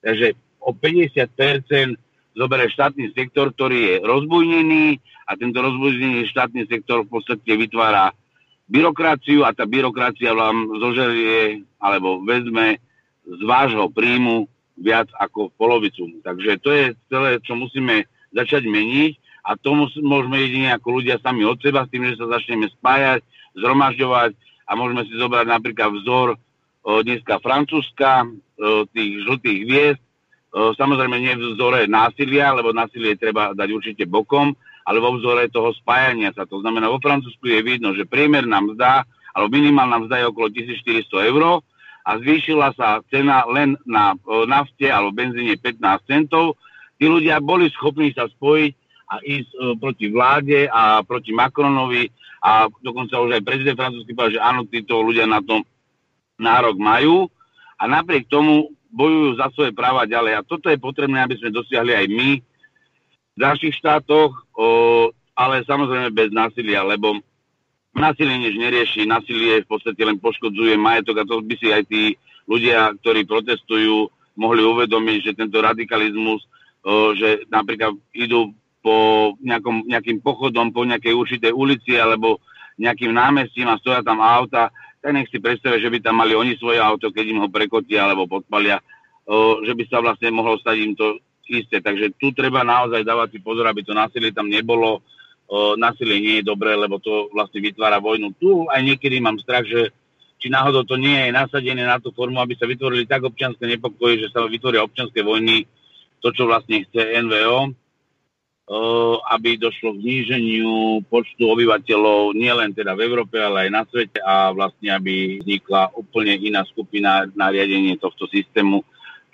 Takže o 50% zoberie štátny sektor, ktorý je rozbujnený a tento rozbujnený štátny sektor v podstate vytvára byrokraciu a tá byrokracia vám zožerie alebo vezme z vášho príjmu viac ako polovicu. Takže to je celé, čo musíme začať meniť a to môžeme jedine ako ľudia sami od seba s tým, že sa začneme spájať, zhromažďovať a môžeme si zobrať napríklad vzor o, dneska Francúzska, o, tých žltých hviezd, o, samozrejme nie vzore násilia, lebo násilie treba dať určite bokom, ale vo vzore toho spájania sa. To znamená, vo Francúzsku je vidno, že priemerná mzda, alebo minimálna mzda je okolo 1400 eur a zvýšila sa cena len na nafte alebo benzíne 15 centov. Tí ľudia boli schopní sa spojiť a ísť proti vláde a proti Macronovi a dokonca už aj prezident francúzsky povedal, že áno, títo ľudia na tom nárok majú a napriek tomu bojujú za svoje práva ďalej. A toto je potrebné, aby sme dosiahli aj my, v ďalších štátoch, o, ale samozrejme bez násilia, lebo násilie nič nerieši, násilie v podstate len poškodzuje majetok a to by si aj tí ľudia, ktorí protestujú, mohli uvedomiť, že tento radikalizmus, o, že napríklad idú po nejakom, nejakým pochodom po nejakej určitej ulici alebo nejakým námestím a stoja tam auta, tak nech si predstavia, že by tam mali oni svoje auto, keď im ho prekotia alebo podpalia, o, že by sa vlastne mohlo stať im to isté. Takže tu treba naozaj dávať si pozor, aby to násilie tam nebolo. O, násilie nie je dobré, lebo to vlastne vytvára vojnu. Tu aj niekedy mám strach, že či náhodou to nie je nasadené na tú formu, aby sa vytvorili tak občianské nepokoje, že sa vytvoria občianské vojny, to, čo vlastne chce NVO, aby došlo k zníženiu počtu obyvateľov nielen teda v Európe, ale aj na svete a vlastne aby vznikla úplne iná skupina na riadenie tohto systému,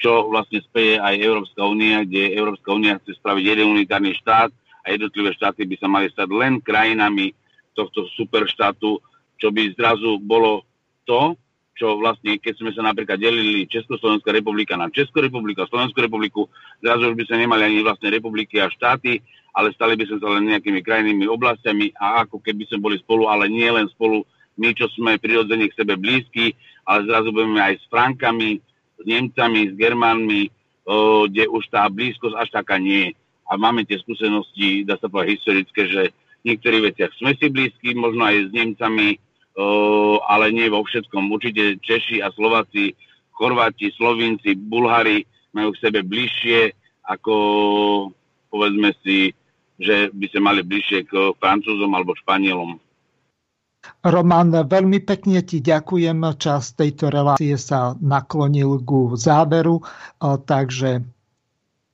čo vlastne speje aj Európska únia, kde Európska únia chce spraviť jeden unitárny štát a jednotlivé štáty by sa mali stať len krajinami tohto superštátu, čo by zrazu bolo to, čo vlastne, keď sme sa napríklad delili Československá republika na Českú republiku a Slovenskú republiku, zrazu už by sa nemali ani vlastne republiky a štáty, ale stali by sme sa len nejakými krajinými oblastiami a ako keby sme boli spolu, ale nie len spolu my, čo sme prirodzene k sebe blízki, ale zrazu budeme aj s Frankami, Nemcami, s Germánmi, kde už tá blízkosť až taká nie je. A máme tie skúsenosti, dá sa povedať historické, že v niektorých veciach sme si blízki, možno aj s Nemcami, ale nie vo všetkom. Určite Češi a Slováci, Chorváti, Slovinci, Bulhári majú k sebe bližšie ako povedzme si, že by sa mali bližšie k Francúzom alebo Španielom. Roman, veľmi pekne ti ďakujem. Čas tejto relácie sa naklonil ku záveru, takže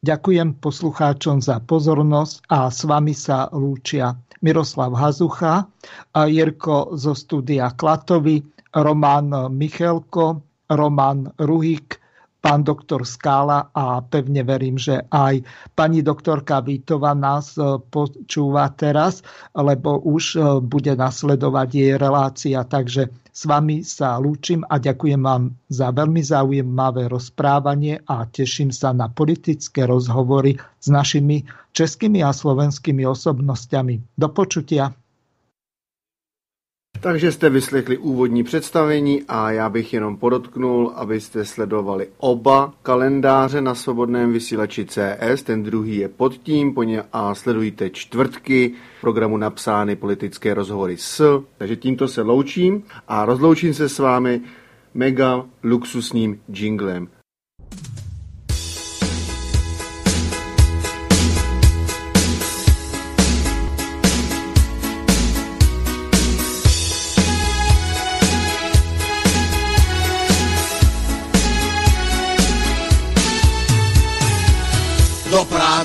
ďakujem poslucháčom za pozornosť a s vami sa lúčia Miroslav Hazucha, Jirko zo studia Klatovi, Roman Michelko, Roman Ruhik, pán doktor Skála a pevne verím, že aj pani doktorka Vítova nás e, počúva teraz, lebo už e, bude nasledovať jej relácia. Takže s vami sa lúčim a ďakujem vám za veľmi zaujímavé rozprávanie a teším sa na politické rozhovory s našimi českými a slovenskými osobnostiami. Do počutia. Takže jste vyslechli úvodní představení a já bych jenom podotknul, abyste sledovali oba kalendáře na svobodném vysílači CS. Ten druhý je pod tím a sledujte čtvrtky programu napsány politické rozhovory s. Takže tímto se loučím a rozloučím se s vámi mega luxusním jinglem.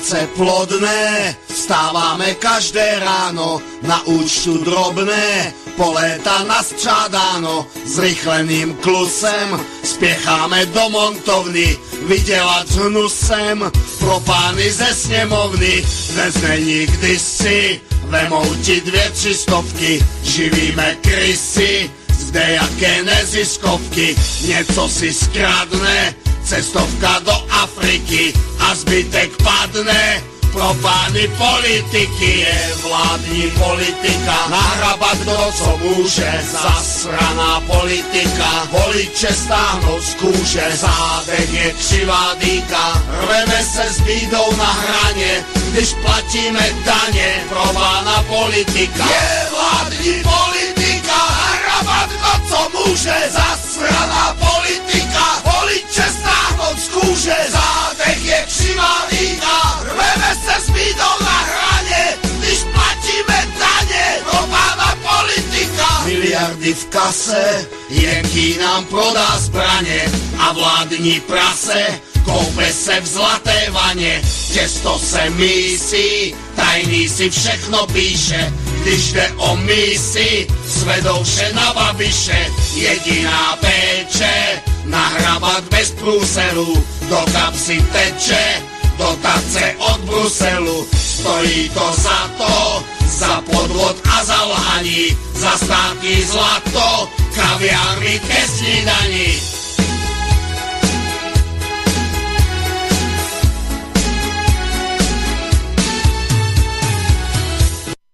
Práce plodné, vstáváme každé ráno, na účtu drobné, po léta nastřádáno, zrychleným klusem, spěcháme do montovny, vydělat hnusem, pro pány ze sněmovny, dnes není kdysi, vemou ti dvě, tři stovky, živíme krysy, zde jaké neziskovky, něco si skradne, cestovka do Afriky a zbytek padne pro pány politiky je vládní politika. Nahrabat kdo co může, zasraná politika. Voliče stáhnout z kůže, zádech je křivá dýka. Rveme se s bídou na hraně, když platíme daně. Pro pána politika je vládní politika. Nahrabat kdo co může, zasraná politika. Kůže, zádech je křivá dýka. Rveme se s bídou na hraně, když platíme daně, pána politika. Miliardy v kase, jenky nám prodá zbraně a vládní prase koupe se v zlaté vaně, těsto se mísí, tajný si všechno píše, když jde o mísi, svedou vše na babiše, jediná péče, nahrabat bez průseru, do kapsy teče, dotace od Bruselu, stojí to za to, za podvod a za lhaní, za státní zlato, kaviárny ke snídaní.